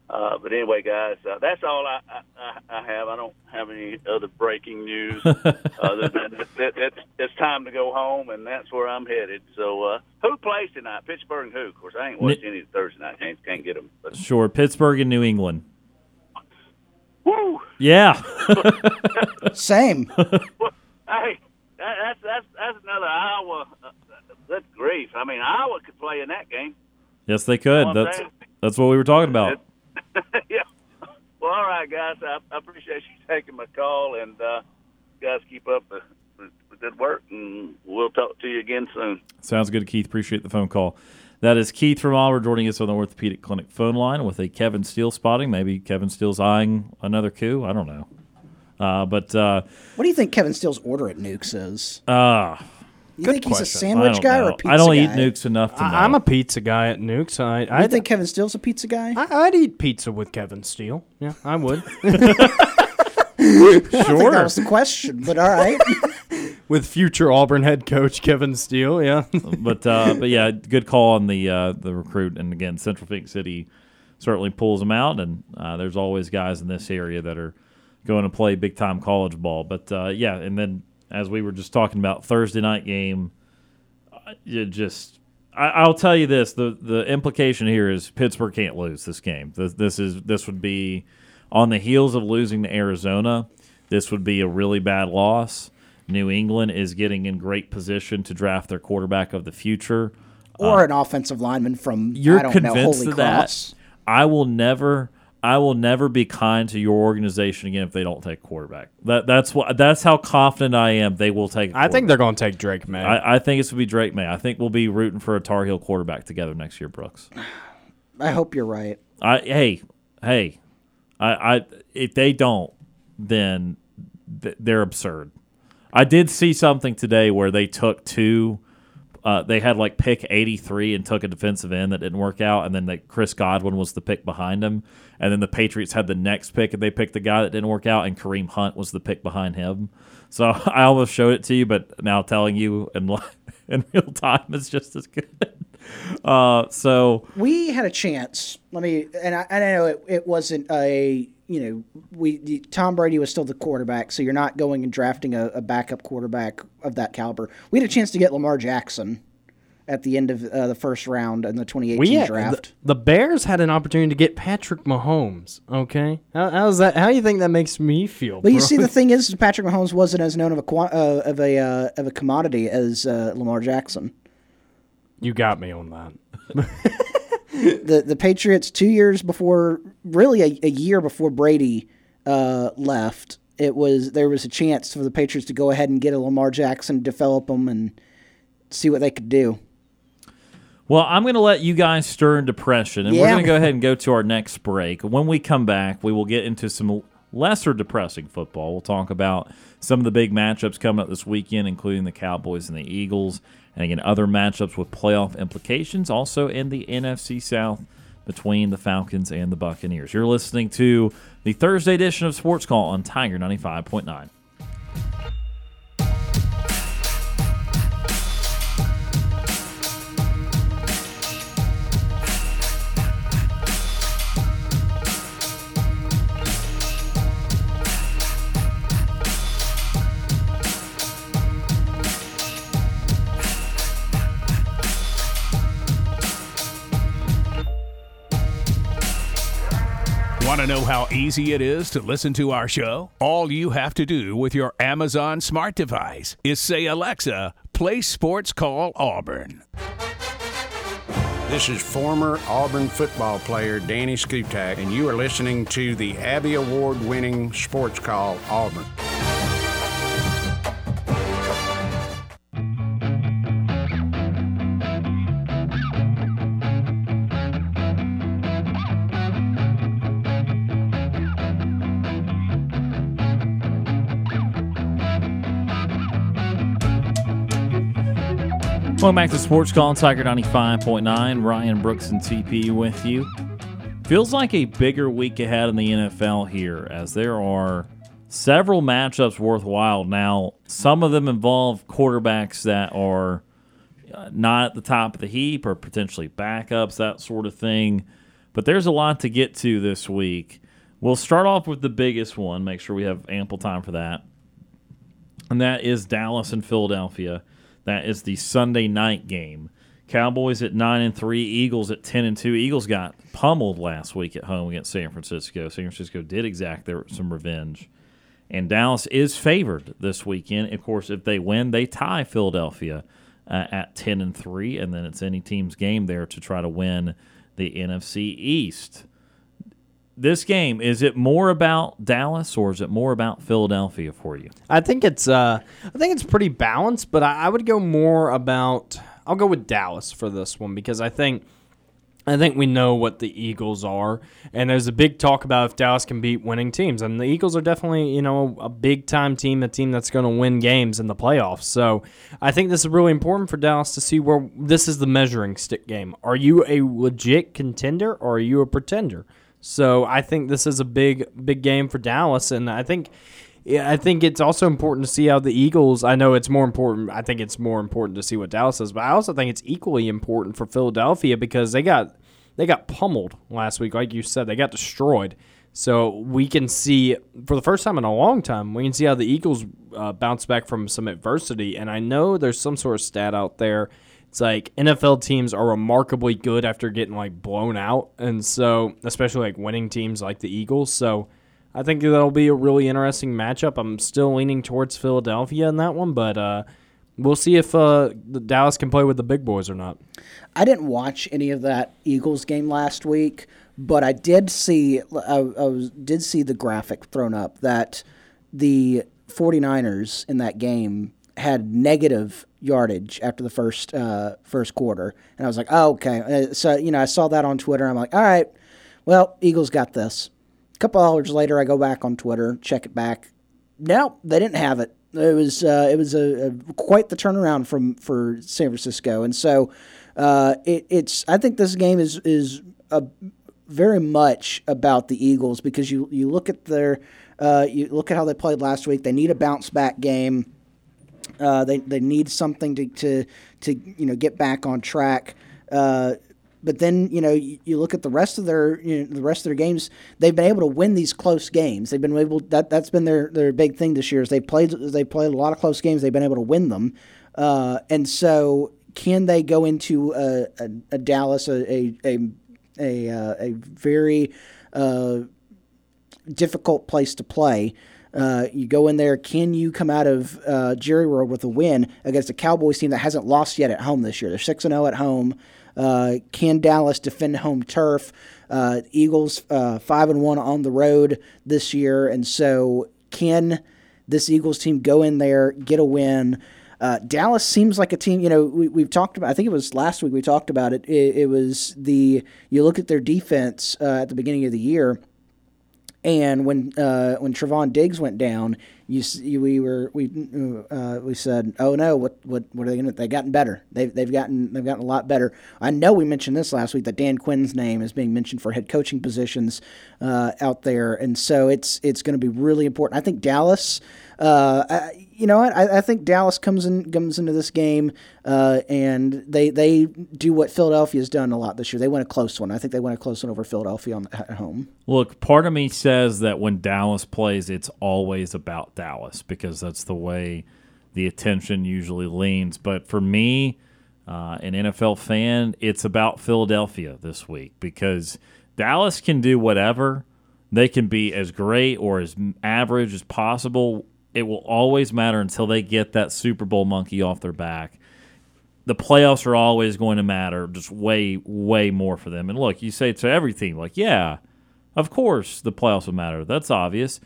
Uh, but anyway, guys, uh, that's all I, I I have. I don't have any other breaking news other than it, it, it's it's time to go home, and that's where I'm headed. So, uh, who plays tonight? Pittsburgh and who? Of course, I ain't watched any of the Thursday night games. Can't get them. But Sure, Pittsburgh and New England. woo! Yeah, Same. Hey, that, that's that's that's another Iowa. That's grief. I mean, Iowa could play in that game. yes, they could. Well, That's man. that's what we were talking about. yeah. Well, all right, guys. I, I appreciate you taking my call, and uh, guys keep up the, the, the good work, and we'll talk to you again soon. Sounds good, Keith. Appreciate the phone call. That is Keith from Auburn joining us on the Orthopedic Clinic phone line with a Kevin Steele spotting. Maybe Kevin Steele's eyeing another coup. I don't know. Uh, but uh, What do you think Kevin Steele's order at Nukes is? uh, You think he's a sandwich guy know. or a pizza guy? I don't guy? eat nukes enough to know. I, I'm a pizza guy at Nukes. I I I think Kevin Steele's a pizza guy. I, I'd eat pizza with Kevin Steele. Yeah, I would. I think that was the question, but all right. with future Auburn head coach Kevin Steele. Yeah. but uh, but yeah, good call on the uh, the recruit. And again, Central Phoenix City certainly pulls them out, and uh, there's always guys in this area that are going to play big time college ball. But uh, yeah, and then as we were just talking about Thursday night game, uh, you just. I, I'll tell you this: the the implication here is Pittsburgh can't lose this game. This, this is this would be on the heels of losing to Arizona. This would be a really bad loss. New England is getting in great position to draft their quarterback of the future. or an offensive lineman from You're I don't know convinced Holy of that? I will never I will never be kind to your organization again if they don't take quarterback. That that's what that's how confident I am they will take. I I think they're going to take Drake Maye. I, I think it's gonna be Drake Maye. I think we'll be rooting for a Tar Heel quarterback together next year, Brooks. I hope you're right. I hey hey, I, I if they don't, then th- they're absurd. I did see something today where they took two. Uh, they had like pick 83 and took a defensive end that didn't work out, and then the, Chris Godwin was the pick behind him, and then the Patriots had the next pick and they picked the guy that didn't work out, and Kareem Hunt was the pick behind him. So I almost showed it to you, but now telling you in in real time is just as good. Uh, so We had a chance. Let me, and I, and I know it, it wasn't a, you know, we the, Tom Brady was still the quarterback, so you're not going and drafting a, a backup quarterback of that caliber. We had a chance to get Lamar Jackson at the end of uh, the first round in the 2018 we had- draft. The, the Bears had an opportunity to get Patrick Mahomes. Okay, how, how's that? How do you think that makes me feel? Well, you bro? see, the thing is, Patrick Mahomes wasn't as known of a uh, of a uh, of a commodity as uh, Lamar Jackson. You got me on that. the the Patriots two years before, really a, a year before Brady uh, left, it was there was a chance for the Patriots to go ahead and get a Lamar Jackson, develop him, and see what they could do. Well, I'm going to let you guys stir in depression, and we're going to go ahead and go to our next break. When we come back, we will get into some lesser depressing football. We'll talk about some of the big matchups coming up this weekend, including the Cowboys and the Eagles, and again, other matchups with playoff implications, also in the NFC South between the Falcons and the Buccaneers. You're listening to the Thursday edition of Sports Call on Tiger 95.9. Want to know how easy it is to listen to our show? All you have to do with your Amazon smart device is say, Alexa, play Sports Call Auburn. This is former Auburn football player Danny Skutak, and you are listening to the Abby Award winning Sports Call Auburn. Welcome back to Sports Call on Tiger 95.9. Ryan Brooks and TP with you. Feels like a bigger week ahead in the NFL here, as there are several matchups worthwhile. Now, some of them involve quarterbacks that are uh, not at the top of the heap or potentially backups, that sort of thing. But there's a lot to get to this week. We'll start off with the biggest one. Make sure we have ample time for that, and that is Dallas and Philadelphia. That is the Sunday night game. Cowboys at nine and three, Eagles at ten and two. Eagles got pummeled last week at home against San Francisco. San Francisco did exact their some revenge, and Dallas is favored this weekend. Of course, if they win, they tie Philadelphia uh, at ten and three, and then it's any team's game there to try to win the NFC East. This game is it more about Dallas or is it more about Philadelphia for you? I think it's uh, I think it's pretty balanced, but I, I would go more about I'll go with Dallas for this one because I think I think we know what the Eagles are, and there's a big talk about if Dallas can beat winning teams, and the Eagles are definitely you know a big time team, a team that's going to win games in the playoffs. So I think this is really important for Dallas to see where this is the measuring stick game. Are you a legit contender or are you a pretender? So I think this is a big big game for Dallas, and I think I think it's also important to see how the Eagles. I know it's more important. I think it's more important to see what Dallas does, but I also think it's equally important for Philadelphia because they got they got pummeled last week, like you said. They got destroyed. So we can see for the first time in a long time, we can see how the Eagles uh, bounce back from some adversity. And I know there's some sort of stat out there. It's like NFL teams are remarkably good after getting like blown out, and so especially like winning teams like the Eagles. So I think that'll be a really interesting matchup. I'm still leaning towards Philadelphia in that one, but uh, we'll see if uh, the Dallas can play with the big boys or not. I didn't watch any of that Eagles game last week, but I did see I, I was, did see the graphic thrown up that the 49ers in that game had negative yardage after the first uh, first quarter, and I was like, oh okay. Uh, so you know, I saw that on Twitter. I'm like, all right, well, Eagles got this A couple hours later, I go back on Twitter, check it back. No, they didn't have it. It was uh, it was a, a, quite the turnaround from for San Francisco, and so uh, it, it's. I think this game is is a, very much about the Eagles because you you look at their uh, you look at how they played last week. They need a bounce back game. Uh, they they need something to, to to you know get back on track. Uh, but then you know you, you, look at the rest of their you know, the rest of their games. They've been able to win these close games. They've been able that that's been their their big thing this year. Is they played they played a lot of close games. They've been able to win them, uh, and so can they go into a, a, a Dallas a a a, a, uh, a very uh, difficult place to play? Uh, you go in there. Can you come out of uh, Jerry World with a win against a Cowboys team that hasn't lost yet at home this year? They're six and zero oh at home. Uh, can Dallas defend home turf? Uh, Eagles uh, five and one on the road this year, and so can this Eagles team go in there get a win? Dallas seems like a team. You know, we, have talked about. I think it was last week we talked about it. It, it was the you look at their defense at the beginning of the year, and when uh, when Trevon Diggs went down, you, you we were we uh, we said, oh no, what what what are they going to? They've gotten better. They've they've gotten they've gotten a lot better. I know we mentioned this last week that Dan Quinn's name is being mentioned for head coaching positions uh, out there, and so it's it's going to be really important. I think Dallas. Uh, I, you know what? I, I, think Dallas comes in comes into this game uh, and they they do what Philadelphia's done a lot this year. They win a close one. I think they win a close one over Philadelphia on, at home. Look, part of me says that when Dallas plays, it's always about Dallas because that's the way the attention usually leans. But for me, uh, an NFL fan, it's about Philadelphia this week because Dallas can do whatever. They can be as great or as average as possible. It will always matter until they get that Super Bowl monkey off their back. The playoffs are always going to matter, just way, way more for them. And look, you say to every team, like, yeah, of course the playoffs will matter. That's obvious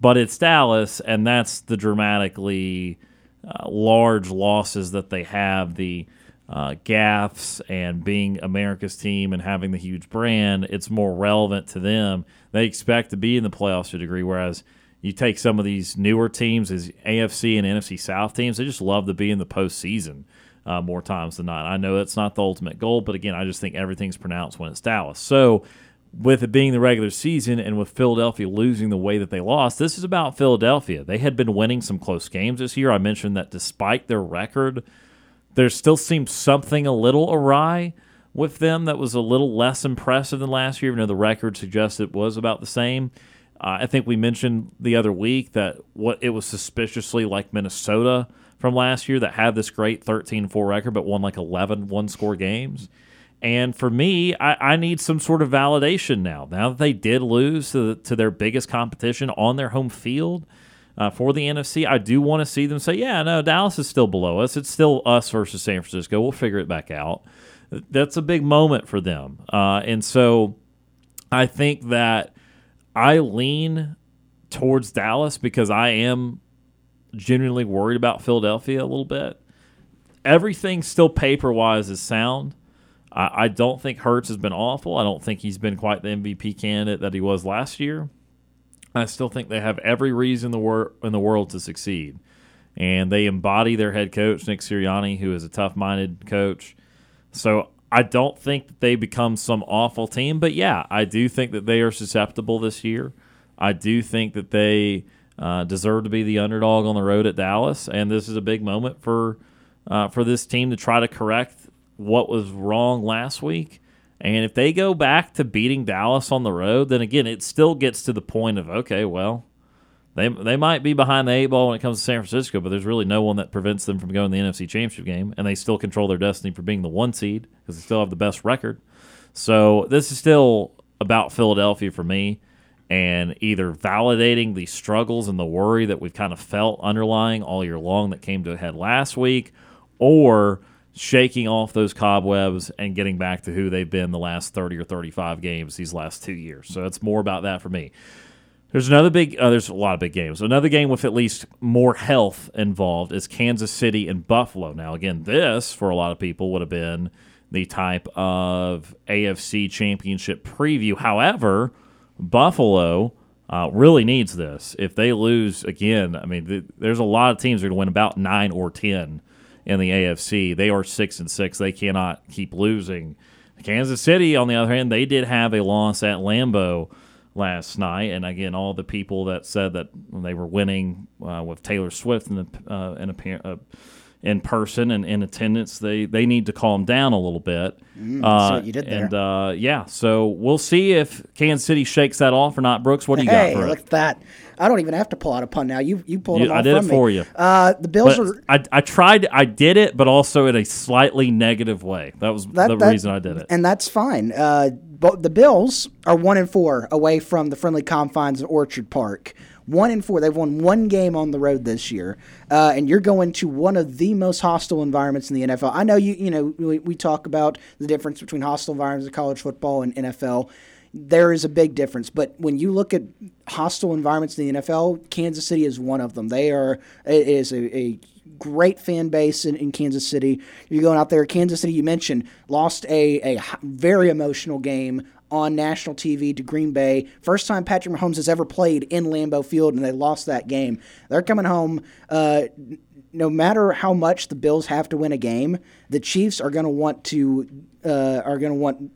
but it's Dallas, and that's the dramatically uh, large losses that they have. The uh, gaffes and being America's team and having the huge brand, it's more relevant to them. They expect to be in the playoffs to a degree, whereas you take some of these newer teams, as AFC and NFC South teams, they just love to be in the postseason uh, more times than not. I know that's not the ultimate goal, but again, I just think everything's pronounced when it's Dallas. So with it being the regular season and with Philadelphia losing the way that they lost, this is about Philadelphia. They had been winning some close games this year. I mentioned that despite their record, there still seems something a little awry with them that was a little less impressive than last year, even though the record suggests it was about the same. Uh, I think we mentioned the other week that what it was suspiciously like Minnesota from last year that had this great 13-4 record but won like 11 one-score games. And for me, I, I, need some sort of validation now. Now that they did lose to, the, to their biggest competition on their home field uh, for the NFC, I do want to see them say, yeah, no, Dallas is still below us. It's still us versus San Francisco. We'll figure it back out. That's a big moment for them. Uh, and so I think that I lean towards Dallas because I am genuinely worried about Philadelphia a little bit. Everything still paper wise is sound. I, I don't think Hurts has been awful. I don't think he's been quite the MVP candidate that he was last year. I still think they have every reason in the, wor- in the world to succeed. And they embody their head coach, Nick Sirianni, who is a tough minded coach. So I don't think that they become some awful team, but yeah, I do think that they are susceptible this year. I do think that they uh, deserve to be the underdog on the road at Dallas, and this is a big moment for uh, for this team to try to correct what was wrong last week. And if they go back to beating Dallas on the road, then again, it still gets to the point of okay, well, they they might be behind the eight ball when it comes to San Francisco, but there's really no one that prevents them from going to the NFC Championship game, and they still control their destiny for being the one seed because they still have the best record. So this is still about Philadelphia for me, and either validating the struggles and the worry that we've kind of felt underlying all year long that came to a head last week, or shaking off those cobwebs and getting back to who they've been the last 30 or 35 games these last two years. So it's more about that for me. There's another big. Uh, there's a lot of big games. Another game with at least more health involved is Kansas City and Buffalo. Now, again, this for a lot of people would have been the type of AFC Championship preview. However, Buffalo uh, really needs this. If they lose again, I mean, th- there's a lot of teams that are going to win about nine or ten in the AFC. They are six and six. They cannot keep losing. Kansas City, on the other hand, they did have a loss at Lambeau last night, and again, all the people that said that they were winning uh, with Taylor Swift in, the, uh, in, a, uh, in person and in attendance, they they need to calm down a little bit. Mm, uh, you did there. And uh, yeah, so we'll see if Kansas City shakes that off or not. Brooks, what do you hey, got for look it? at that. I don't even have to pull out a pun now. You you pulled You- it I did it for me. you. Uh, the Bills But are I, I tried, I did it, but also in a slightly negative way. That was that, the that- reason I did it. and that's fine. Uh, but the Bills are one and four away from the friendly confines of Orchard Park. One and four. They've won one game on the road this year, uh, and you're going to one of the most hostile environments in the NFL. I know you. You know we, we talk about the difference between hostile environments of college football and NFL. There is a big difference, but when you look at hostile environments in the NFL, Kansas City is one of them. They are it is a, a great fan base in, in Kansas City. You're going out there. Kansas City, you mentioned, lost a a very emotional game on national TV to Green Bay. First time Patrick Mahomes has ever played in Lambeau Field, and they lost that game. They're coming home. Uh, no matter how much the Bills have to win a game, the Chiefs are going to want to uh, are going to want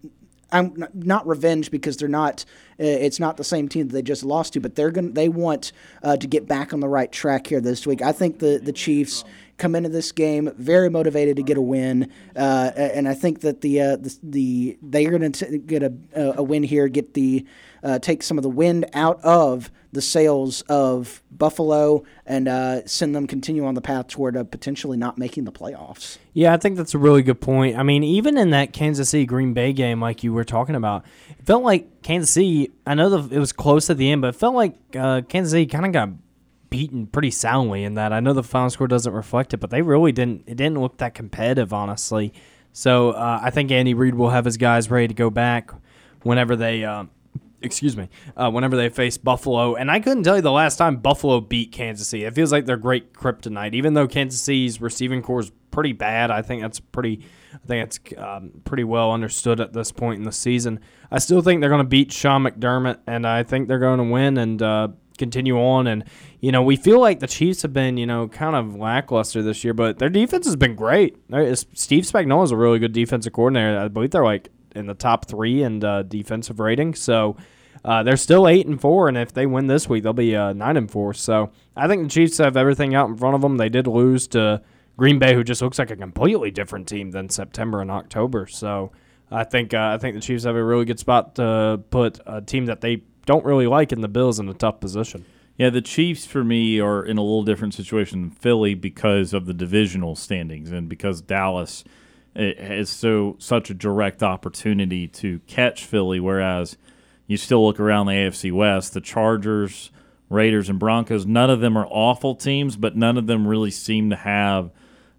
I'm not- revenge because they're not. Uh, it's not the same team that they just lost to, but they're going. They want uh, to get back on the right track here this week. I think the the Chiefs come into this game very motivated to get a win, uh, and I think that the uh, the, the they're going to get a, a win here, get the uh, take some of the wind out of the sails of Buffalo, and uh, send them continue on the path toward uh, potentially not making the playoffs. Yeah, I think that's a really good point. I mean, even in that Kansas City Green Bay game, like you were talking about, it felt like Kansas City. I know the, it was close at the end, but it felt like uh, Kansas City kind of got beaten pretty soundly in that. I know the final score doesn't reflect it, but they really didn't. It didn't look that competitive, honestly. So uh, I think Andy Reid will have his guys ready to go back whenever they. Excuse me, uh, whenever they face Buffalo. And I couldn't tell you the last time Buffalo beat Kansas City. It feels like they're great kryptonite. Even though Kansas City's receiving corps is pretty bad, I think that's pretty. I think it's um, pretty well understood at this point in the season. I still think they're going to beat Sean McDermott, and I think they're going to win and uh, continue on. And you know, we feel like the Chiefs have been, you know, kind of lackluster this year, but their defense has been great. Steve Spagnuolo is a really good defensive coordinator. I believe they're like in the top three in uh, defensive rating. So uh, they're still eight and four, and if they win this week, they'll be uh, nine and four. So I think the Chiefs have everything out in front of them. They did lose to Green Bay, who just looks like a completely different team than September and October. So I think uh, I think the Chiefs have a really good spot to put a team that they don't really like, in the Bills in a tough position. Yeah, the Chiefs for me are in a little different situation than Philly because of the divisional standings and because Dallas has so such a direct opportunity to catch Philly, whereas you still look around the AFC West, the Chargers, Raiders, and Broncos. None of them are awful teams, but none of them really seem to have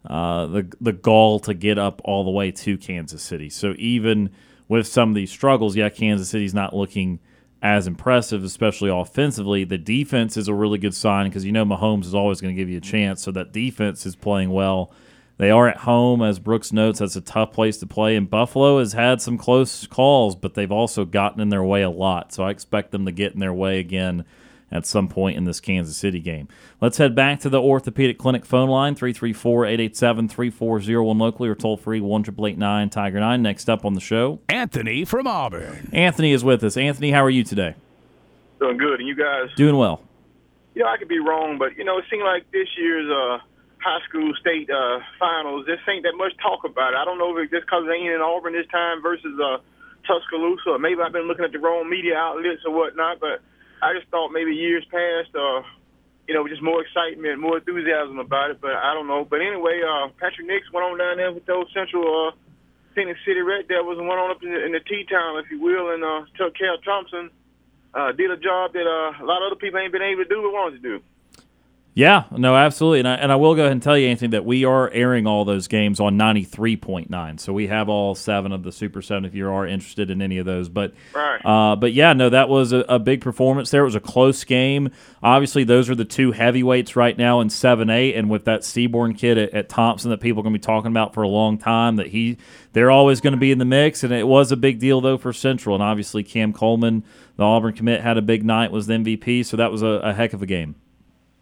uh, the the gall to get up all the way to Kansas City. So even with some of these struggles, yeah, Kansas City's not looking as impressive, especially offensively. The defense is a really good sign because you know Mahomes is always going to give you a chance. So that defense is playing well. They are at home, as Brooks notes. That's a tough place to play. And Buffalo has had some close calls, but they've also gotten in their way a lot. So I expect them to get in their way again at some point in this Kansas City game. Let's head back to the Orthopedic Clinic phone line 334 887 3401 locally or toll free 1 Tiger 9. Next up on the show, Anthony from Auburn. Anthony is with us. Anthony, how are you today? Doing good. And you guys? Doing well. You know, I could be wrong, but, you know, it seemed like this year's uh, high school state uh, finals, this ain't that much talk about it. I don't know if it's just because they ain't in Auburn this time versus uh, Tuscaloosa, or maybe I've been looking at the wrong media outlets or whatnot, but I just thought maybe years past, uh, you know, just more excitement, more enthusiasm about it. But I don't know. But anyway, uh, Patrick Nix went on down there with those Central uh, Phenix City Red Devils and went on up in the, in the T-town, if you will, and uh, took Cal Thompson. Uh, did a job that uh, a lot of other people ain't been able to do but wanted to do. Yeah, no, absolutely. And I, and I will go ahead and tell you, Anthony, that we are airing all those games on 93.9. So we have all seven of the Super 7 if you are interested in any of those. But, right. uh, but yeah, no, that was a, a, big performance there. It was a close game. Obviously, those are the two heavyweights right now in 7 8. And with that Seaborn kid at, at Thompson that people are going to be talking about for a long time, that he they're always going to be in the mix. And it was a big deal, though, for Central. And obviously, Cam Coleman, the Auburn commit, had a big night, was the MVP. So that was a, a heck of a game.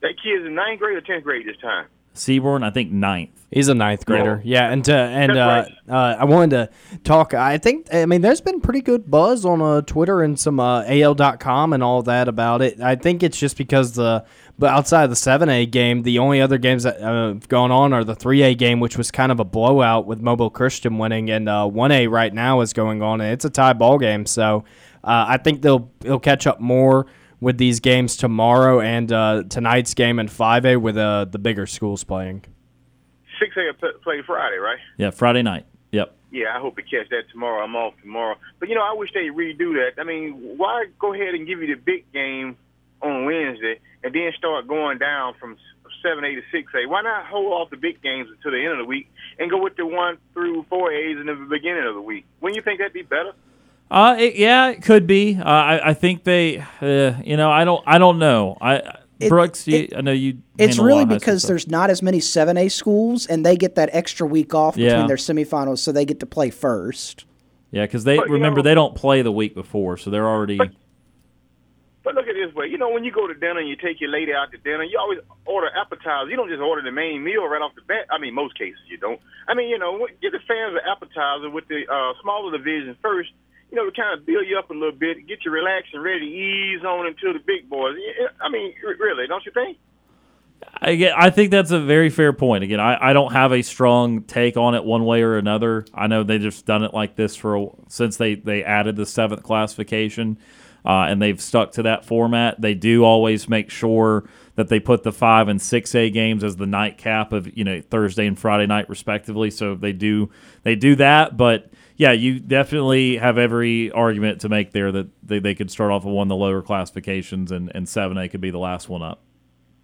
That kid's in ninth grade or tenth grade this time. Seaborn, I think ninth. He's a ninth grader. Yeah, and uh, and uh, uh, I wanted to talk. I think I mean there's been pretty good buzz on uh, Twitter and some uh, AL.com and all that about it. I think it's just because the but outside of the seven A game, the only other games that uh, have gone on are the three A game, which was kind of a blowout with Mobile Christian winning, and one A right now is going on, and it's a tie ball game. So I think they'll they'll catch up more with these games tomorrow and uh, tonight's game in 5A with uh, the bigger schools playing. 6A play Friday, right? Yeah, Friday night. Yep. Yeah, I hope to catch that tomorrow. I'm off tomorrow. But, you know, I wish they redo that. I mean, why go ahead and give you the big game on Wednesday and then start going down from 7A to 6A? Why not hold off the big games until the end of the week and go with the 1 through 4As in the beginning of the week? Wouldn't you think that'd be better? Uh, it, yeah, it could be. Uh, I, I think they, uh, you know, I don't, I don't know. I it, Brooks, you, I know you. It's really because there's not as many seven A schools, and they get that extra week off yeah. between their semifinals, so they get to play first. Yeah, because they but, remember know, they don't play the week before, so they're already. But, but look at this way, you know, when you go to dinner and you take your lady out to dinner, you always order appetizers. You don't just order the main meal right off the bat. I mean, most cases you don't. I mean, you know, give the fans an appetizer with the uh, smaller division first you know, to kind of build you up a little bit, get you relaxed and ready to ease on into the big boys. I mean, really, don't you think? I, I think that's a very fair point. Again, I, I don't have a strong take on it one way or another. I know they just done it like this for a, since they, they added the seventh classification, uh, and they've stuck to that format. They do always make sure that they put the five and six A games as the nightcap of you know Thursday and Friday night respectively. So they do they do that, but yeah, you definitely have every argument to make there that they, they could start off with one of the lower classifications and, and 7A could be the last one up.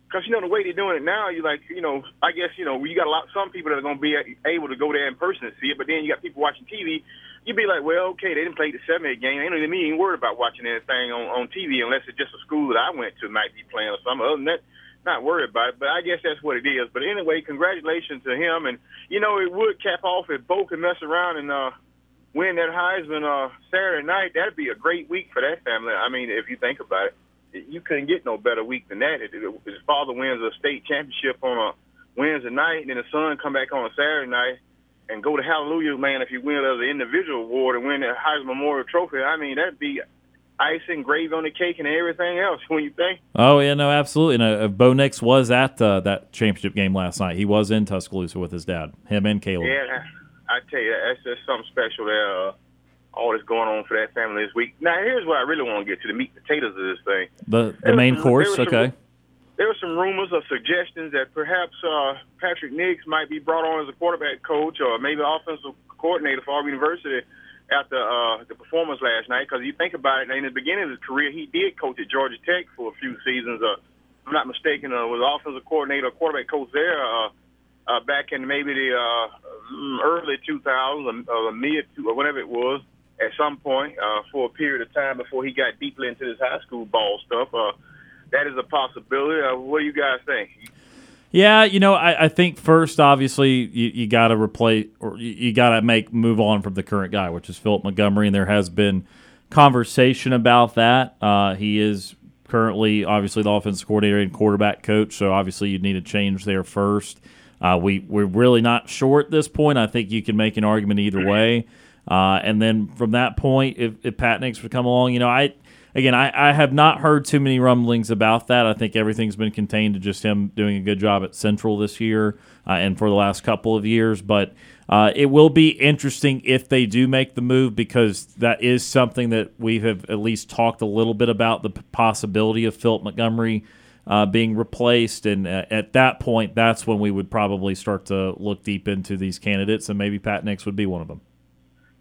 Because, you know, the way they're doing it now, you like, you know, I guess, you know, you got a lot, some people that are going to be able to go there in person and see it, but then you got people watching TV. You'd be like, well, okay, they didn't play the 7A game. They don't even even worried about watching anything on, on TV unless it's just a school that I went to might be playing or something. Other than that, not worried about it, but I guess that's what it is. But anyway, congratulations to him. And, you know, it would cap off if Bo could mess around and, uh, win that Heisman uh, Saturday night, that'd be a great week for that family. I mean, if you think about it, you couldn't get no better week than that. His father wins a state championship on a Wednesday night, and then the son come back on a Saturday night and go to Hallelujah, man, if you win as an individual award and win the Heisman Memorial Trophy. I mean, that'd be icing, gravy on the cake, and everything else. When you think? Oh yeah, no, absolutely. No, uh, Bo Nix was at uh, that championship game last night. He was in Tuscaloosa with his dad, him and Caleb. Yeah, I tell you, that's just something special there. Uh, all that's going on for that family this week. Now, here's what I really want to get to the meat and potatoes of this thing. The the main was course, was some- okay. There were some rumors or suggestions that perhaps uh, Patrick Nix might be brought on as a quarterback coach or maybe offensive coordinator for Auburn University after uh, the performance last night. Because you think about it, in the beginning of his career, he did coach at Georgia Tech for a few seasons. Uh, if I'm not mistaken, uh, was offensive coordinator, quarterback coach there uh, uh, back in maybe the uh, mm, early 2000s or, or mid or whatever it was. At some point, uh, for a period of time before he got deeply into this high school ball stuff, uh, that is a possibility. Uh, what do you guys think? Yeah, you know, I, I think first, obviously, you, you got to replace or you, you got to make move on from the current guy, which is Philip Montgomery, and there has been conversation about that. Uh, he is currently, obviously, the offensive coordinator and quarterback coach, so obviously, you'd need a change there first. Uh, we we're really not sure at this point. I think you can make an argument either way, uh, and then from that point, if, if Pat Nix would come along, you know, I again, I, I have not heard too many rumblings about that. I think everything's been contained to just him doing a good job at Central this year uh, and for the last couple of years. But uh, it will be interesting if they do make the move because that is something that we have at least talked a little bit about the possibility of Philip Montgomery. Uh, being replaced, and uh, at that point, that's when we would probably start to look deep into these candidates, and maybe Pat Nix would be one of them.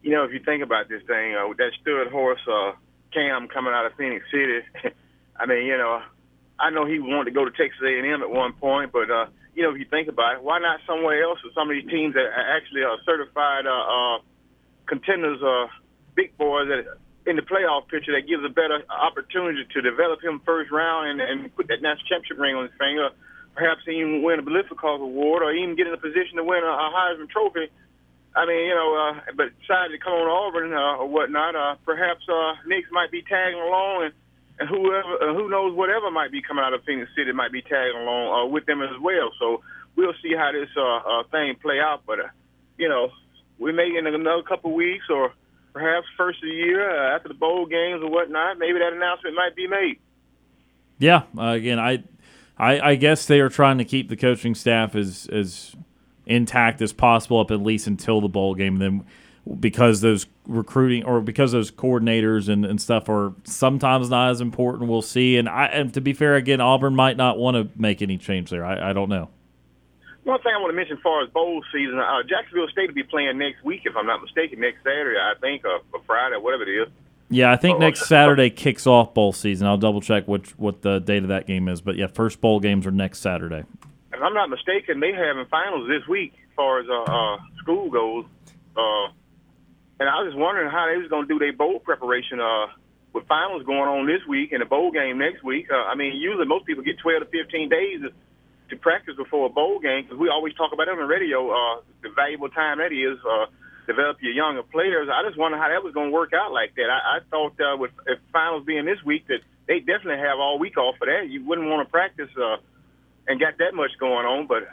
You know, if you think about this thing, uh, that stud horse uh, Cam coming out of Phenix City, I mean, you know, I know he wanted to go to Texas A&M at one point, but uh, you know, if you think about it, why not somewhere else with some of these teams that are actually are certified uh, uh, contenders, uh, big boys that in the playoff picture that gives a better opportunity to develop him first round and, and put that national championship ring on his finger. Perhaps even win a Biletnikoff award or even get in a position to win a, a Heisman Trophy. I mean, you know, uh, but decided to come on Auburn uh, or whatnot. Uh, perhaps uh, Nix might be tagging along, and, and whoever, uh, who knows, whatever might be coming out of Phenix City might be tagging along uh, with them as well. So we'll see how this uh, uh, thing play out. But uh, you know, we may in another couple weeks or perhaps first of the year uh, after the bowl games or whatnot, maybe that announcement might be made. Yeah, uh, again, I, I, I guess they are trying to keep the coaching staff as as intact as possible up at least until the bowl game. Then, because those recruiting or because those coordinators and, and stuff are sometimes not as important, we'll see. And I, and to be fair, again, Auburn might not want to make any change there. I, I don't know. One thing I want to mention as far as bowl season, uh, Jacksonville State will be playing next week, if I'm not mistaken, next Saturday, I think, or, or Friday, whatever it is. Yeah, I think Oh, next. Saturday kicks off bowl season. I'll double check which what the date of that game is. But yeah, first bowl games are next Saturday. If I'm not mistaken, they having finals this week as far as uh, uh, school goes. Uh, and I was just wondering how they was going to do their bowl preparation uh, with finals going on this week and a bowl game next week. Uh, I mean, usually most people get 12 to 15 days to practice before a bowl game because we always talk about it on the radio, uh, the valuable time that is. Uh, develop your younger players. I just wonder how that was going to work out like that. I, I thought uh, with if finals being this week that they definitely have all week off for that. You wouldn't want to practice uh, and got that much going on, but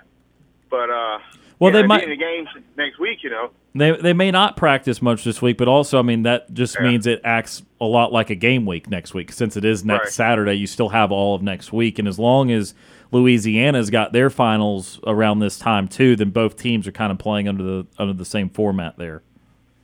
but uh, Well, yeah, they might- in the games next week. You know, They they may not practice much this week, but also I mean that just Yeah. means it acts a lot like a game week next week since it is next Right. Saturday. You still have all of next week, and as long as Louisiana's got their finals around this time too, then both teams are kind of playing under the under the same format there.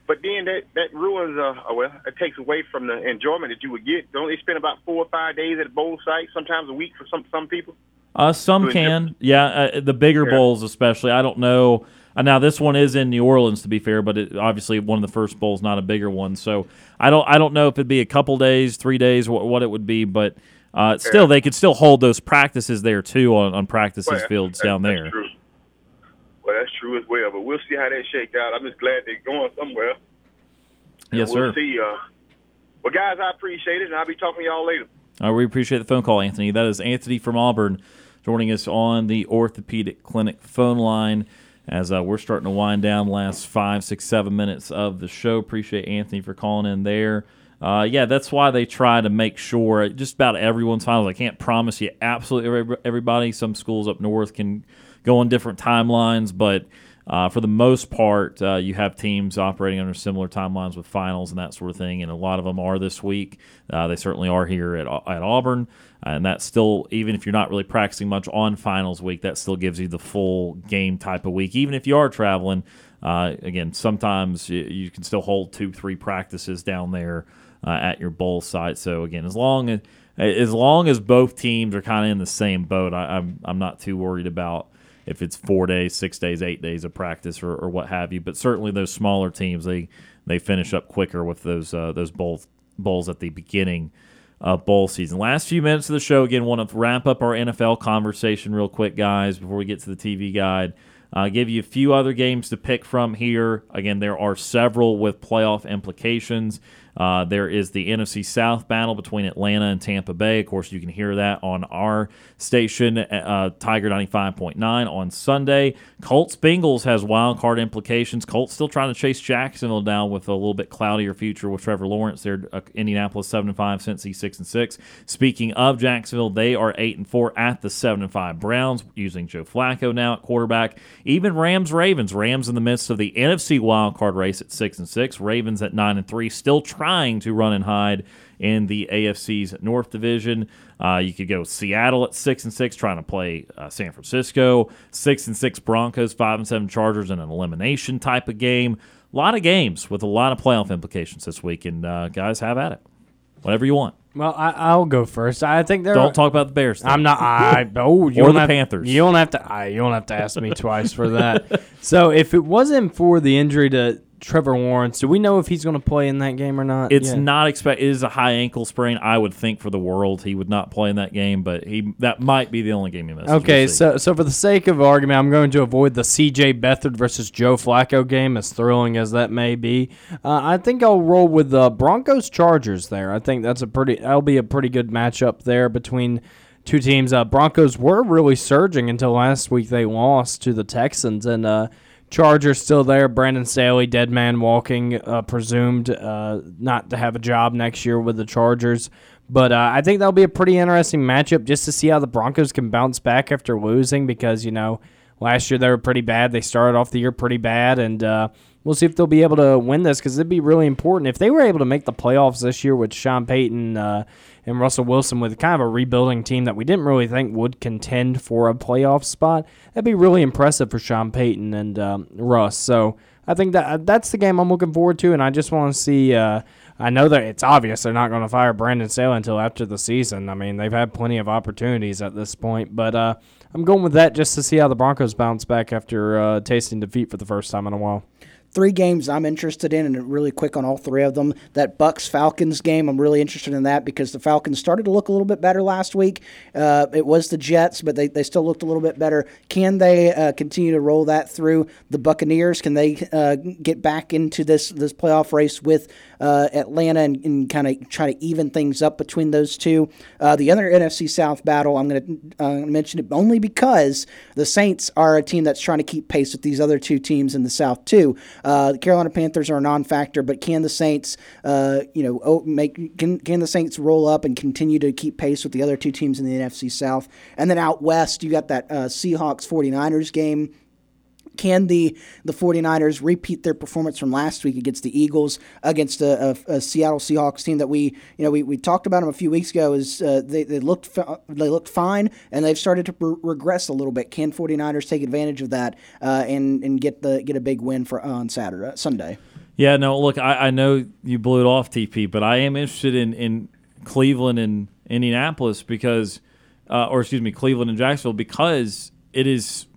but then that that ruins. Uh, uh, well, it takes away from the enjoyment that you would get. Don't they spend about four or five days at a bowl site, sometimes a week for some some people? Uh, some can, yeah. Uh, the bigger Yeah. bowls, especially. I don't know. Uh, now this one is in New Orleans, to be fair, but it, obviously one of the first bowls, not a bigger one. So I don't, I don't know if it'd be a couple days, three days, what, what it would be, but uh, still, they could still hold those practices there too on, on practices Well, fields that- down there. True. Well, that's true as well. But we'll see how that shake out. I'm just glad they're going somewhere. Yes, we'll sir. see. Uh, well, guys, I appreciate it, and I'll be talking to y'all later. Uh, we appreciate the phone call, Anthony. That is Anthony from Auburn joining us on the Orthopedic Clinic phone line as uh, we're starting to wind down last five, six, seven minutes of the show. Appreciate Anthony for calling in there. Uh, yeah, that's why they try to make sure just about everyone's finals. I can't promise you absolutely everybody. Some schools up north can go on different timelines, but uh, for the most part, uh, you have teams operating under similar timelines with finals and that sort of thing, and a lot of them are this week. Uh, they certainly are here at, at Auburn, and that still, even if you're not really practicing much on finals week, that still gives you the full game type of week. Even if you are traveling, Uh, again, sometimes you, you, can still hold two, three practices down there uh, at your bowl site. So again, as long as as long as both teams are kind of in the same boat, I, I'm I'm not too worried about if it's four days, six days, eight days of practice or, or what have you. But certainly those smaller teams, they they finish up quicker with those uh, those bowls bowls at the beginning of bowl season. Last few minutes of the show, again, want to wrap up our NFL conversation real quick, guys, before we get to the TV guide. Uh, give you a few other games to pick from here. Again, there are several with playoff implications. Uh, there is the NFC South battle between Atlanta and Tampa Bay. Of course, you can hear that on our station, uh, Tiger 95.9 on Sunday. Colts Bengals has wild card implications. Colts still trying to chase Jacksonville down with a little bit cloudier future with Trevor Lawrence. They're uh, Indianapolis 7 and 5, Cincy 6 and 6. Speaking of Jacksonville, they are 8 and 4 at the 7 and 5 Browns using Joe Flacco now at quarterback. Even Rams Ravens, Rams in the midst of the NFC wild card race at 6 and 6. Ravens at 9 and 3, still trying to run and hide in the AFC's North Division. Uh, you could go Seattle at six and six, trying to play uh, San Francisco. Six and six Broncos, five and seven Chargers in an elimination type of game. A lot of games with a lot of playoff implications this week, and uh, guys, have at it. Whatever you want. Well, I, will go first. I think there. Don't are, talk about the Bears. I'm not. I oh, you or the have, Panthers. You don't have to. I, you don't have to ask me twice for that. So if it wasn't for the injury to Trevor Lawrence. Do we know if he's going to play in that game or not? It's not expect. It is a high ankle sprain. I would think for the world he would not play in that game, but he that might be the only game he misses. Okay, we'll so so for the sake of argument, I'm going to avoid the C.J. Beathard versus Joe Flacco game, as thrilling as that may be. Uh, I think I'll roll with the Broncos Chargers there. I think that's a pretty. That'll be a pretty good matchup there between two teams. Uh, Broncos were really surging until last week. They lost to the Texans and. Uh, Chargers still there. Brandon Staley, dead man walking, uh, presumed uh, not to have a job next year with the Chargers. But uh, I think that'll be a pretty interesting matchup just to see how the Broncos can bounce back after losing because, you know, last year they were pretty bad. They started off the year pretty bad, and uh, we'll see if they'll be able to win this because it'd be really important. If they were able to make the playoffs this year with Sean Payton uh, and Russell Wilson with kind of a rebuilding team that we didn't really think would contend for a playoff spot. That'd be really impressive for Sean Payton and um, Russ. So I think that uh, that's the game I'm looking forward to, and I just want to see. Uh, I know that it's obvious they're not going to fire Brandon Staley until after the season. I mean, they've had plenty of opportunities at this point, but uh, I'm going with that just to see how the Broncos bounce back after uh, tasting defeat for the first time in a while three games I'm interested in, and really quick on all three of them. That Bucks Falcons game, I'm really interested in that because the Falcons started to look a little bit better last week. Uh, it was the Jets, but they, they still looked a little bit better. Can they uh, continue to roll that through the Buccaneers? Can they uh, get back into this this playoff race with uh, Atlanta and, and kind of try to even things up between those two? Uh, the other NFC South battle, I'm going to uh, mention it only because the Saints are a team that's trying to keep pace with these other two teams in the South too. Uh, the Carolina Panthers are a non-factor, but can the Saints, uh, you know, make can can the Saints roll up and continue to keep pace with the other two teams in the NFC South? And then out west, you got that uh, Seahawks 49ers game can the the 49ers repeat their performance from last week against the Eagles against a, a, a Seattle Seahawks team that we you know we, we talked about them a few weeks ago is uh, they, they looked they looked fine and they've started to re- regress a little bit. Can 49ers take advantage of that uh, and and get the get a big win for on Saturday Sunday? Yeah no look I, I know you blew it off TP but I am interested in in Cleveland and Indianapolis because uh, or excuse me Cleveland and Jacksonville because it is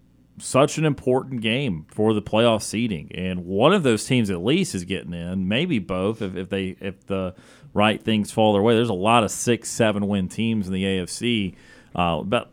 such an important game for the playoff seeding, and one of those teams at least is getting in. Maybe both if, if they if the right things fall their way. There's a lot of six, seven win teams in the AFC. Uh, about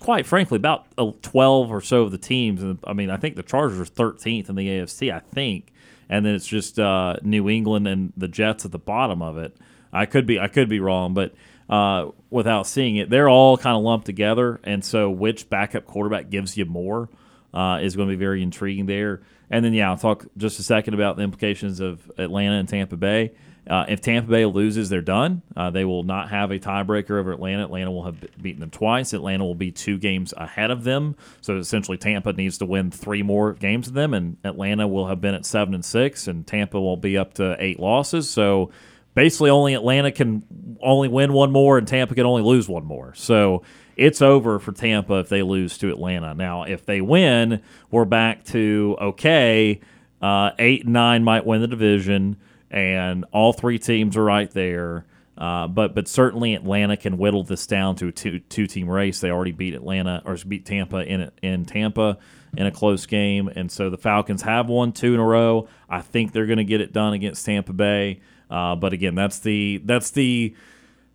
quite frankly, about twelve or so of the teams. And I mean, I think the Chargers are 13th in the AFC. I think, and then it's just uh, New England and the Jets at the bottom of it. I could be I could be wrong, but uh, without seeing it. They're all kind of lumped together, and so which backup quarterback gives you more uh, is going to be very intriguing there. And then, yeah, I'll talk just a second about the implications of Atlanta and Tampa Bay. Uh, if Tampa Bay loses, they're done. Uh, they will not have a tiebreaker over Atlanta. Atlanta will have beaten them twice. Atlanta will be two games ahead of them. So essentially, Tampa needs to win three more games of them, and Atlanta will have been at seven and six, and Tampa will be up to eight losses. So basically only Atlanta can only win one more and Tampa can only lose one more. So it's over for Tampa if they lose to Atlanta. Now, if they win, we're back to okay. Uh, eight and nine might win the division, and all three teams are right there. Uh, but but certainly Atlanta can whittle this down to a two two team race. They already beat Atlanta or beat Tampa in in Tampa in a close game, and so the Falcons have won two in a row. I think they're going to get it done against Tampa Bay. Uh, but again, that's the that's the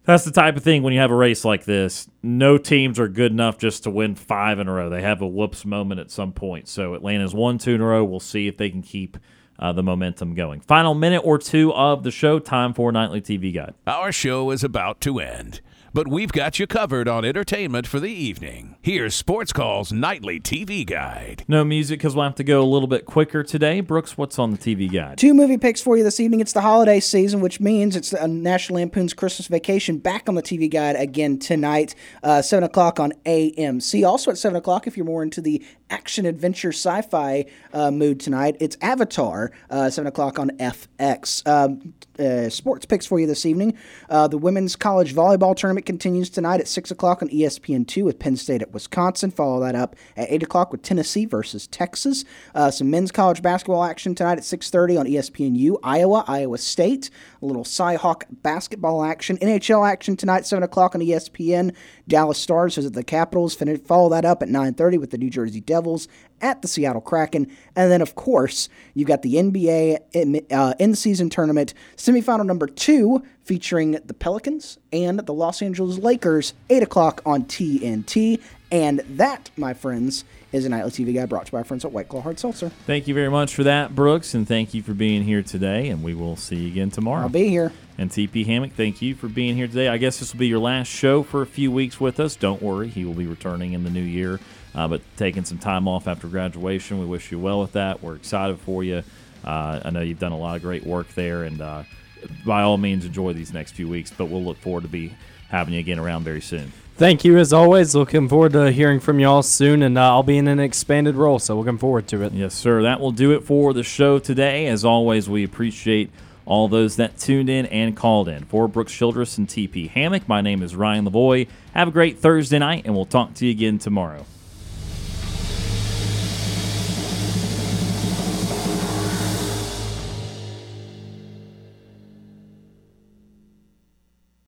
that's the type of thing when you have a race like this. No teams are good enough just to win five in a row. They have a whoops moment at some point. So Atlanta's won two in a row. We'll see if they can keep uh, the momentum going. Final minute or two of the show. Time for Nightly TV Guide. Our show is about to end but we've got you covered on entertainment for the evening. Here's Sports Call's nightly TV guide. No music because we'll have to go a little bit quicker today. Brooks, what's on the TV guide? Two movie picks for you this evening. It's the holiday season, which means it's a National Lampoon's Christmas Vacation back on the TV guide again tonight, uh, 7 o'clock on AMC. Also at 7 o'clock, if you're more into the action adventure sci fi uh, mood tonight, it's Avatar, uh, 7 o'clock on FX. Um, uh, sports picks for you this evening. Uh, the women's college volleyball tournament continues tonight at 6 o'clock on ESPN2 with Penn State at Wisconsin. Follow that up at 8 o'clock with Tennessee versus Texas. Uh, some men's college basketball action tonight at 6.30 on ESPNU. Iowa, Iowa State. A little Cy-Hawk basketball action. NHL action tonight, 7 o'clock on ESPN. Dallas Stars visit the Capitals. Follow that up at 9.30 with the New Jersey Devils at the Seattle Kraken. And then, of course, you've got the NBA uh, in season tournament semifinal number two featuring the Pelicans and the Los Angeles Lakers, 8 o'clock on TNT. And that, my friends, is a nightly TV guy brought to you by our friends at White Claw Hard Seltzer. Thank you very much for that, Brooks, and thank you for being here today. And we will see you again tomorrow. I'll be here. And TP Hammock, thank you for being here today. I guess this will be your last show for a few weeks with us. Don't worry, he will be returning in the new year uh, but taking some time off after graduation. We wish you well with that. We're excited for you. Uh, I know you've done a lot of great work there, and uh, by all means, enjoy these next few weeks. But we'll look forward to be having you again around very soon. Thank you as always. Looking forward to hearing from y'all soon, and uh, I'll be in an expanded role, so looking forward to it. Yes, sir. That will do it for the show today. As always, we appreciate all those that tuned in and called in. For Brooks Childress and TP Hammock, my name is Ryan Lavoie. Have a great Thursday night, and we'll talk to you again tomorrow.